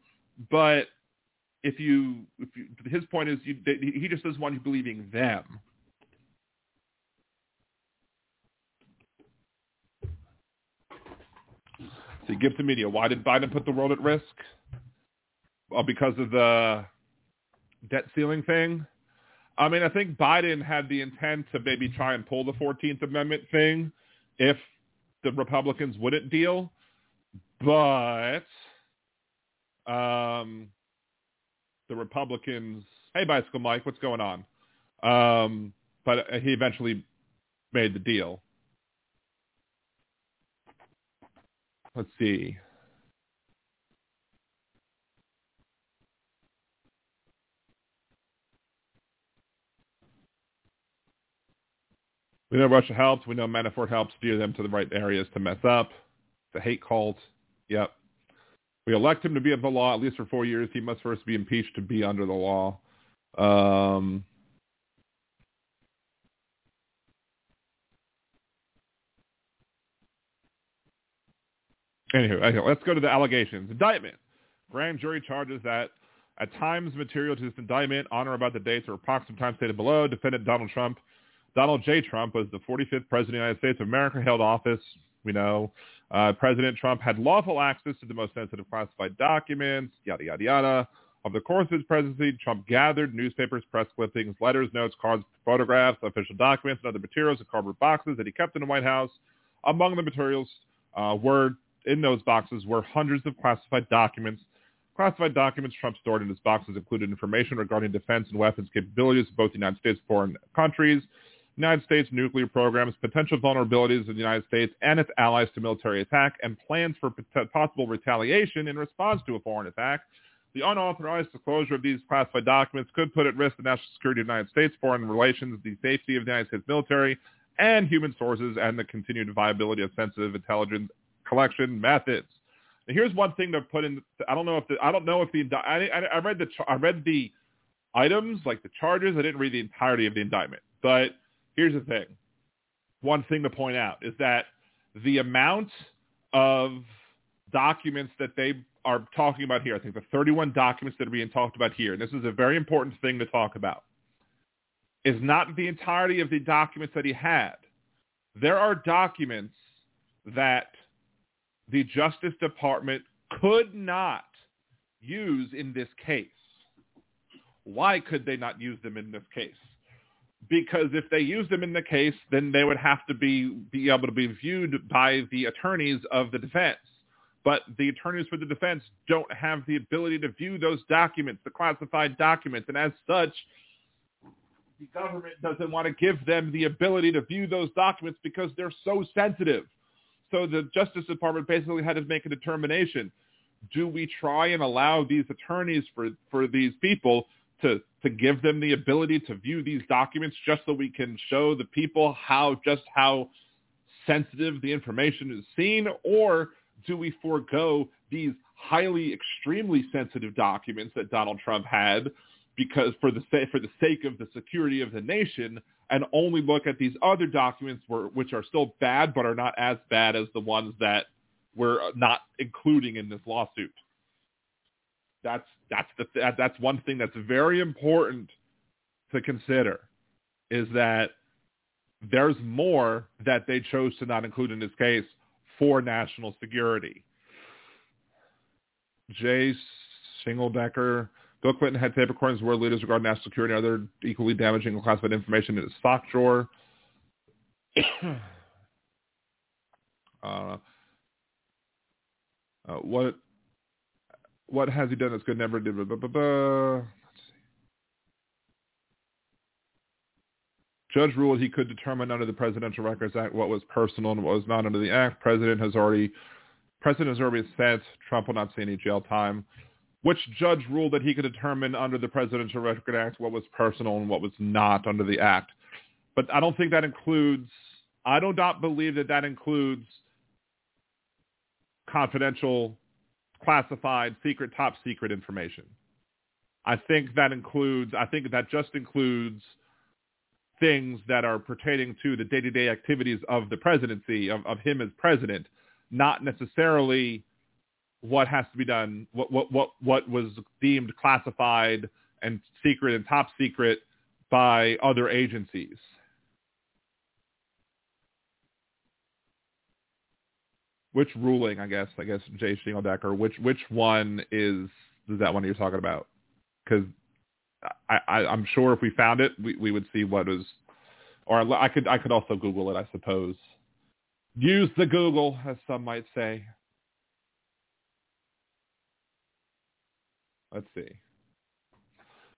But if you, if you his point is, you, he just doesn't want you believing them. Gibson Media. Why did Biden put the world at risk? Well, because of the debt ceiling thing. I mean, I think Biden had the intent to maybe try and pull the 14th Amendment thing if the Republicans wouldn't deal. But um, the Republicans, hey, Bicycle Mike, what's going on? Um, but he eventually made the deal. Let's see. We know Russia helps. We know Manafort helps steer them to the right areas to mess up. The hate cult. Yep. We elect him to be under the law at least for four years. He must first be impeached to be under the law. Um, anywho, anyway, let's go to the allegations. Indictment. Grand jury charges that at times material to this indictment on or about the dates or approximate time stated below, defendant Donald Trump Donald J. Trump was the 45th president of the United States of America, held office. We know uh, President Trump had lawful access to the most sensitive classified documents, yada, yada, yada. Over the course of his presidency, Trump gathered newspapers, press clippings, letters, notes, cards, photographs, official documents, and other materials in cardboard boxes that he kept in the White House. Among the materials uh, were in those boxes were hundreds of classified documents. Classified documents Trump stored in his boxes included information regarding defense and weapons capabilities of both the United States and foreign countries, United States nuclear programs, potential vulnerabilities of the United States and its allies to military attack, and plans for possible retaliation in response to a foreign attack. The unauthorized disclosure of these classified documents could put at risk the national security of the United States, foreign relations, the safety of the United States military, and human sources, and the continued viability of sensitive intelligence collection methods. Now, here's one thing to put in. I don't know if the, I don't know if the I, I, I read the I read the items like the charges. I didn't read the entirety of the indictment, but here's the thing. One thing to point out is that the amount of documents that they are talking about here, I think the 31 documents that are being talked about here, and this is a very important thing to talk about, is not the entirety of the documents that he had. There are documents that the Justice Department could not use in this case. Why could they not use them in this case? because if they use them in the case, then they would have to be be able to be viewed by the attorneys of the defense. but the attorneys for the defense don't have the ability to view those documents, the classified documents, and as such, the government doesn't want to give them the ability to view those documents because they're so sensitive. So the Justice Department basically had to make a determination. Do we try and allow these attorneys for, for these people to, to give them the ability to view these documents just so we can show the people how just how sensitive the information is seen? Or do we forego these highly, extremely sensitive documents that Donald Trump had because for the for the sake of the security of the nation, and only look at these other documents were, which are still bad but are not as bad as the ones that we're not including in this lawsuit. That's that's the that's one thing that's very important to consider is that there's more that they chose to not include in this case for national security. Jay Singledecker, Bill Clinton had tape recordings where leaders regarding national security and other equally damaging classified information in his sock drawer. uh, uh, what what has he done that's good? Never did. Blah, blah, blah, Judge ruled he could determine under the Presidential Records Act what was personal and what was not under the act. President has already President has already said Trump will not see any jail time. Which judge ruled that he could determine under the Presidential Record Act what was personal and what was not under the act? But I don't think that includes. I do not believe that that includes confidential, classified, secret, top secret information. I think that includes. I think that just includes things that are pertaining to the day-to-day activities of the presidency, of, of him as president, not necessarily what has to be done, what, what, what, what was deemed classified and secret and top secret by other agencies. Which ruling, I guess, I guess Jay Shingeldecker, which which one is is that one you're talking about? Because I, I, I'm sure if we found it, we, we would see what was, or I could I could also Google it, I suppose. Use the Google, as some might say. Let's see.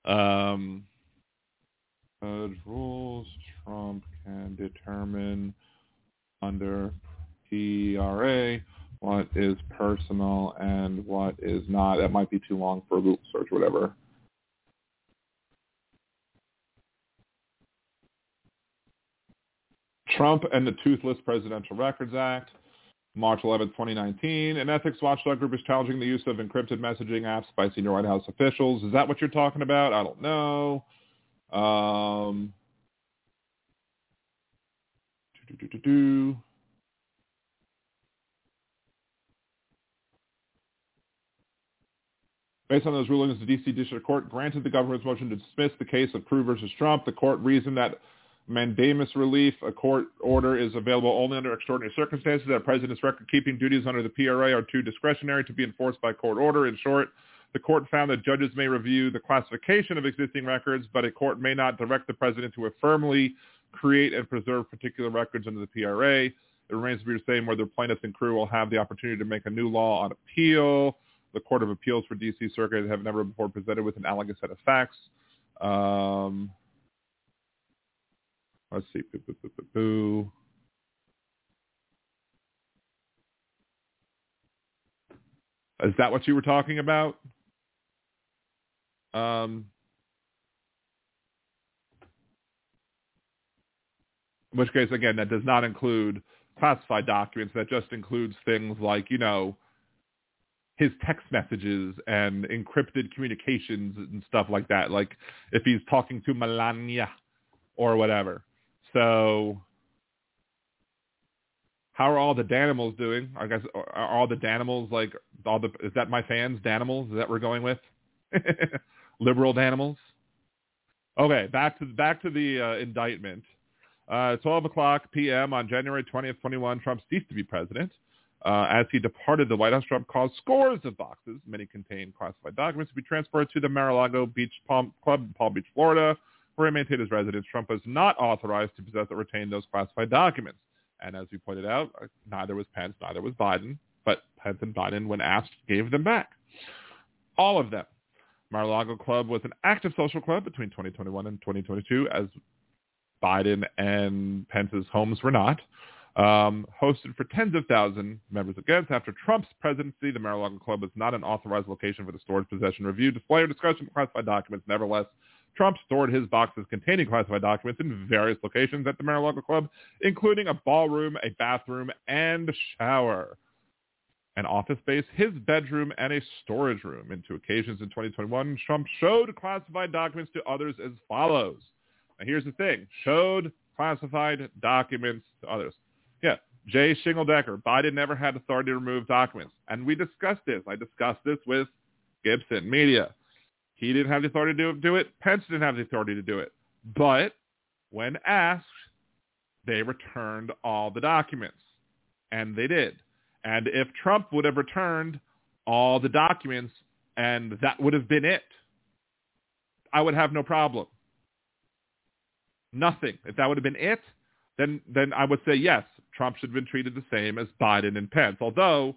Um, judge rules Trump can determine under PRA what is personal and what is not. That might be too long for a Google search, whatever. Trump and the Toothless Presidential Records Act, March 11, 2019. An ethics watchdog group is challenging the use of encrypted messaging apps by senior White House officials. Is that what you're talking about? I don't know. Um, Based on those rulings, the D.C. District Court granted the government's motion to dismiss the case of CREW versus Trump. The court reasoned that mandamus relief. A court order is available only under extraordinary circumstances. That president's record-keeping duties under the PRA are too discretionary to be enforced by court order. In short, the court found that judges may review the classification of existing records, but a court may not direct the president to affirmly create and preserve particular records under the PRA. It remains to be the same whether plaintiffs and CREW will have the opportunity to make a new law on appeal. The Court of Appeals for D.C. Circuit have never before presented with an analogous set of facts. Um, Let's see. Boo, boo, boo, boo, Is that what you were talking about? Um, in which case, again, that does not include classified documents. That just includes things like, you know, his text messages and encrypted communications and stuff like that. Like if he's talking to Melania or whatever. So how are all the Danimals doing? I guess are all the Danimals like all the is that my fans Danimals? Is that we're going with liberal Danimals? Okay, back to back to the uh, indictment. Uh, 12 o'clock p.m. on January 20th, 21, Trump ceased to be president. Uh, as he departed the White House, Trump caused scores of boxes, many contained classified documents, to be transported to the Mar-a-Lago Beach Palm Club in Palm Beach, Florida, where he maintained his residence, Trump was not authorized to possess or retain those classified documents. And as we pointed out, uh, neither was Pence, neither was Biden. but Pence and Biden, when asked, gave them back. All of them. Mar-a-Lago Club was an active social club between 2021 and 2022, as Biden and Pence's homes were not. Um, hosted for tens of thousands members of guests. After Trump's presidency, the Mar-a-Lago Club is not an authorized location for the storage, possession, review, display, or discussion of classified documents. Nevertheless, Trump stored his boxes containing classified documents in various locations at the Mar-a-Lago Club, including a ballroom, a bathroom, and shower an office space, his bedroom, and a storage room. In two occasions in 2021, Trump showed classified documents to others as follows. Now here's the thing. Showed classified documents to others. Yeah, Jay Shingle-Decker. Biden never had authority to remove documents. And we discussed this. I discussed this with Gibson Media. He didn't have the authority to do it. Pence didn't have the authority to do it. But when asked, they returned all the documents. And they did. And if Trump would have returned all the documents and that would have been it, I would have no problem. Nothing. If that would have been it, then then I would say yes, Trump should have been treated the same as Biden and Pence. Although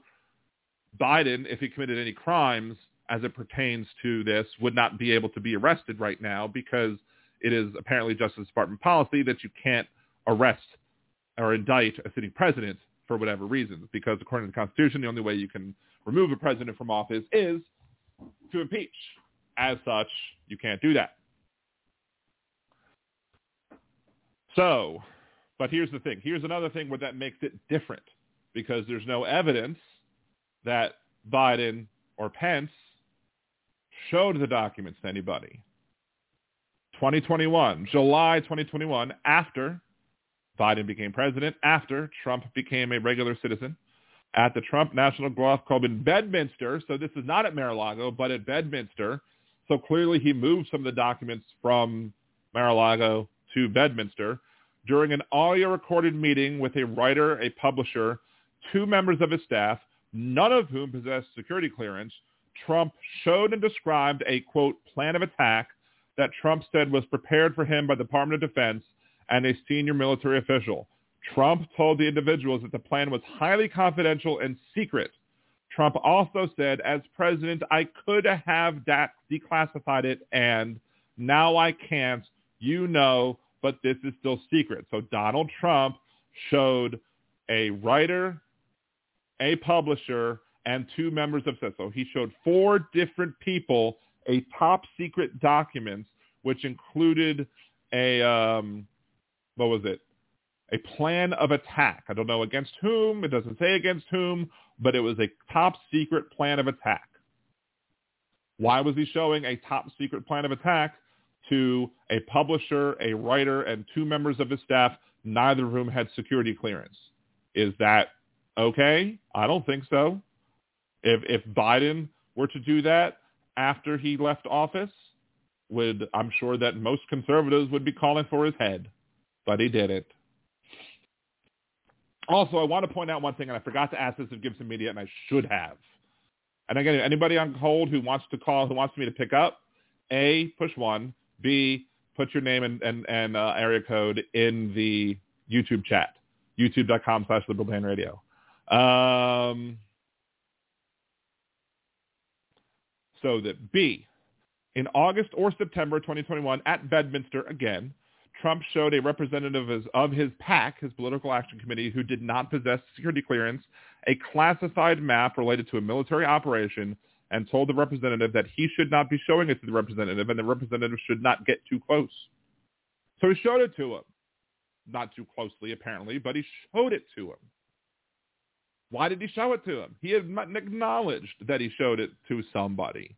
Biden, if he committed any crimes as it pertains to this, would not be able to be arrested right now because it is apparently Justice Department policy that you can't arrest or indict a sitting president for whatever reasons. Because according to the Constitution, the only way you can remove a president from office is to impeach. As such, you can't do that. So, but here's the thing. Here's another thing where that makes it different because there's no evidence that Biden or Pence showed the documents to anybody. 2021, July 2021, after Biden became president after Trump became a regular citizen at the Trump National Golf Club in Bedminster. So this is not at Mar-a-Lago, but at Bedminster. So clearly he moved some of the documents from Mar-a-Lago to Bedminster. During an audio recorded meeting with a writer, a publisher, two members of his staff, none of whom possessed security clearance, Trump showed and described a, quote, plan of attack that Trump said was prepared for him by the Department of Defense and a senior military official. Trump told the individuals that the plan was highly confidential and secret. Trump also said, as president, I could have declassified it and now I can't. You know, but this is still secret. So Donald Trump showed a writer, a publisher, and two members of CISO. He showed four different people a top secret document, which included a um, what was it? A plan of attack. I don't know against whom. It doesn't say against whom, but it was a top secret plan of attack. Why was he showing a top secret plan of attack to a publisher, a writer, and two members of his staff, neither of whom had security clearance? Is that okay? I don't think so. If if Biden were to do that after he left office, would I'm sure that most conservatives would be calling for his head but he did it. Also, I want to point out one thing, and I forgot to ask this of Gibson Media, and I should have. And again, anybody on hold who wants to call, who wants me to pick up, A, push one. B, put your name and, and, and uh, area code in the YouTube chat, youtube.com slash liberal radio. Um, so that B, in August or September 2021 at Bedminster, again, Trump showed a representative of his PAC, his Political Action Committee, who did not possess security clearance, a classified map related to a military operation and told the representative that he should not be showing it to the representative and the representative should not get too close. So he showed it to him. Not too closely, apparently, but he showed it to him. Why did he show it to him? He had acknowledged that he showed it to somebody.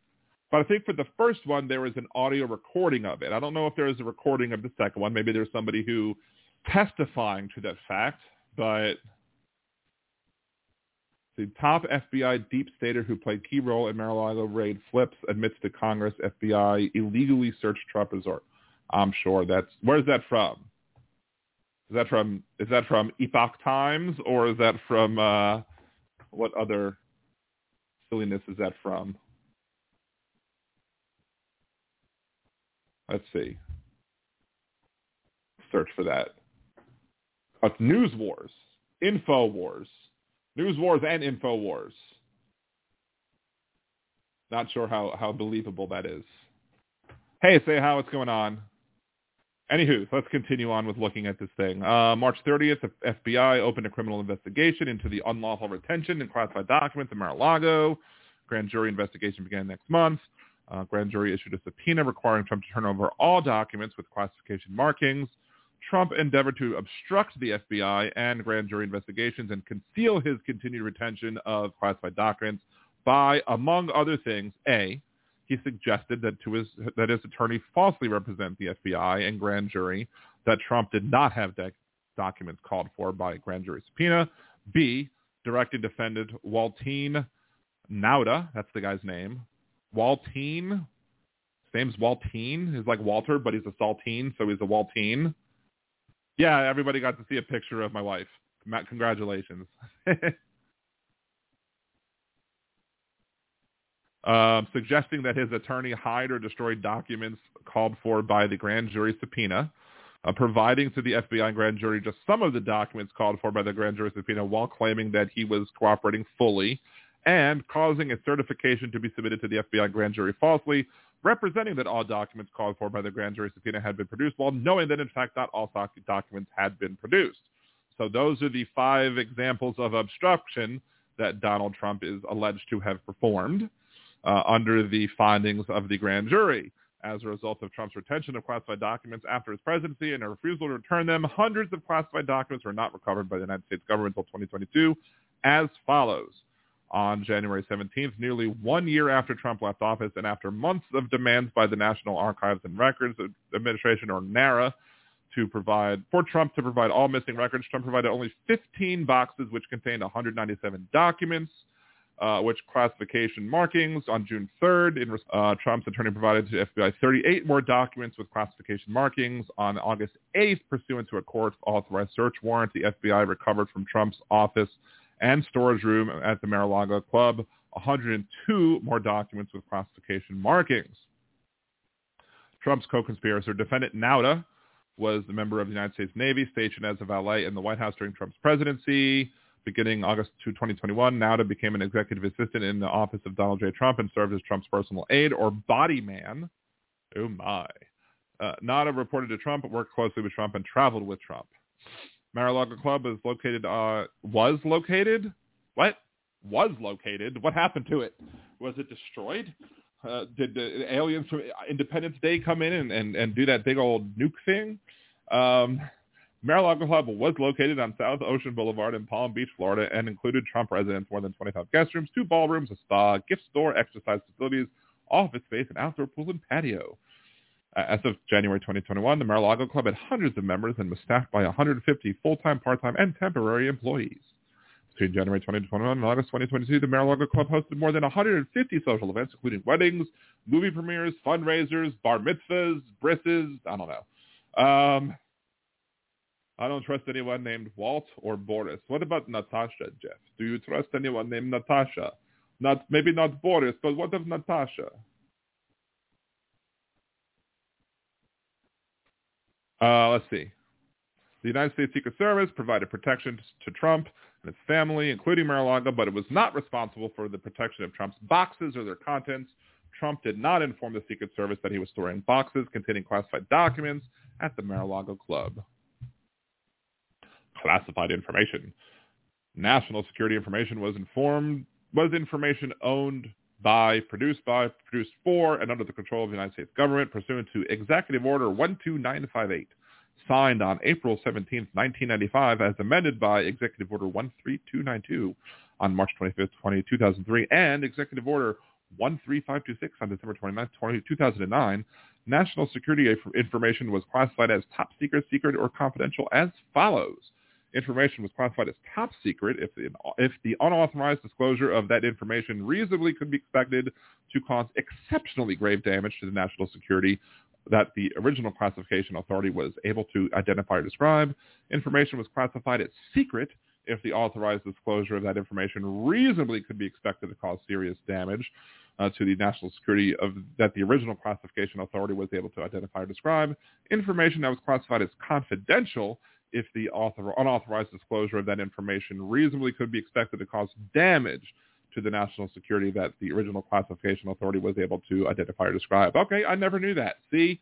But I think for the first one, there was an audio recording of it. I don't know if there is a recording of the second one. Maybe there's somebody who testifying to that fact. But the top FBI deep stater who played key role in Mar-a-Lago raid flips admits to Congress FBI illegally searched Trump resort. I'm sure that's where's that from? Is that from is that from Epoch Times or is that from uh, what other silliness is that from? Let's see. Search for that. Uh, News Wars, Info Wars, News Wars and Info Wars. Not sure how, how believable that is. Hey, say how what's going on? Anywho, let's continue on with looking at this thing. Uh, March 30th, the FBI opened a criminal investigation into the unlawful retention and classified documents in Mar-a-Lago. Grand jury investigation began next month. Uh, grand jury issued a subpoena requiring Trump to turn over all documents with classification markings. Trump endeavored to obstruct the FBI and grand jury investigations and conceal his continued retention of classified documents by, among other things, A, he suggested that to his that his attorney falsely represent the FBI and grand jury that Trump did not have documents called for by grand jury subpoena. B, directed defendant Waltine Nauta, that's the guy's name. Waltine, his name's Waltine. He's like Walter, but he's a saltine, so he's a Waltine. Yeah, everybody got to see a picture of my wife. Matt, congratulations. uh, suggesting that his attorney hide or destroy documents called for by the grand jury subpoena, uh, providing to the FBI grand jury just some of the documents called for by the grand jury subpoena while claiming that he was cooperating fully, and causing a certification to be submitted to the FBI grand jury falsely, representing that all documents called for by the grand jury subpoena had been produced while knowing that in fact not all documents had been produced. So those are the five examples of obstruction that Donald Trump is alleged to have performed uh, under the findings of the grand jury. As a result of Trump's retention of classified documents after his presidency and a refusal to return them, hundreds of classified documents were not recovered by the United States government until 2022 as follows. On January 17th, nearly one year after Trump left office and after months of demands by the National Archives and Records Administration, or NARA, to provide for Trump to provide all missing records. Trump provided only 15 boxes, which contained 197 documents uh, which classification markings on June 3rd. In, uh, Trump's attorney provided to FBI 38 more documents with classification markings. On August 8th, pursuant to a court-authorized search warrant, the FBI recovered from Trump's office and storage room at the Mar-a-Lago Club 102 more documents with classification markings. Trump's co-conspirator, defendant Nauta, was the member of the United States Navy stationed as a valet in the White House during Trump's presidency beginning August 2, 2021, Nauta became an executive assistant in the office of Donald J. Trump and served as Trump's personal aide or body man. Oh my. Uh, reported to Trump, worked closely with Trump, and traveled with Trump. Mar-a-Lago Club is located, uh, was located? What? Was located? What happened to it? Was it destroyed? Uh, did the aliens from Independence Day come in and, and, and do that big old nuke thing? Um, Mar-a-Lago Club was located on South Ocean Boulevard in Palm Beach, Florida, and included Trump residents, more than 25 guest rooms, two ballrooms, a spa, gift store, exercise facilities, office space, and outdoor pool, and patio. Uh, as of January 2021, the Mar-a-Lago Club had hundreds of members and was staffed by 150 full-time, part-time, and temporary employees. Between January 2021 and August 2022, the Mar-a-Lago Club hosted more than 150 social events, including weddings, movie premieres, fundraisers, bar mitzvahs, brisses, I don't know. Um, I don't trust anyone named Walt or Boris. What about Natasha, Jeff? Do you trust anyone named Natasha? Not maybe not Boris, but what of Natasha? Uh, let's see. The United States Secret Service provided protection to Trump and his family, including Mar-a-Lago, but it was not responsible for the protection of Trump's boxes or their contents. Trump did not inform the Secret Service that he was storing boxes containing classified documents at the Mar-a-Lago Club classified information. National security information was informed was information owned by, produced by, produced for, and under the control of the United States government pursuant to Executive Order 12958, signed on April 17, 1995, as amended by Executive Order 13292 on March 25, 2003, and Executive Order 13526 on December 29, 2009, national security information was classified as top secret, secret, or confidential as follows information was classified as top secret if the, if the unauthorized disclosure of that information reasonably could be expected to cause exceptionally grave damage to the national security that the original classification authority was able to identify or describe. Information was classified as secret if the authorized disclosure of that information reasonably could be expected to cause serious damage uh, to the national security of that the original classification authority was able to identify or describe. Information that was classified as confidential if the author, unauthorized disclosure of that information reasonably could be expected to cause damage to the national security that the original classification authority was able to identify or describe. Okay, I never knew that. See,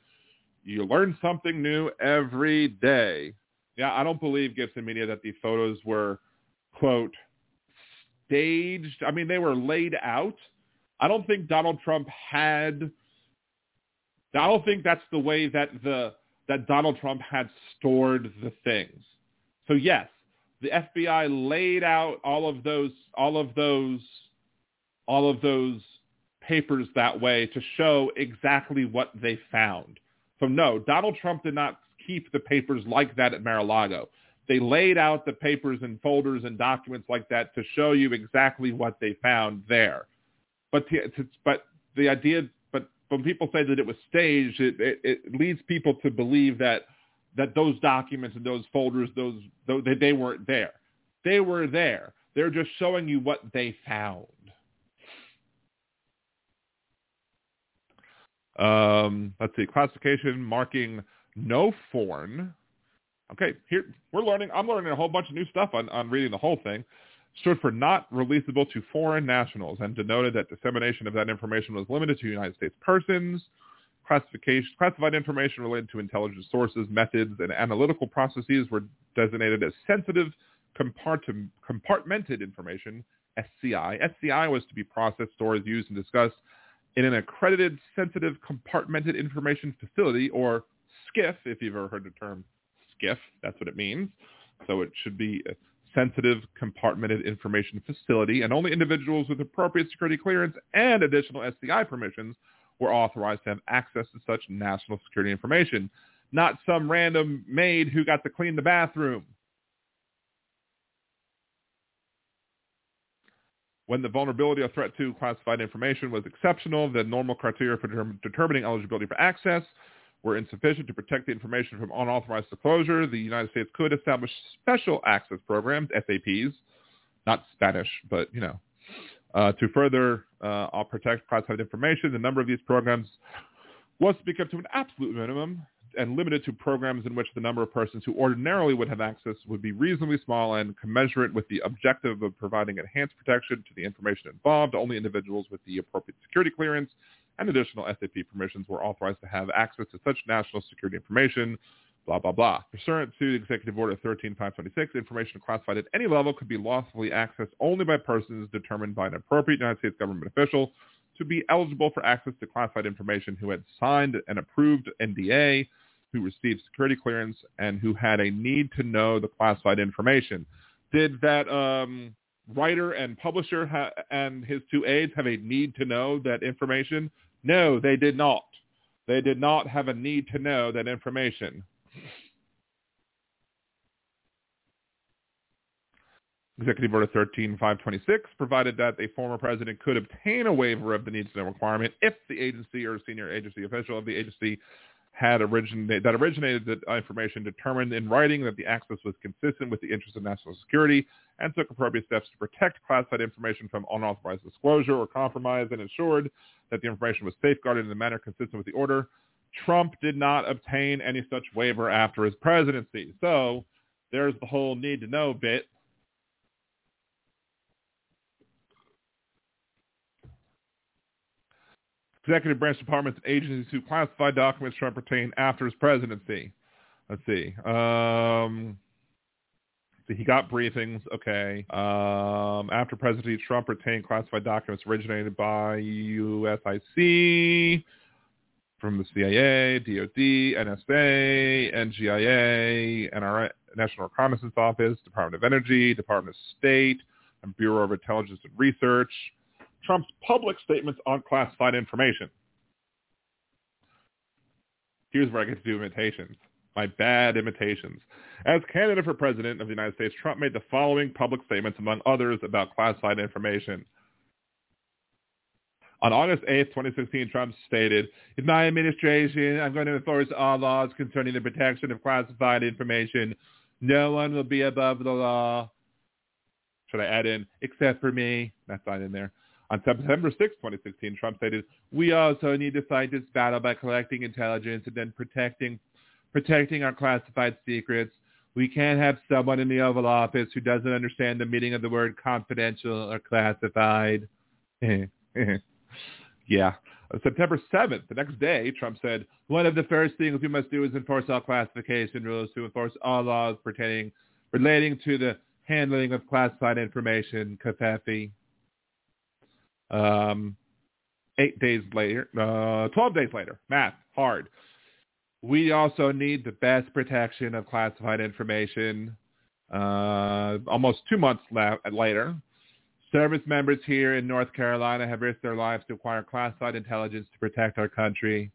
you learn something new every day. Yeah, I don't believe Gibson Media that the photos were, quote, staged. I mean, they were laid out. I don't think Donald Trump had. I don't think that's the way that the that Donald Trump had stored the things. So yes, the FBI laid out all of those all of those all of those papers that way to show exactly what they found. So no, Donald Trump did not keep the papers like that at Mar-a-Lago. They laid out the papers and folders and documents like that to show you exactly what they found there. But to, to, but the idea, when people say that it was staged, it, it, it leads people to believe that that those documents and those folders, those, those they, they weren't there. They were there. They're just showing you what they found. Um, let's see, classification marking no foreign. Okay, here we're learning. I'm learning a whole bunch of new stuff on, on reading the whole thing. Stood for not releasable to foreign nationals and denoted that dissemination of that information was limited to United States persons. Classification, classified information related to intelligence sources, methods, and analytical processes were designated as sensitive compartmented information, SCI. SCI was to be processed, stored, used, and discussed in an accredited sensitive compartmented information facility or SCIF, if you've ever heard the term SCIF, that's what it means. So it should be sensitive compartmented information facility and only individuals with appropriate security clearance and additional SCI permissions were authorized to have access to such national security information, not some random maid who got to clean the bathroom. When the vulnerability or threat to classified information was exceptional, the normal criteria for determining eligibility for access were insufficient to protect the information from unauthorized disclosure. The United States could establish special access programs, SAPs, not Spanish, but, you know, uh, to further uh, protect classified information. The number of these programs was to be kept to an absolute minimum and limited to programs in which the number of persons who ordinarily would have access would be reasonably small and commensurate with the objective of providing enhanced protection to the information involved. Only individuals with the appropriate security clearance and additional SAP permissions were authorized to have access to such national security information, blah, blah, blah. Pursuant to the Executive Order 13526, information classified at any level could be lawfully accessed only by persons determined by an appropriate United States government official to be eligible for access to classified information who had signed an approved NDA who received security clearance and who had a need to know the classified information. Did that um, writer and publisher ha- and his two aides have a need to know that information? No, they did not. They did not have a need to know that information. Executive Order 13526 provided that a former president could obtain a waiver of the need to know requirement if the agency or senior agency official of the agency had originated that originated the information determined in writing that the access was consistent with the interests of national security and took appropriate steps to protect classified information from unauthorized disclosure or compromise and ensured that the information was safeguarded in a manner consistent with the order. Trump did not obtain any such waiver after his presidency. So there's the whole need to know bit executive branch departments and agencies who classified documents Trump retained after his presidency. Let's see. Um, he got briefings. Okay. Um, after presidency, Trump retained classified documents originated by USIC, from the CIA, DOD, NSA, NGIA, NRA, National Reconnaissance Office, Department of Energy, Department of State, and Bureau of Intelligence and Research. Trump's public statements on classified information. Here's where I get to do imitations. My bad imitations. As candidate for president of the United States, Trump made the following public statements, among others, about classified information. On August 8, 2016, Trump stated, in my administration, I'm going to enforce all laws concerning the protection of classified information. No one will be above the law. Should I add in, except for me? That's not in there. On September 6, 2016, Trump stated, we also need to fight this battle by collecting intelligence and then protecting, protecting our classified secrets. We can't have someone in the Oval Office who doesn't understand the meaning of the word confidential or classified. yeah. On September 7th, the next day, Trump said, one of the first things we must do is enforce all classification rules to enforce all laws pertaining relating to the handling of classified information, Covfefe. Um, eight days later, uh, 12 days later, math, hard. We also need the best protection of classified information. Uh, almost two months la- later, service members here in North Carolina have risked their lives to acquire classified intelligence to protect our country.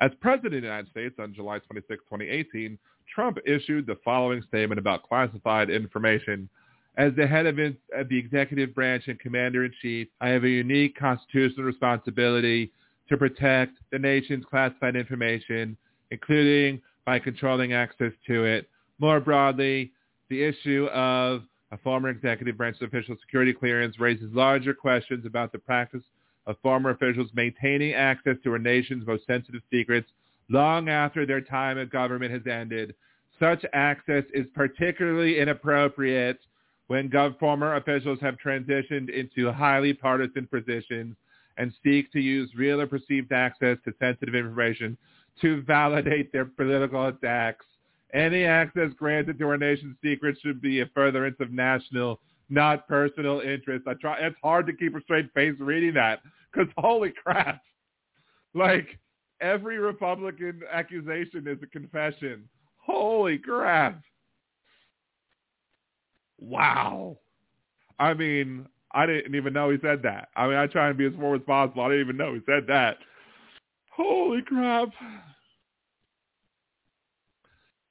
As President of the United States on July 26, 2018, Trump issued the following statement about classified information. As the head of the executive branch and commander-in-chief, I have a unique constitutional responsibility to protect the nation's classified information including by controlling access to it. More broadly, the issue of a former executive branch official security clearance raises larger questions about the practice of former officials maintaining access to our nation's most sensitive secrets long after their time in government has ended. Such access is particularly inappropriate when gov- former officials have transitioned into highly partisan positions and seek to use real or perceived access to sensitive information to validate their political attacks. Any access granted to our nation's secrets should be a furtherance of national, not personal interest. I try. It's hard to keep a straight face reading that because holy crap, like every Republican accusation is a confession. Holy crap! Wow. I mean, I didn't even know he said that. I mean, I try and be as forward as possible. I didn't even know he said that. Holy crap.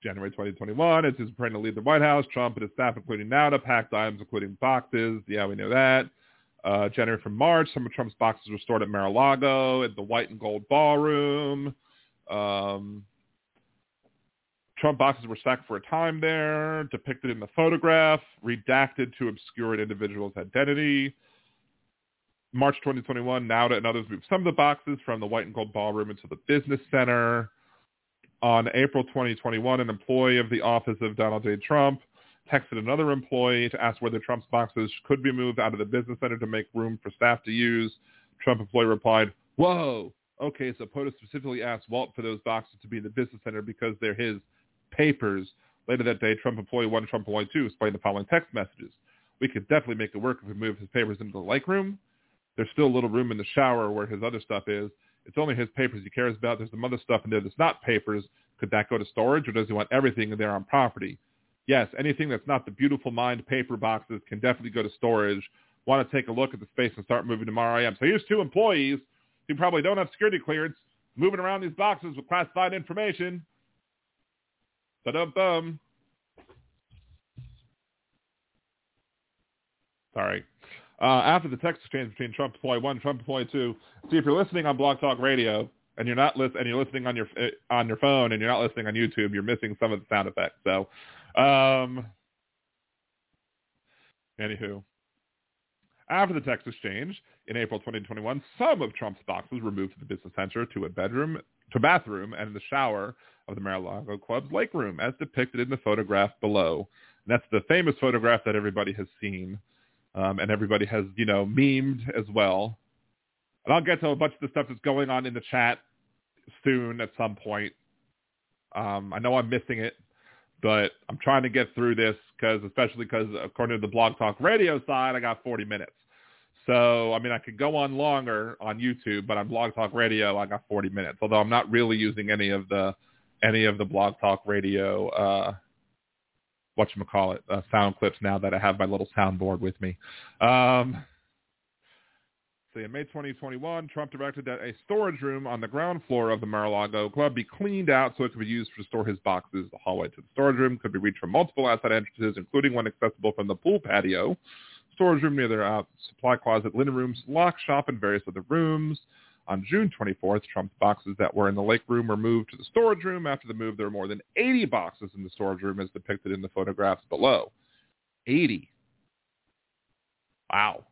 January 2021, as he's preparing to leave the White House, Trump and his staff, including NAUTA, packed items, including boxes. Yeah, we know that. Uh, January from March, some of Trump's boxes were stored at Mar-a-Lago at the White and Gold Ballroom. Um, Trump boxes were stacked for a time there, depicted in the photograph, redacted to obscure an individual's identity. March 2021, NAUTA and others moved some of the boxes from the White and Gold Ballroom into the Business Center. On April 2021, an employee of the office of Donald J. Trump texted another employee to ask whether Trump's boxes could be moved out of the business center to make room for staff to use. Trump employee replied, whoa, okay, so POTUS specifically asked Walt for those boxes to be in the business center because they're his papers. Later that day, Trump employee 1 Trump employee 2 explained the following text messages. We could definitely make it work if we move his papers into the lake room. There's still a little room in the shower where his other stuff is. It's only his papers he cares about. There's some other stuff in there that's not papers. Could that go to storage or does he want everything in there on property? Yes, anything that's not the beautiful mind paper boxes can definitely go to storage. Want to take a look at the space and start moving tomorrow? I am. So here's two employees who probably don't have security clearance moving around these boxes with classified information. Ba-dum-bum. Sorry. Uh, after the text exchange between Trump employee one, Trump employee two. See if you're listening on Blog Talk Radio and you're not list- and you're listening on your eh, on your phone and you're not listening on YouTube, you're missing some of the sound effects. So, um, anywho, after the text exchange in April 2021, some of Trump's boxes were moved to the business center to a bedroom, to a bathroom, and in the shower of the Mar-a-Lago Club's lake room, as depicted in the photograph below. And that's the famous photograph that everybody has seen um, and everybody has, you know, memed as well. And I'll get to a bunch of the stuff that's going on in the chat soon at some point. Um, I know I'm missing it, but I'm trying to get through this because, especially because according to the Blog Talk Radio side, I got 40 minutes. So, I mean, I could go on longer on YouTube, but on Blog Talk Radio, I got 40 minutes. Although I'm not really using any of the any of the Blog Talk Radio uh, whatchamacallit, uh, sound clips now that I have my little soundboard with me. Um, so in May 2021, Trump directed that a storage room on the ground floor of the Mar-a-Lago club be cleaned out so it could be used to store his boxes. The hallway to the storage room could be reached from multiple outside entrances, including one accessible from the pool patio. Storage room near their uh, supply closet, linen rooms, lock shop, and various other rooms. On June 24th, Trump's boxes that were in the lake room were moved to the storage room. After the move, there were more than 80 boxes in the storage room as depicted in the photographs below. 80. Wow.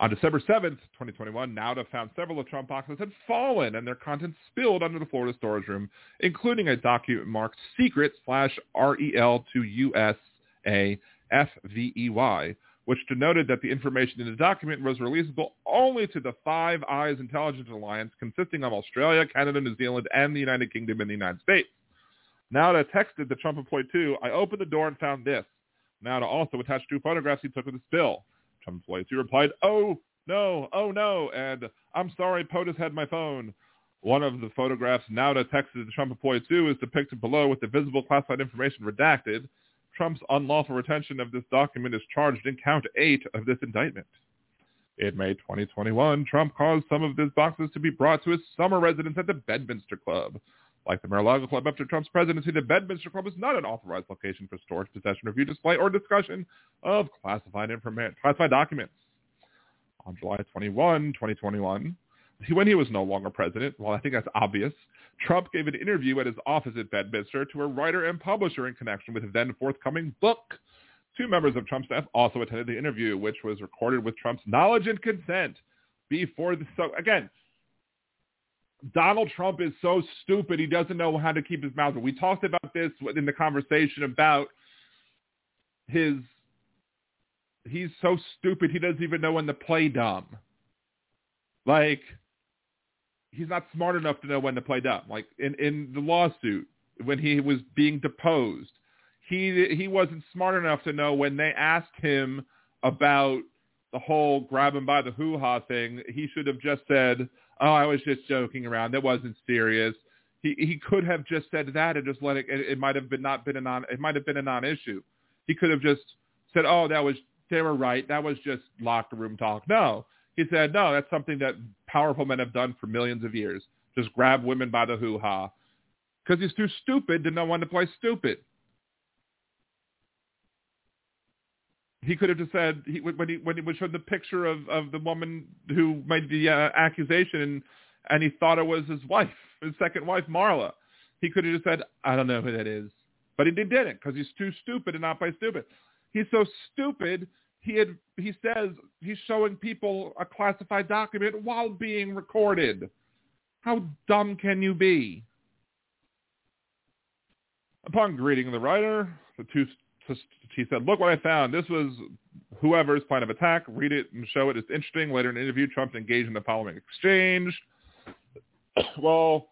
On December 7th, 2021, Nauta found several of Trump boxes had fallen and their contents spilled under the Florida storage room, including a document marked secret slash REL to USA FVEY, which denoted that the information in the document was releasable only to the Five Eyes Intelligence Alliance consisting of Australia, Canada, New Zealand, and the United Kingdom and the United States. Nauta texted the Trump employee too, I opened the door and found this. Nauta also attached two photographs he took of the spill. Trump employee two replied, oh, no, oh, no, and I'm sorry, POTUS had my phone. One of the photographs Nauta texted the Trump employee is depicted below with the visible classified information redacted. Trump's unlawful retention of this document is charged in count eight of this indictment. In May 2021, Trump caused some of his boxes to be brought to his summer residence at the Bedminster Club. Like the Mar-a-Lago Club after Trump's presidency, the Bedminster Club is not an authorized location for storage, possession, review, display, or discussion of classified information, classified documents. On July 21, 2021, when he was no longer president, well, I think that's obvious, Trump gave an interview at his office at Bedminster to a writer and publisher in connection with then forthcoming book. Two members of Trump's staff also attended the interview, which was recorded with Trump's knowledge and consent before the so again Donald Trump is so stupid he doesn't know how to keep his mouth. We talked about this in the conversation about his he's so stupid he doesn't even know when to play dumb. Like he's not smart enough to know when to play dumb. Like in in the lawsuit when he was being deposed, he he wasn't smart enough to know when they asked him about the whole grab him by the hoo-ha thing. He should have just said, oh, I was just joking around. That wasn't serious. He he could have just said that and just let it. It, it might have been not been a non. It might have been a non-issue. He could have just said, oh, that was they were right. That was just locker room talk. No, he said, no, that's something that powerful men have done for millions of years. Just grab women by the hoo-ha. Because he's too stupid to know when to play stupid. he could have just said he, when he when he was showed the picture of of the woman who made the uh, accusation and, and he thought it was his wife, his second wife, Marla. He could have just said, "I don't know who that is," but he didn't because he's too stupid to not play stupid. He's so stupid. He had he says he's showing people a classified document while being recorded. How dumb can you be? Upon greeting the writer, the two she said, look what I found. This was whoever's plan of attack. Read it and show it. It's interesting. Later in the interview, Trump engaged in the following exchange. well,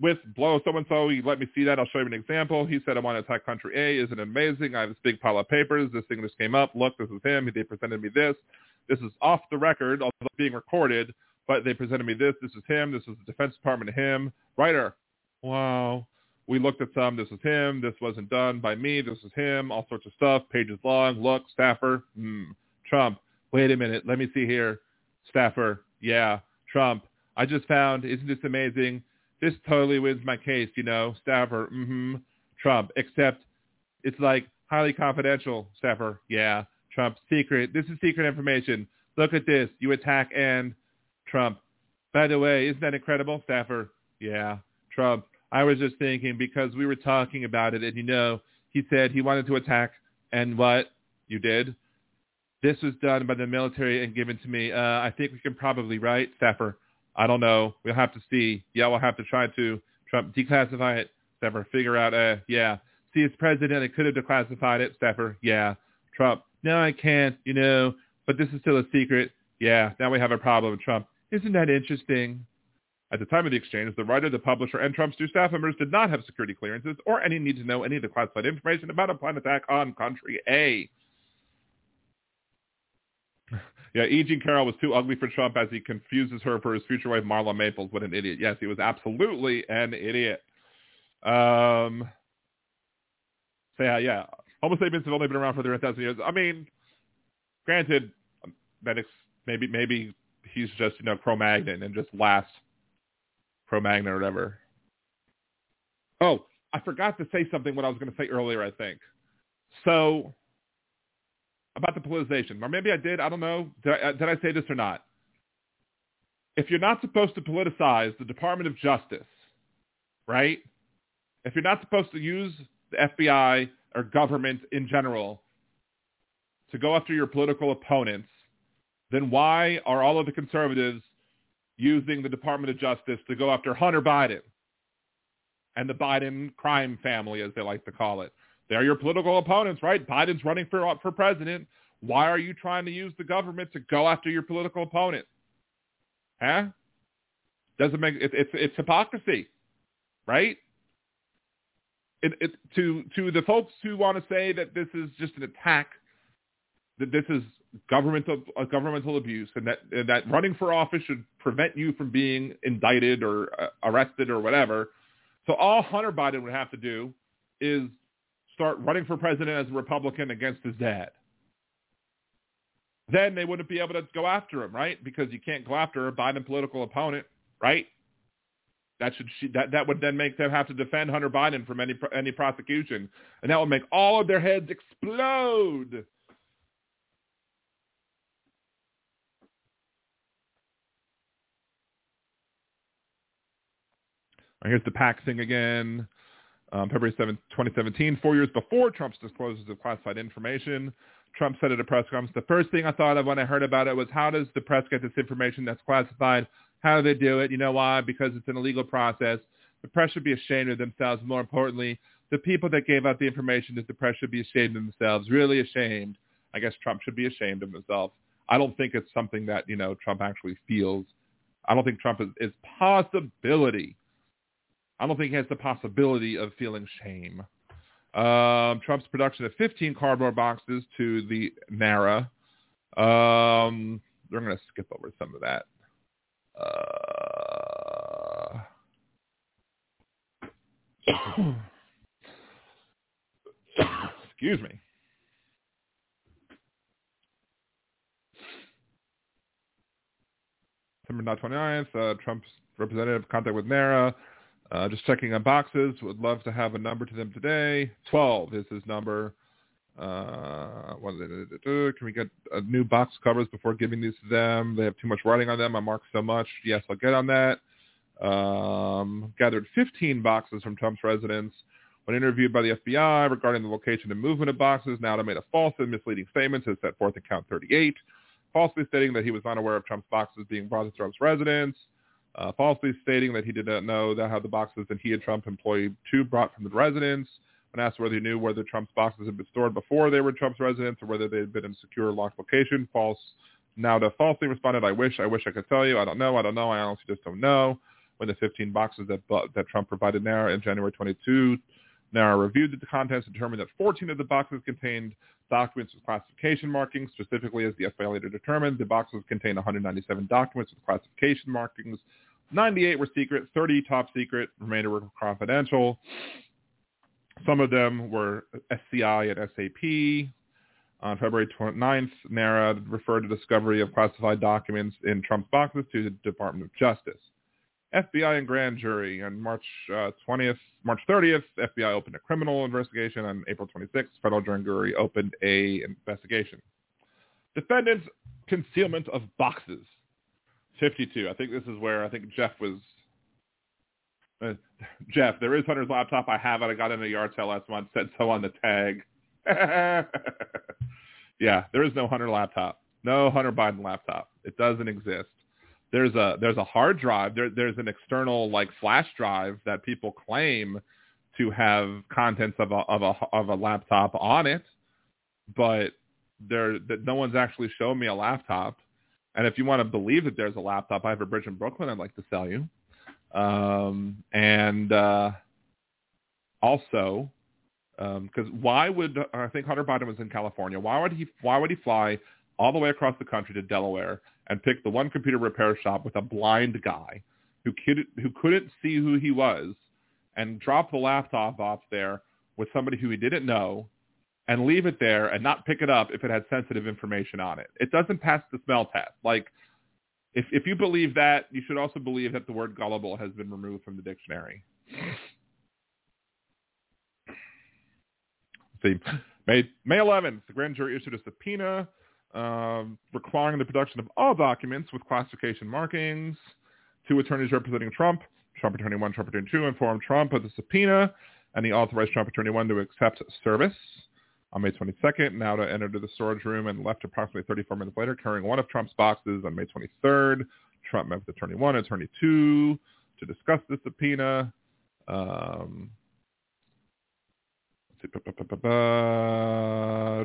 with blow so-and-so, he let me see that. I'll show you an example. He said, I want to attack country A. Isn't it amazing? I have this big pile of papers. This thing just came up. Look, this is him. They presented me this. This is off the record, although being recorded, but they presented me this. This is him. This is the Defense Department of him. Writer. Wow we looked at some. This is him. This wasn't done by me. This is him. All sorts of stuff. Pages long. Look, staffer. Hmm. Trump. Wait a minute. Let me see here. Staffer. Yeah. Trump. I just found. Isn't this amazing? This totally wins my case. You know. Staffer. Mm-hmm. Trump. Except it's like highly confidential. Staffer. Yeah. Trump. Secret. This is secret information. Look at this. You attack and Trump. By the way, isn't that incredible? Staffer. Yeah. Trump. I was just thinking because we were talking about it, and you know, he said he wanted to attack, and what you did. This was done by the military and given to me. Uh, I think we can probably, right, Staffer? I don't know. We'll have to see. Yeah, we'll have to try to Trump declassify it. Staffer, figure out. Uh, yeah. See, as president, It could have declassified it. Staffer, yeah. Trump, no, I can't. You know, but this is still a secret. Yeah. Now we have a problem. With Trump, isn't that interesting? At the time of the exchange, the writer, the publisher, and Trump's two staff members did not have security clearances or any need to know any of the classified information about a planned attack on country A. Yeah, E. Jean Carroll was too ugly for Trump as he confuses her for his future wife, Marla Maples. What an idiot. Yes, he was absolutely an idiot. Um, so yeah, yeah. Homo sapiens have only been around for 3,000 years. I mean, granted, that maybe maybe he's just, you know, Cro-Magnon and just last Cro-Magnon or whatever. Oh, I forgot to say something what I was going to say earlier, I think. So about the politicization, or maybe I did. I don't know. Did I, uh, did I say this or not? If you're not supposed to politicize the Department of Justice, right? If you're not supposed to use the FBI or government in general to go after your political opponents, then why are all of the conservatives using the Department of Justice to go after Hunter Biden and the Biden crime family, as they like to call it? They're your political opponents, right? Biden's running for for president. Why are you trying to use the government to go after your political opponent? Huh? Doesn't make it, it's it's hypocrisy, right? It, it, to to the folks who want to say that this is just an attack, that this is governmental uh, governmental abuse, and that and that running for office should prevent you from being indicted or uh, arrested or whatever. So all Hunter Biden would have to do is start running for president as a Republican against his dad. Then they wouldn't be able to go after him, right? Because you can't go after a Biden political opponent, right? That should that that would then make them have to defend Hunter Biden from any any prosecution, and that would make all of their heads explode. Here's the PAC thing again. Um, February 7, 2017, four years before Trump's disclosures of classified information. Trump said at a press conference, the first thing I thought of when I heard about it was how does the press get this information that's classified? How do they do it? You know why? Because it's an illegal process. The press should be ashamed of themselves. More importantly, the people that gave out the information that the press should be ashamed of themselves, really ashamed. I guess Trump should be ashamed of himself. I don't think it's something that, you know, Trump actually feels. I don't think Trump is, is possibility. I don't think he has the possibility of feeling shame. Um, Trump's production of 15 cardboard boxes to the NARA. Um, we're going to skip over some of that. Uh, excuse me. September 29th, uh, Trump's representative contact with NARA. Uh, just checking on boxes. Would love to have a number to them today. 12 is his number. Uh, can we get new box covers before giving these to them? They have too much writing on them. I mark so much. Yes, I'll get on that. Um, gathered 15 boxes from Trump's residence. When interviewed by the FBI regarding the location and movement of boxes, Nauta made a false and misleading statement as set forth in count 38, falsely stating that he was unaware of Trump's boxes being brought to Trump's residence uh, falsely stating that he did not know that how the boxes that he and Trump employee two brought from the residence. When asked whether he knew whether Trump's boxes had been stored before they were Trump's residence or whether they had been in a secure locked location, false. Nauta falsely responded, I wish, I wish I could tell you. I don't know. I don't know. I honestly just don't know. When the 15 boxes that, that Trump provided NARA in January 22, NARA reviewed the contents and determined that 14 of the boxes contained documents with classification markings. Specifically, as the FBI later determined, the boxes contained 197 documents with classification markings 98 were secret, 30 top secret, remainder were confidential. Some of them were SCI and SAP. On February 29th, NARA referred to discovery of classified documents in Trump's boxes to the Department of Justice. FBI and grand jury on March uh, 20th, March 30th, FBI opened a criminal investigation. On April 26th, federal grand jury opened a investigation. Defendants concealment of boxes. 52. I think this is where I think Jeff was. Uh, Jeff, there is Hunter's laptop. I have it. I got it in a yard sale last month. Said so on the tag. yeah, there is no Hunter laptop. No Hunter Biden laptop. It doesn't exist. There's a there's a hard drive. There there's an external like flash drive that people claim to have contents of a of a of a laptop on it, but there that no one's actually shown me a laptop and if you want to believe that there's a laptop, I have a bridge in Brooklyn I'd like to sell you. Um, and uh, also, because um, why would I think Hunter Biden was in California? Why would he? Why would he fly all the way across the country to Delaware and pick the one computer repair shop with a blind guy who could who couldn't see who he was, and drop the laptop off there with somebody who he didn't know and leave it there and not pick it up if it had sensitive information on it. It doesn't pass the smell test. Like, if if you believe that, you should also believe that the word gullible has been removed from the dictionary. see, May May 11th, the grand jury issued a subpoena um, requiring the production of all documents with classification markings. Two attorneys representing Trump, Trump Attorney 1, Trump Attorney 2, informed Trump of the subpoena, and he authorized Trump Attorney 1 to accept service. On May 22nd, Nauta entered the storage room and left approximately 34 minutes later carrying one of Trump's boxes. On May 23rd, Trump met with Attorney 1 and Attorney 2 to discuss the subpoena. Um,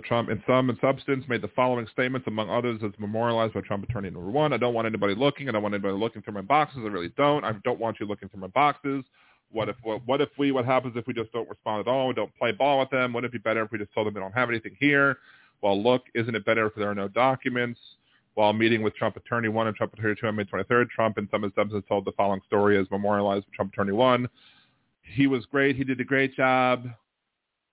Trump, in sum and substance, made the following statements, among others, as memorialized by Trump attorney number one. I don't want anybody looking. I don't want anybody looking through my boxes. I really don't. I don't want you looking through my boxes. What if what, what if we what happens if we just don't respond at all? We don't play ball with them. Wouldn't it be better if we just told them we don't have anything here? Well, look, isn't it better if there are no documents? While meeting with Trump Attorney 1 and Trump Attorney 2 on May 23rd, Trump in some instances told the following story as memorialized by Trump Attorney 1. He was great. He did a great job.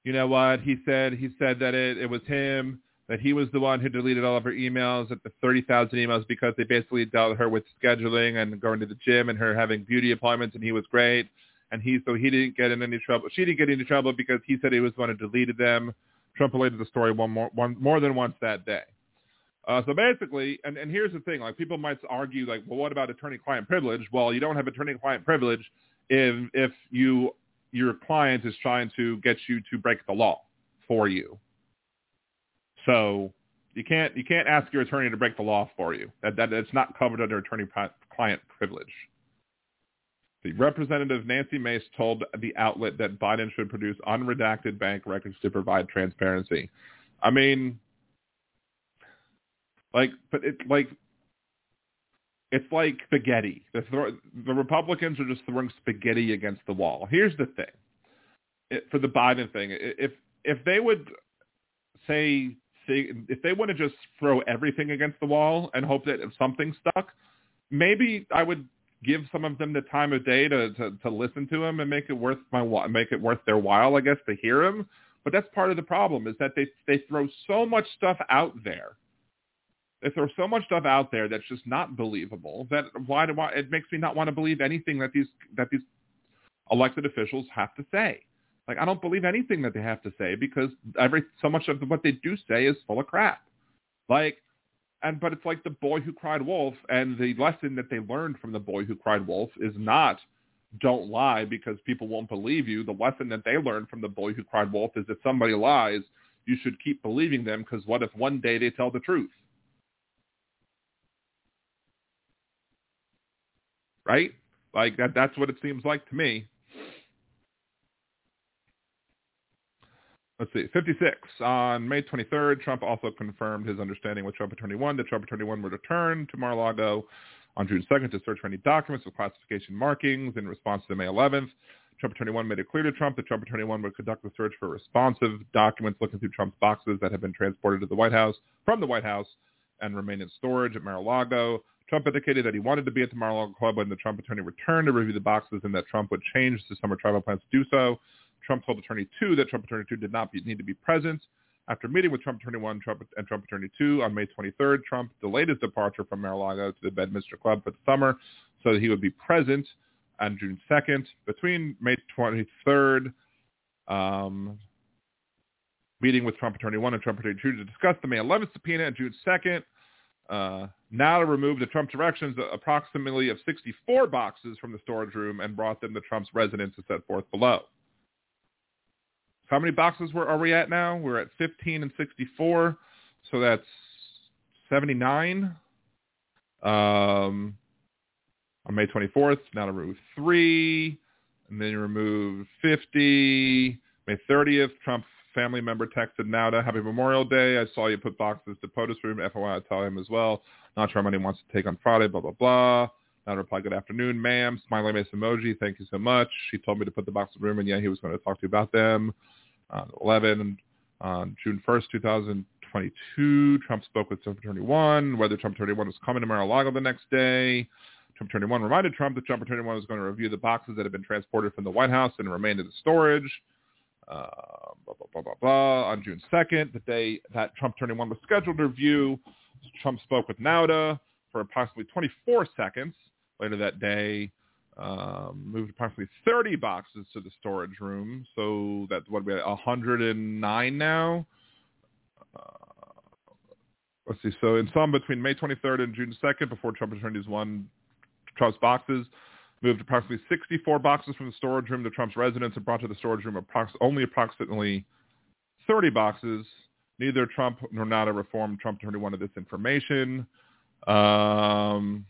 You know what? He said he said that it, it was him, that he was the one who deleted all of her emails at the 30,000 emails because they basically dealt her with scheduling and going to the gym and her having beauty appointments and he was great and he so he didn't get in any trouble. She didn't get into trouble because he said he was the one who deleted them. Trump related the story one more one more than once that day. Uh, so basically, and, and here's the thing: like people might argue, like, well, what about attorney-client privilege? Well, you don't have attorney-client privilege if if you your client is trying to get you to break the law for you. So you can't you can't ask your attorney to break the law for you. That that it's not covered under attorney-client privilege. The representative Nancy Mace told the outlet that Biden should produce unredacted bank records to provide transparency. I mean, like, but it like, it's like spaghetti. The, throw, the Republicans are just throwing spaghetti against the wall. Here's the thing, it, for the Biden thing, if if they would say, say if they want to just throw everything against the wall and hope that if something stuck, maybe I would give some of them the time of day to, to, to listen to him and make it worth my make it worth their while, I guess, to hear him. But that's part of the problem is that they they throw so much stuff out there. They throw so much stuff out there that's just not believable. That why do I, it makes me not want to believe anything that these that these elected officials have to say. Like I don't believe anything that they have to say because every so much of what they do say is full of crap. Like and but it's like the boy who cried wolf and the lesson that they learned from the boy who cried wolf is not don't lie because people won't believe you the lesson that they learned from the boy who cried wolf is if somebody lies you should keep believing them because what if one day they tell the truth right like that that's what it seems like to me let's see, 56. On May 23rd, Trump also confirmed his understanding with Trump Attorney 1 that Trump Attorney 1 would return to Mar-a-Lago on June 2nd to search for any documents with classification markings in response to May 11th. Trump Attorney 1 made it clear to Trump that Trump Attorney 1 would conduct the search for responsive documents looking through Trump's boxes that have been transported to the White House from the White House and remain in storage at Mar-a-Lago. Trump indicated that he wanted to be at the Mar-a-Lago Club when the Trump attorney returned to review the boxes and that Trump would change the summer travel plans to do so. Trump told Attorney 2 that Trump Attorney 2 did not be, need to be present. After meeting with Trump Attorney 1 Trump, and Trump Attorney 2 on May 23rd, Trump delayed his departure from Mar-a-Lago to the Bedminster Club for the summer so that he would be present on June 2nd. Between May 23rd, um, meeting with Trump Attorney 1 and Trump Attorney 2 to discuss the May 11th subpoena and June 2nd, uh, now to remove the Trump directions approximately of 64 boxes from the storage room and brought them to Trump's residence as set forth below. How many boxes were, are we at now? We're at 15 and 64, so that's 79. Um, on May 24th, now to remove three, and then you remove 50. May 30th, Trump family member texted Nauta, Happy Memorial Day. I saw you put boxes to POTUS room. FYI, I tell him as well. Not sure how many wants to take on Friday, blah, blah, blah. Now reply, good afternoon, ma'am. Smiley face emoji. Thank you so much. She told me to put the box in the room, and yeah, he was going to talk to you about them uh, 11 on June 1st, 2022. Trump spoke with Trump Attorney 1, whether Trump Attorney 1 was coming to Mar-a-Lago the next day. Trump Attorney 1 reminded Trump that Trump Attorney 1 was going to review the boxes that had been transported from the White House and remained in the storage. Uh, blah, blah, blah, blah, blah. On June 2nd, the day that Trump Attorney 1 was scheduled to review, Trump spoke with Nauta for approximately 24 seconds. Later that day, um, moved approximately 30 boxes to the storage room. So that's what we 109 now. Uh, let's see. So in sum, between May 23rd and June 2nd, before Trump attorneys won Trump's boxes, moved approximately 64 boxes from the storage room to Trump's residence and brought to the storage room approx- only approximately 30 boxes. Neither Trump nor Nauta reformed Trump 21 of this information. Um,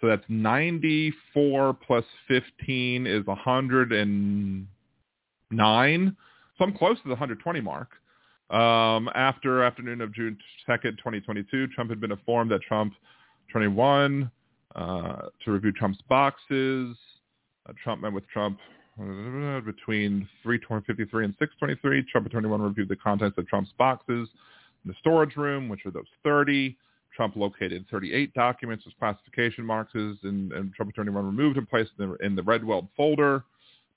so that's 94 plus 15 is 109. So I'm close to the 120 mark. Um, after afternoon of June 2nd, 2022, Trump had been informed that Trump 21 uh, to review Trump's boxes. Uh, Trump met with Trump uh, between 353 and 623. Trump 21 reviewed the contents of Trump's boxes in the storage room, which are those 30. Trump located 38 documents with classification marks, and, and Trump 21 removed and placed them in the Redweld folder.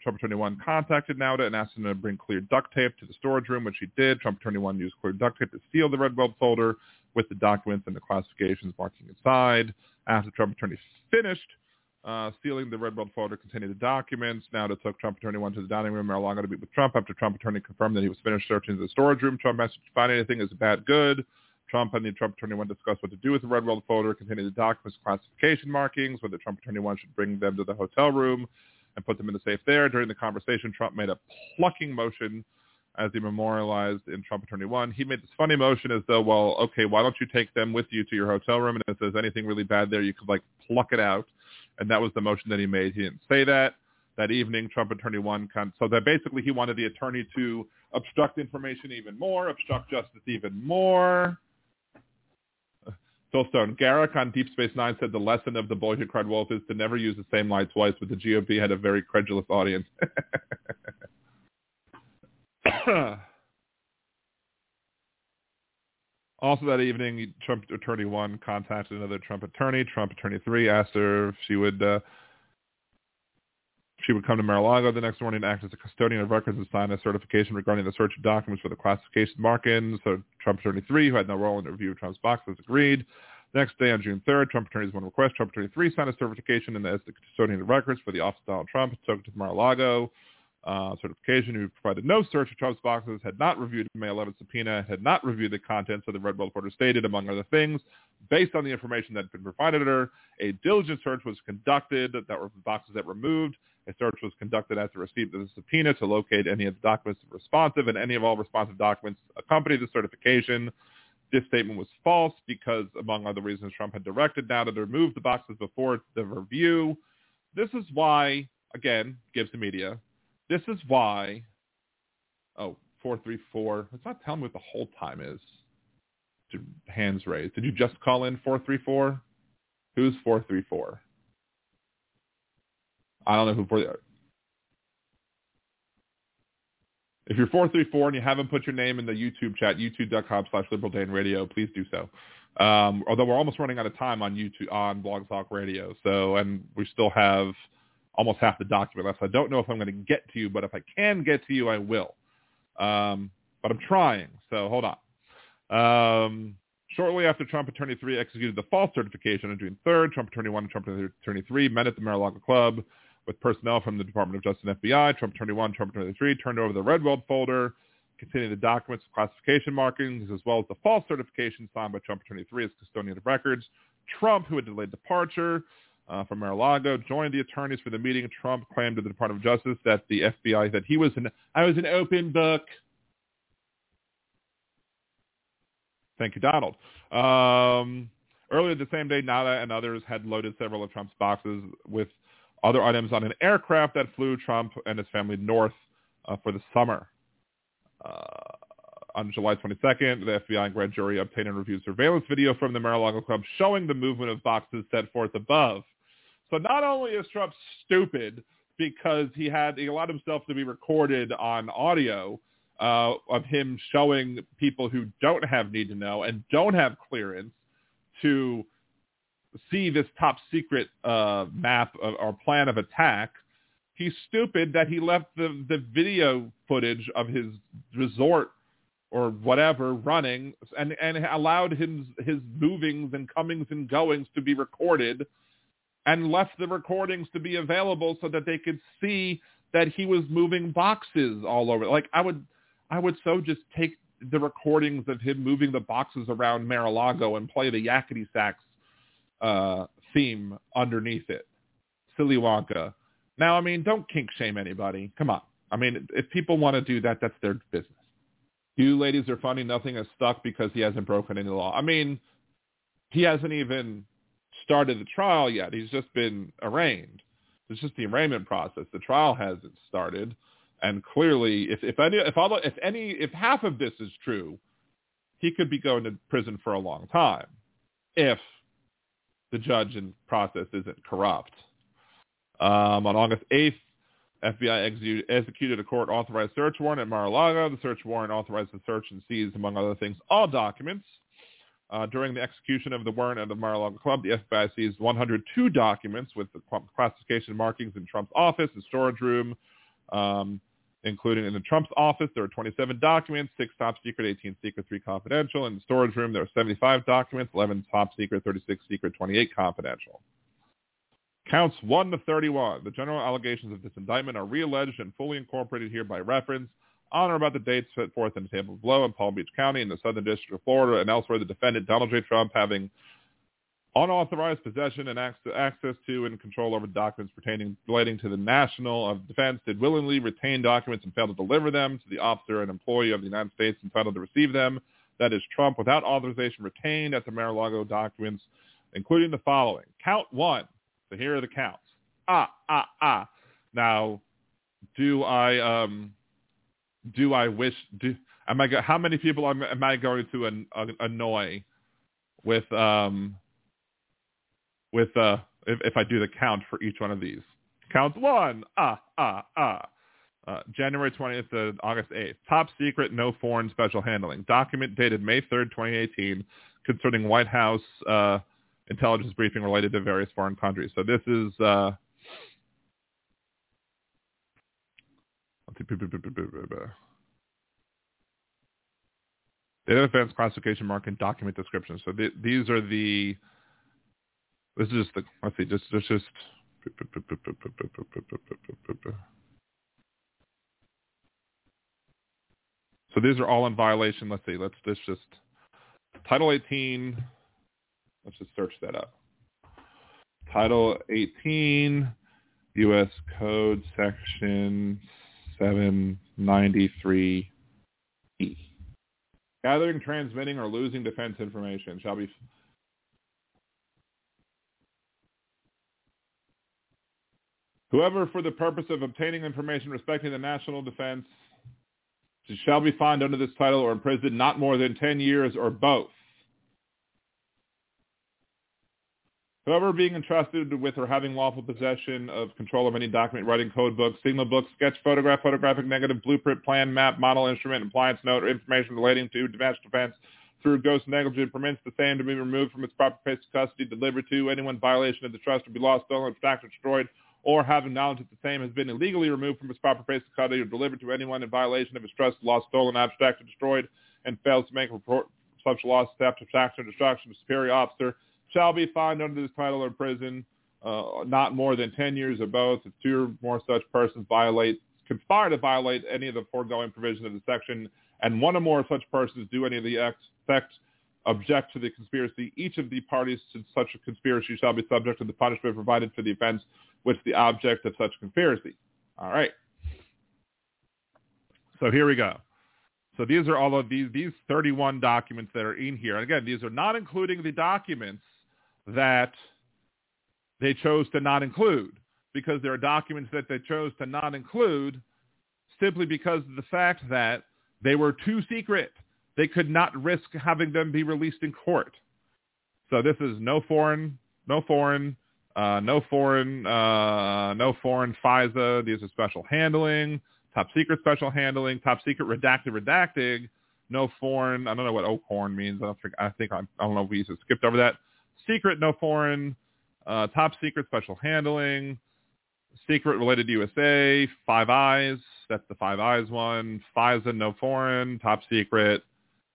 Trump 21 contacted Nauta and asked him to bring clear duct tape to the storage room, which he did. Trump 21 used clear duct tape to seal the Redweld folder with the documents and the classifications marking inside. After Trump attorney finished uh, sealing the Redweld folder containing the documents, Nauta took Trump attorney one to the dining room Mar-a-Lago to meet with Trump. After Trump attorney confirmed that he was finished searching the storage room, Trump asked, to find anything is bad good? Trump and the Trump attorney one discussed what to do with the Redweld folder containing the documents classification markings, whether Trump attorney one should bring them to the hotel room and put them in the safe there. During the conversation, Trump made a plucking motion as he memorialized in Trump Attorney 1. He made this funny motion as though, well, okay, why don't you take them with you to your hotel room? And if there's anything really bad there, you could like pluck it out. And that was the motion that he made. He didn't say that. That evening, Trump Attorney 1, con- so that basically he wanted the attorney to obstruct information even more, obstruct justice even more. Phil Stone. Garak on Deep Space Nine said the lesson of the boy who cried wolf is to never use the same lie twice, but the GOP had a very credulous audience. also that evening, Trump Attorney 1 contacted another Trump attorney. Trump Attorney 3 asked her if she would uh, she would come to Mar-a-Lago the next morning to act as a custodian of records and sign a certification regarding the search of documents for the classification markings. So Trump Attorney 3, who had no role in the review of Trump's boxes, agreed. The next day on June 3rd, Trump Attorney's one request. Trump Attorney 3 signed a certification and as the custodian of records for the office of Donald Trump, took to Mar-a-Lago. Uh, certification who provided no search of Trump's boxes, had not reviewed the May 11th subpoena, had not reviewed the contents of the Red Bull folder stated, among other things. Based on the information that had been provided her, a diligent search was conducted that were the boxes that removed. A search was conducted after receipt of the subpoena to locate any of the documents responsive and any of all responsive documents accompanied the certification. This statement was false because, among other reasons, Trump had directed Nauta to remove the boxes before the review. This is why, again, Gibson Media. This is why, oh, 434. It's not telling me what the whole time is. Hands raised. Did you just call in 434? Who's 434? I don't know who for If you're 434 and you haven't put your name in the YouTube chat, youtube.com slash radio, please do so. Um, although we're almost running out of time on YouTube, on Blog Talk Radio. So, and we still have almost half the document left. So I don't know if I'm going to get to you, but if I can get to you, I will. Um, but I'm trying. So hold on. Um, shortly after Trump Attorney 3 executed the false certification on June 3rd, Trump Attorney 1 and Trump Attorney 3 met at the Mar-a-Lago Club with personnel from the Department of Justice and FBI. Trump Attorney 1, Trump Attorney 3 turned over the Redweld folder containing the documents with classification markings as well as the false certification signed by Trump Attorney 3 as custodian of records. Trump, who had delayed departure uh, from Mar-a-Lago, joined the attorneys for the meeting. Trump claimed to the Department of Justice that the FBI that he was an I was an open book. Thank you, Donald. Um, earlier the same day, Nauta and others had loaded several of Trump's boxes with other items on an aircraft that flew Trump and his family north uh, for the summer. Uh, on July 22nd, the FBI and grand jury obtained and reviewed surveillance video from the Mar-a-Lago club showing the movement of boxes set forth above. So not only is Trump stupid because he had he allowed himself to be recorded on audio uh, of him showing people who don't have need to know and don't have clearance to see this top secret uh, map of, or plan of attack. He's stupid that he left the, the video footage of his resort or whatever running and, and allowed him his movings and comings and goings to be recorded and left the recordings to be available so that they could see that he was moving boxes all over. Like I would, I would so just take the recordings of him moving the boxes around Mar-a-Lago and play the yakety sax uh, theme underneath it. Silly Wonka. Now, I mean, don't kink shame anybody. Come on. I mean, if people want to do that, that's their business. You ladies are funny. Nothing has stuck because he hasn't broken any law. I mean, he hasn't even started the trial yet. He's just been arraigned. It's just the arraignment process. The trial hasn't started, and clearly, if if any if all if any if half of this is true, he could be going to prison for a long time if the judge and process isn't corrupt. Um, on August 8th, FBI executed a court-authorized search warrant at Mar-a-Lago. The search warrant authorized the search and seize, among other things, all documents. Uh, during the execution of the warrant at the Mar-a-Lago Club, the FBI seized 102 documents with the classification markings in Trump's office and storage room, um, including in the Trump's office, there are 27 documents, six top secret, 18 secret, three confidential. In the storage room, there are 75 documents, 11 top secret, 36 secret, 28 confidential. Counts 1 to 31. The general allegations of this indictment are realleged and fully incorporated here by reference on or about the dates set forth in the table below in Palm Beach County in the Southern District of Florida and elsewhere the defendant Donald J. Trump having unauthorized possession and access to and control over documents pertaining relating to the national of defense did willingly retain documents and fail to deliver them to the officer and employee of the United States entitled to receive them. That is Trump without authorization retained at the Mar-a-Lago documents, including the following. Count one so here are the counts. Ah, ah, ah. Now, do I um, do I wish do am I how many people am, am I going to an, uh, annoy with um with uh if, if I do the count for each one of these? Count one. Ah, ah, ah. Uh, January 20th to August 8th. Top secret, no foreign special handling. Document dated May 3rd, 2018, concerning White House uh, intelligence briefing related to various foreign countries. So this is data defense classification mark and document description. So th- these are the this is just the let's see just just just so these are all in violation. Let's see. Let's this just Title 18 Let's just search that up. Title 18, U.S. Code Section 793E. Gathering, transmitting, or losing defense information shall be Whoever, for the purpose of obtaining information respecting the national defense, shall be fined under this title or imprisoned not more than 10 years or both. Whoever being entrusted with or having lawful possession of control of any document, writing code book, signal book, sketch, photograph, photographic negative, blueprint, plan, map, model, instrument, appliance note, or information relating to domestic defense through ghost negligence permits the same to be removed from its proper place of custody, delivered to anyone violation of the trust or be lost, stolen, abstracted, destroyed, or having knowledge that the same has been illegally removed from its proper place of custody or delivered to anyone in violation of its trust, lost, stolen, abstracted, destroyed, and fails to make report such loss, theft, abstraction, or destruction to superior officer shall be fined under this title or prison uh, not more than 10 years or both if two or more such persons violate, conspire to violate any of the foregoing provisions of the section, and one or more such persons do any of the acts, effect object to the conspiracy, each of the parties to such a conspiracy shall be subject to the punishment provided for the offense which the object of such conspiracy. All right. So here we go. So these are all of these these 31 documents that are in here. And again, these are not including the documents that they chose to not include because there are documents that they chose to not include simply because of the fact that they were too secret. They could not risk having them be released in court. So this is no foreign, no foreign, uh, no foreign, uh, no foreign FISA. These are special handling, top secret special handling, top secret redacted redacting, no foreign. I don't know what OCORN means. I, think I think I, I don't know if we just skipped over that secret, no foreign, uh, top secret, special handling, secret related to USA, Five Eyes, that's the Five Eyes one, FISA, no foreign, top secret,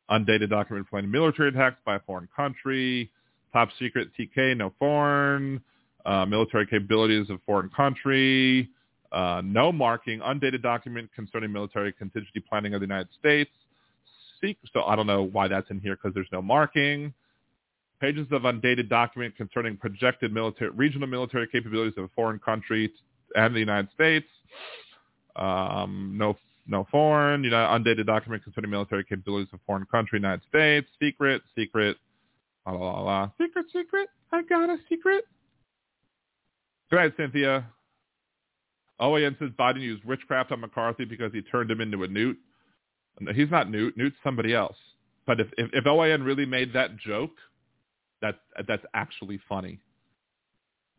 undated document planning military attacks by a foreign country, top secret TK, no foreign, uh, military capabilities of foreign country, uh, no marking, undated document concerning military contingency planning of the United States. So I don't know why that's in here because there's no marking pages of undated document concerning projected military, regional military capabilities of a foreign country and the United States, Um, no, no foreign, know, undated document concerning military capabilities of a foreign country, United States, secret, secret, la la la secret, secret. I got a secret. Good night, Cynthia. OAN says Biden used witchcraft on McCarthy because he turned him into a newt. He's not Newt. Newt's somebody else. But if, if, if OAN really made that joke, that that's actually funny.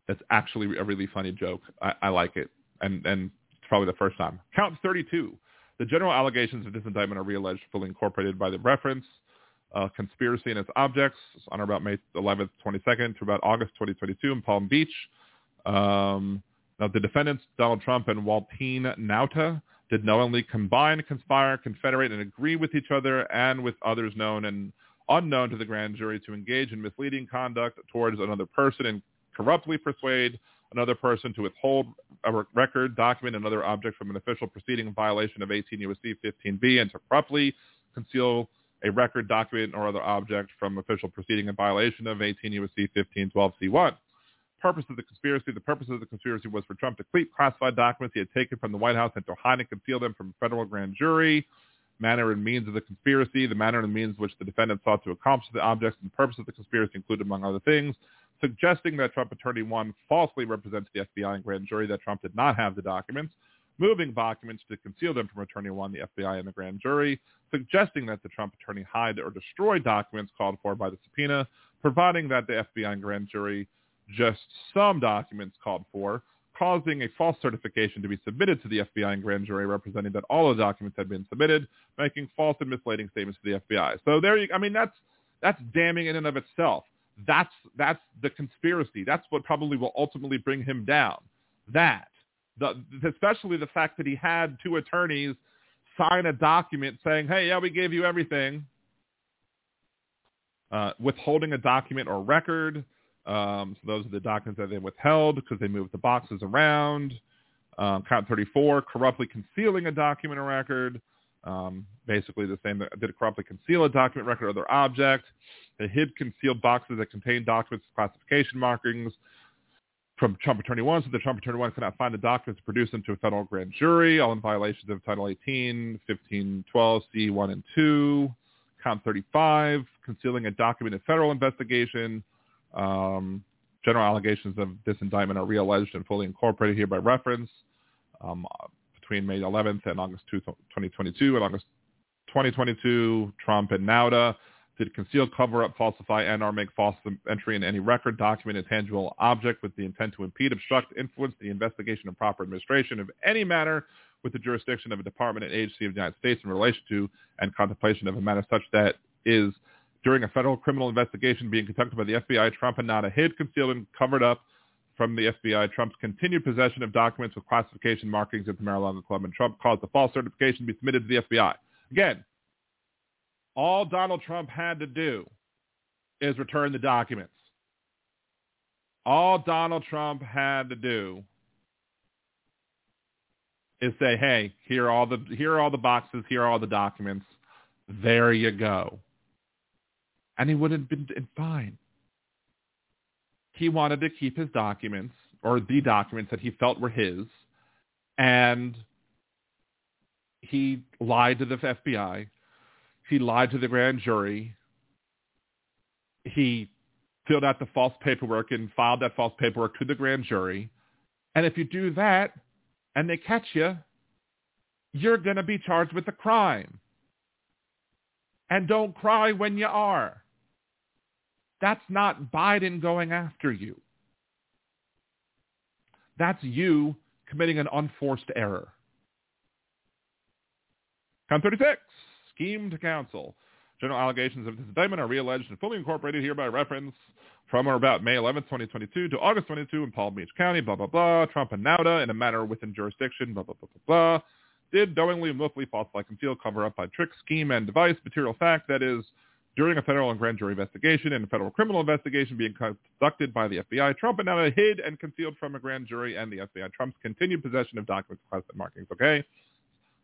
That's actually a really funny joke. I, I like it, and and it's probably the first time. Count 32. The general allegations of this indictment are realleged, fully incorporated by the reference. Uh, conspiracy and its objects on or about May 11th, 22nd to about August 2022 in Palm Beach. Um, now, the defendants, Donald Trump and Waltine Nauta, did knowingly combine, conspire, confederate, and agree with each other and with others known and unknown to the grand jury to engage in misleading conduct towards another person and corruptly persuade another person to withhold a record, document, another object from an official proceeding in violation of 18 U.S.C. 15b and to corruptly conceal a record, document, or other object from official proceeding in violation of 18 U.S.C. 1512c1 purpose of the conspiracy. The purpose of the conspiracy was for Trump to keep classified documents he had taken from the White House and to hide and conceal them from a federal grand jury. Manner and means of the conspiracy, the manner and means which the defendant sought to accomplish the objects and purpose of the conspiracy included, among other things, suggesting that Trump Attorney 1 falsely represents the FBI and grand jury that Trump did not have the documents, moving documents to conceal them from Attorney 1, the FBI, and the grand jury, suggesting that the Trump attorney hide or destroy documents called for by the subpoena, providing that the FBI and grand jury just some documents called for, causing a false certification to be submitted to the FBI and grand jury representing that all the documents had been submitted, making false and misleading statements to the FBI. So there you, I mean, that's, that's damning in and of itself. That's, that's the conspiracy. That's what probably will ultimately bring him down. That, the, especially the fact that he had two attorneys sign a document saying, hey, yeah, we gave you everything. Uh, withholding a document or record, um, so those are the documents that they withheld because they moved the boxes around. Um, count 34, corruptly concealing a document or record. Um, basically the same. Did it corruptly conceal a document, record, or other object? They hid concealed boxes that contained documents with classification markings from Trump Attorney 1, so the Trump Attorney 1 could not find the documents to produce them to a federal grand jury, all in violations of Title 18, 1512, C1 and 2. Count 35, concealing a document in federal investigation. Um, general allegations of this indictment are realleged and fully incorporated here by reference. Um, between May 11th and August 2, 2022 and August 2022, Trump and Nauta did conceal, cover up, falsify, and or make false entry in any record, document, tangible object with the intent to impede, obstruct, influence the investigation and proper administration of any matter with the jurisdiction of a department and agency of the United States in relation to and contemplation of a matter such that is during a federal criminal investigation being conducted by the FBI, Trump and Nauta hid, concealed, and covered up from the FBI Trump's continued possession of documents with classification markings at the Mar-a-Lago Club, and Trump caused the false certification to be submitted to the FBI. Again, all Donald Trump had to do is return the documents. All Donald Trump had to do is say, "Hey, here are all the here are all the boxes, here are all the documents. There you go." And he would have been fine. He wanted to keep his documents or the documents that he felt were his, and he lied to the FBI. He lied to the grand jury. He filled out the false paperwork and filed that false paperwork to the grand jury. And if you do that and they catch you, you're going to be charged with a crime. And don't cry when you are. That's not Biden going after you. That's you committing an unforced error. Count 36. Scheme to counsel. General allegations of this indictment are realleged and fully incorporated here by reference from or about May 11, 2022 to August 22 in Palm Beach County, blah, blah, blah. Trump and Nauta in a matter within jurisdiction, blah, blah, blah, blah, blah. Did knowingly and willfully falsify, conceal, cover up by trick, scheme, and device material fact that is during a federal and grand jury investigation and a federal criminal investigation being conducted by the FBI, Trump and now hid and concealed from a grand jury and the FBI Trump's continued possession of documents classified markings. Okay,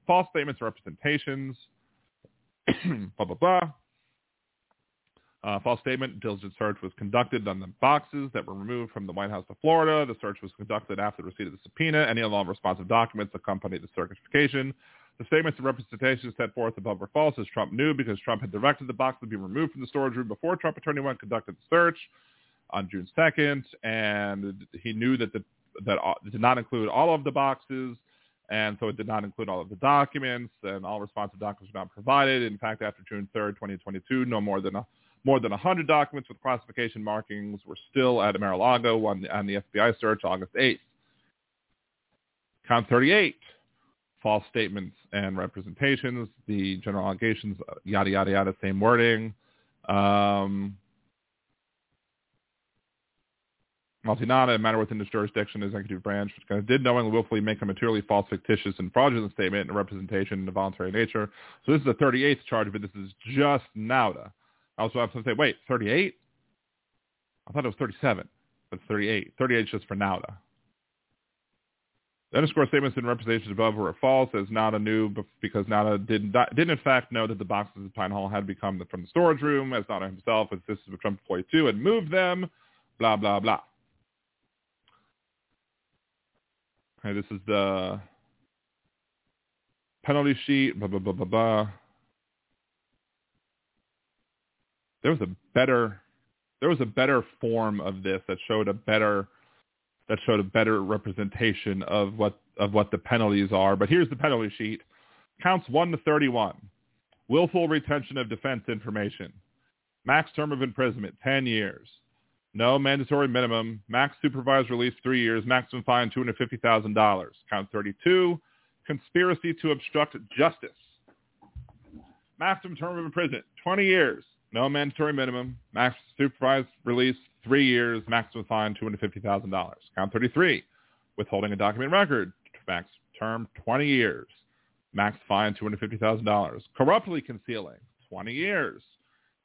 false statements, representations, blah blah blah. Uh, false statement, diligent search was conducted on the boxes that were removed from the White House of Florida. The search was conducted after the receipt of the subpoena. Any law responsive documents accompanied the certification. The statements and representations set forth above were false, as Trump knew because Trump had directed the box to be removed from the storage room before Trump Attorney 1 conducted the search on June 2nd, and he knew that the, that did not include all of the boxes, and so it did not include all of the documents, and all responsive documents were not provided. In fact, after June 3rd, 2022, no more than a more than 100 documents with classification markings were still at Mar-a-Lago on, on the FBI search August 8th. Count 38, false statements and representations, the general allegations, yada, yada, yada, same wording. Um, Multinata, a matter within this jurisdiction, executive branch, did knowingly willfully make a materially false, fictitious, and fraudulent statement and representation in a voluntary nature. So this is the 38th charge, but this is just Nauta. I also have to say, wait, 38? I thought it was 37, but 38. 38 is just for Nauta. The underscore statements and representations above were false, as Nauta knew because Nauta did not, did in fact know that the boxes at Pine Hall had become from the storage room, as Nauta himself insisted with Trump employee too, and moved them, blah, blah, blah. Okay, this is the penalty sheet, blah, blah, blah, blah, blah. There was a better, there was a better form of this that showed a better, that showed a better representation of what, of what the penalties are. But here's the penalty sheet. Counts 1 to 31. Willful retention of defense information. Max term of imprisonment, 10 years. No mandatory minimum. Max supervised release three years. Maximum fine two hundred fifty thousand dollars. Count thirty-two. Conspiracy to obstruct justice. Maximum term of imprisonment twenty years. No mandatory minimum. Max supervised release three years. Maximum fine two hundred fifty thousand dollars. Count thirty-three. Withholding a document record. Max term twenty years. Max fine two hundred fifty thousand dollars. Corruptly concealing twenty years.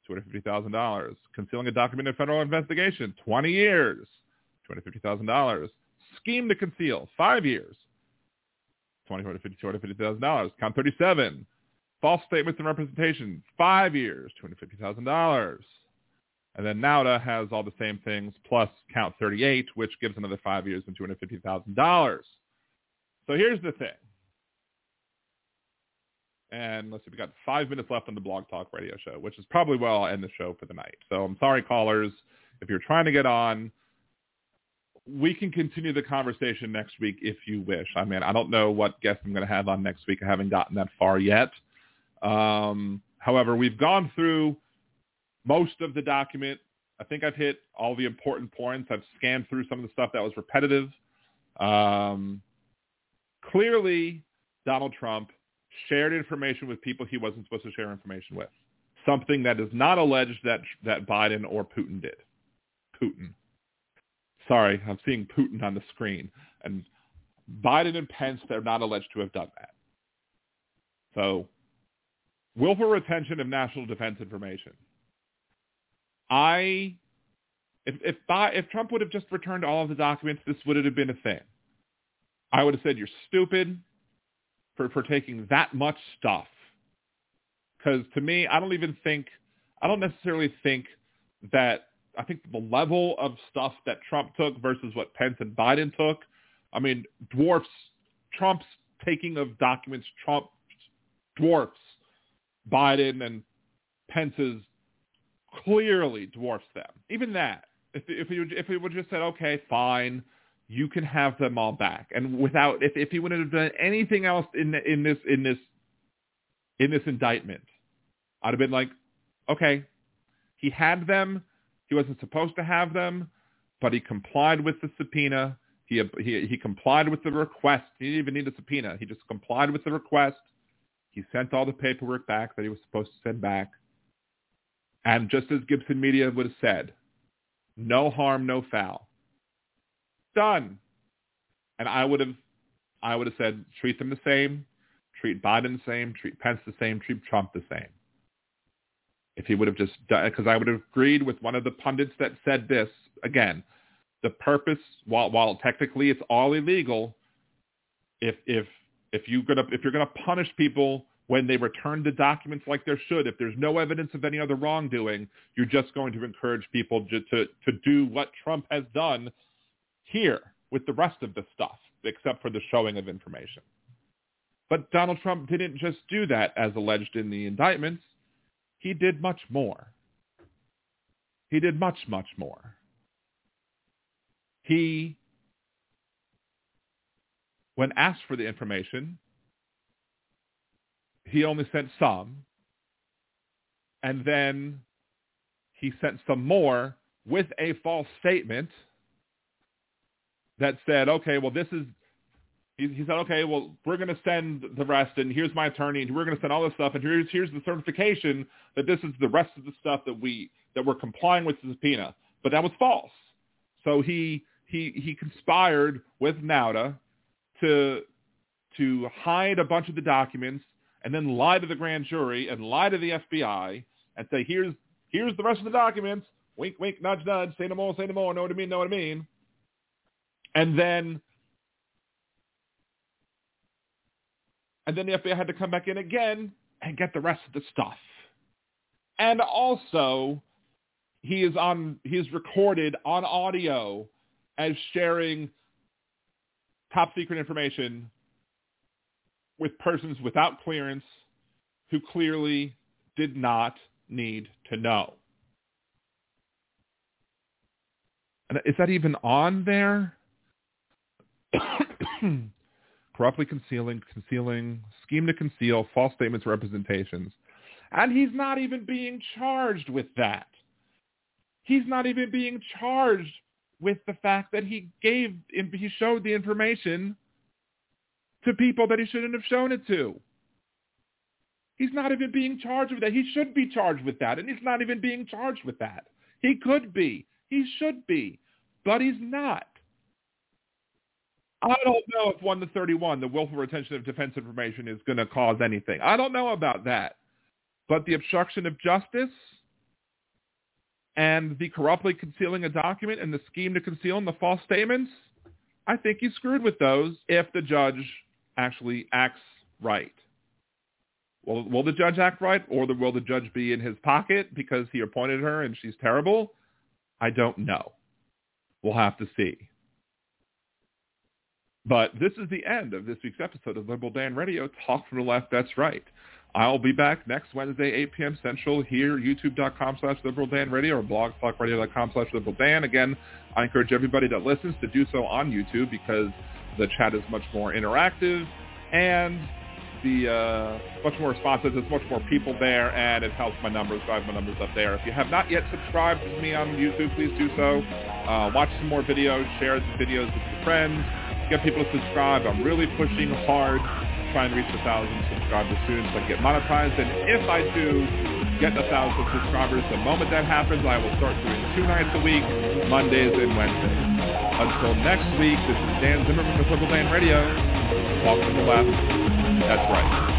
$250,000. Concealing a document in federal investigation, 20 years, $250,000. Scheme to conceal, five years, $250,000. Count 37. False statements and representation, five years, $250,000. And then Nauta has all the same things plus count 38, which gives another five years and $250,000. So here's the thing. And let's see, we got five minutes left on the Blog Talk Radio show, which is probably where I'll end the show for the night. So I'm sorry, callers, if you're trying to get on. We can continue the conversation next week if you wish. I mean, I don't know what guest I'm going to have on next week. I haven't gotten that far yet. Um, however, we've gone through most of the document. I think I've hit all the important points. I've scanned through some of the stuff that was repetitive. Um, clearly, Donald Trump shared information with people he wasn't supposed to share information with. Something that is not alleged that that Biden or Putin did. Putin. Sorry, I'm seeing Putin on the screen. And Biden and Pence, they're not alleged to have done that. So, willful retention of national defense information. I, if if, if Trump would have just returned all of the documents, this would have been a thing. I would have said you're stupid for, for taking that much stuff. Because to me, I don't even think, I don't necessarily think that, I think the level of stuff that Trump took versus what Pence and Biden took, I mean, dwarfs Trump's taking of documents, Trump dwarfs Biden and Pence's clearly dwarfs them. Even that. If, if, he, if he would just said, okay, fine, you can have them all back. And without, if, if he would have done anything else in in this in this in this indictment, I'd have been like, okay, he had them. He wasn't supposed to have them, but he complied with the subpoena. He he he complied with the request. He didn't even need a subpoena. He just complied with the request. He sent all the paperwork back that he was supposed to send back. And just as Gibson Media would have said, no harm, no foul done. And I would have, I would have said, treat them the same, treat Biden the same, treat Pence the same, treat Trump the same. If he would have just done, because I would have agreed with one of the pundits that said this again. The purpose, while while technically it's all illegal, if if if you're gonna if you're gonna punish people when they return the documents like there should, if there's no evidence of any other wrongdoing, you're just going to encourage people to, to, to do what Trump has done here with the rest of the stuff, except for the showing of information. But Donald Trump didn't just do that as alleged in the indictments. He did much more. He did much, much more. He, when asked for the information, he only sent some. And then he sent some more with a false statement that said, okay, well, this is, he, said, okay, well, we're going to send the rest, and here's my attorney, and we're going to send all this stuff, and here's, here's the certification that this is the rest of the stuff that we, that we're complying with the subpoena. But that was false. So he, he, he conspired with Nauta to, to hide a bunch of the documents and then lie to the grand jury and lie to the FBI and say, here's here's the rest of the documents. Wink, wink, nudge, nudge. Say no more, say no more. Know what I mean? Know what I mean? And then and then the FBI had to come back in again and get the rest of the stuff. And also, he is on he is recorded on audio as sharing top secret information with persons without clearance who clearly did not need to know. And is that even on there? Corruptly concealing, concealing, scheme to conceal, false statements, representations. And he's not even being charged with that. He's not even being charged with the fact that he gave, he showed the information to people that he shouldn't have shown it to. He's not even being charged with that. He should be charged with that, and he's not even being charged with that. He could be. He should be, but he's not. I don't know if 1 to 31, the willful retention of defense information, is going to cause anything. I don't know about that. But the obstruction of justice and the corruptly concealing a document and the scheme to conceal and the false statements, I think he's screwed with those if the judge actually acts right. Will, will the judge act right or will the judge be in his pocket because he appointed her and she's terrible? I don't know. We'll have to see. But this is the end of this week's episode of Liberal Dan Radio, Talk from the Left, That's Right. I'll be back next Wednesday, 8 p.m. Central here, youtube.com slash liberal Dan radio or blogtalkradio.com slash liberal Dan. Again, I encourage everybody that listens to do so on YouTube because the chat is much more interactive and the uh, much more responsive. There's much more people there, and it helps my numbers, drive my numbers up there. If you have not yet subscribed to me on YouTube, please do so. Uh, watch some more videos, share the videos with your friends, get people to subscribe. I'm really pushing hard, to reach a thousand subscribers soon so I can get monetized. And if I do get a thousand subscribers, the moment that happens, I will start doing two nights a week, Mondays and Wednesdays. Until next week, this is Dan Zimmerman with Liberal Dan Radio. Talk to the left. That's right.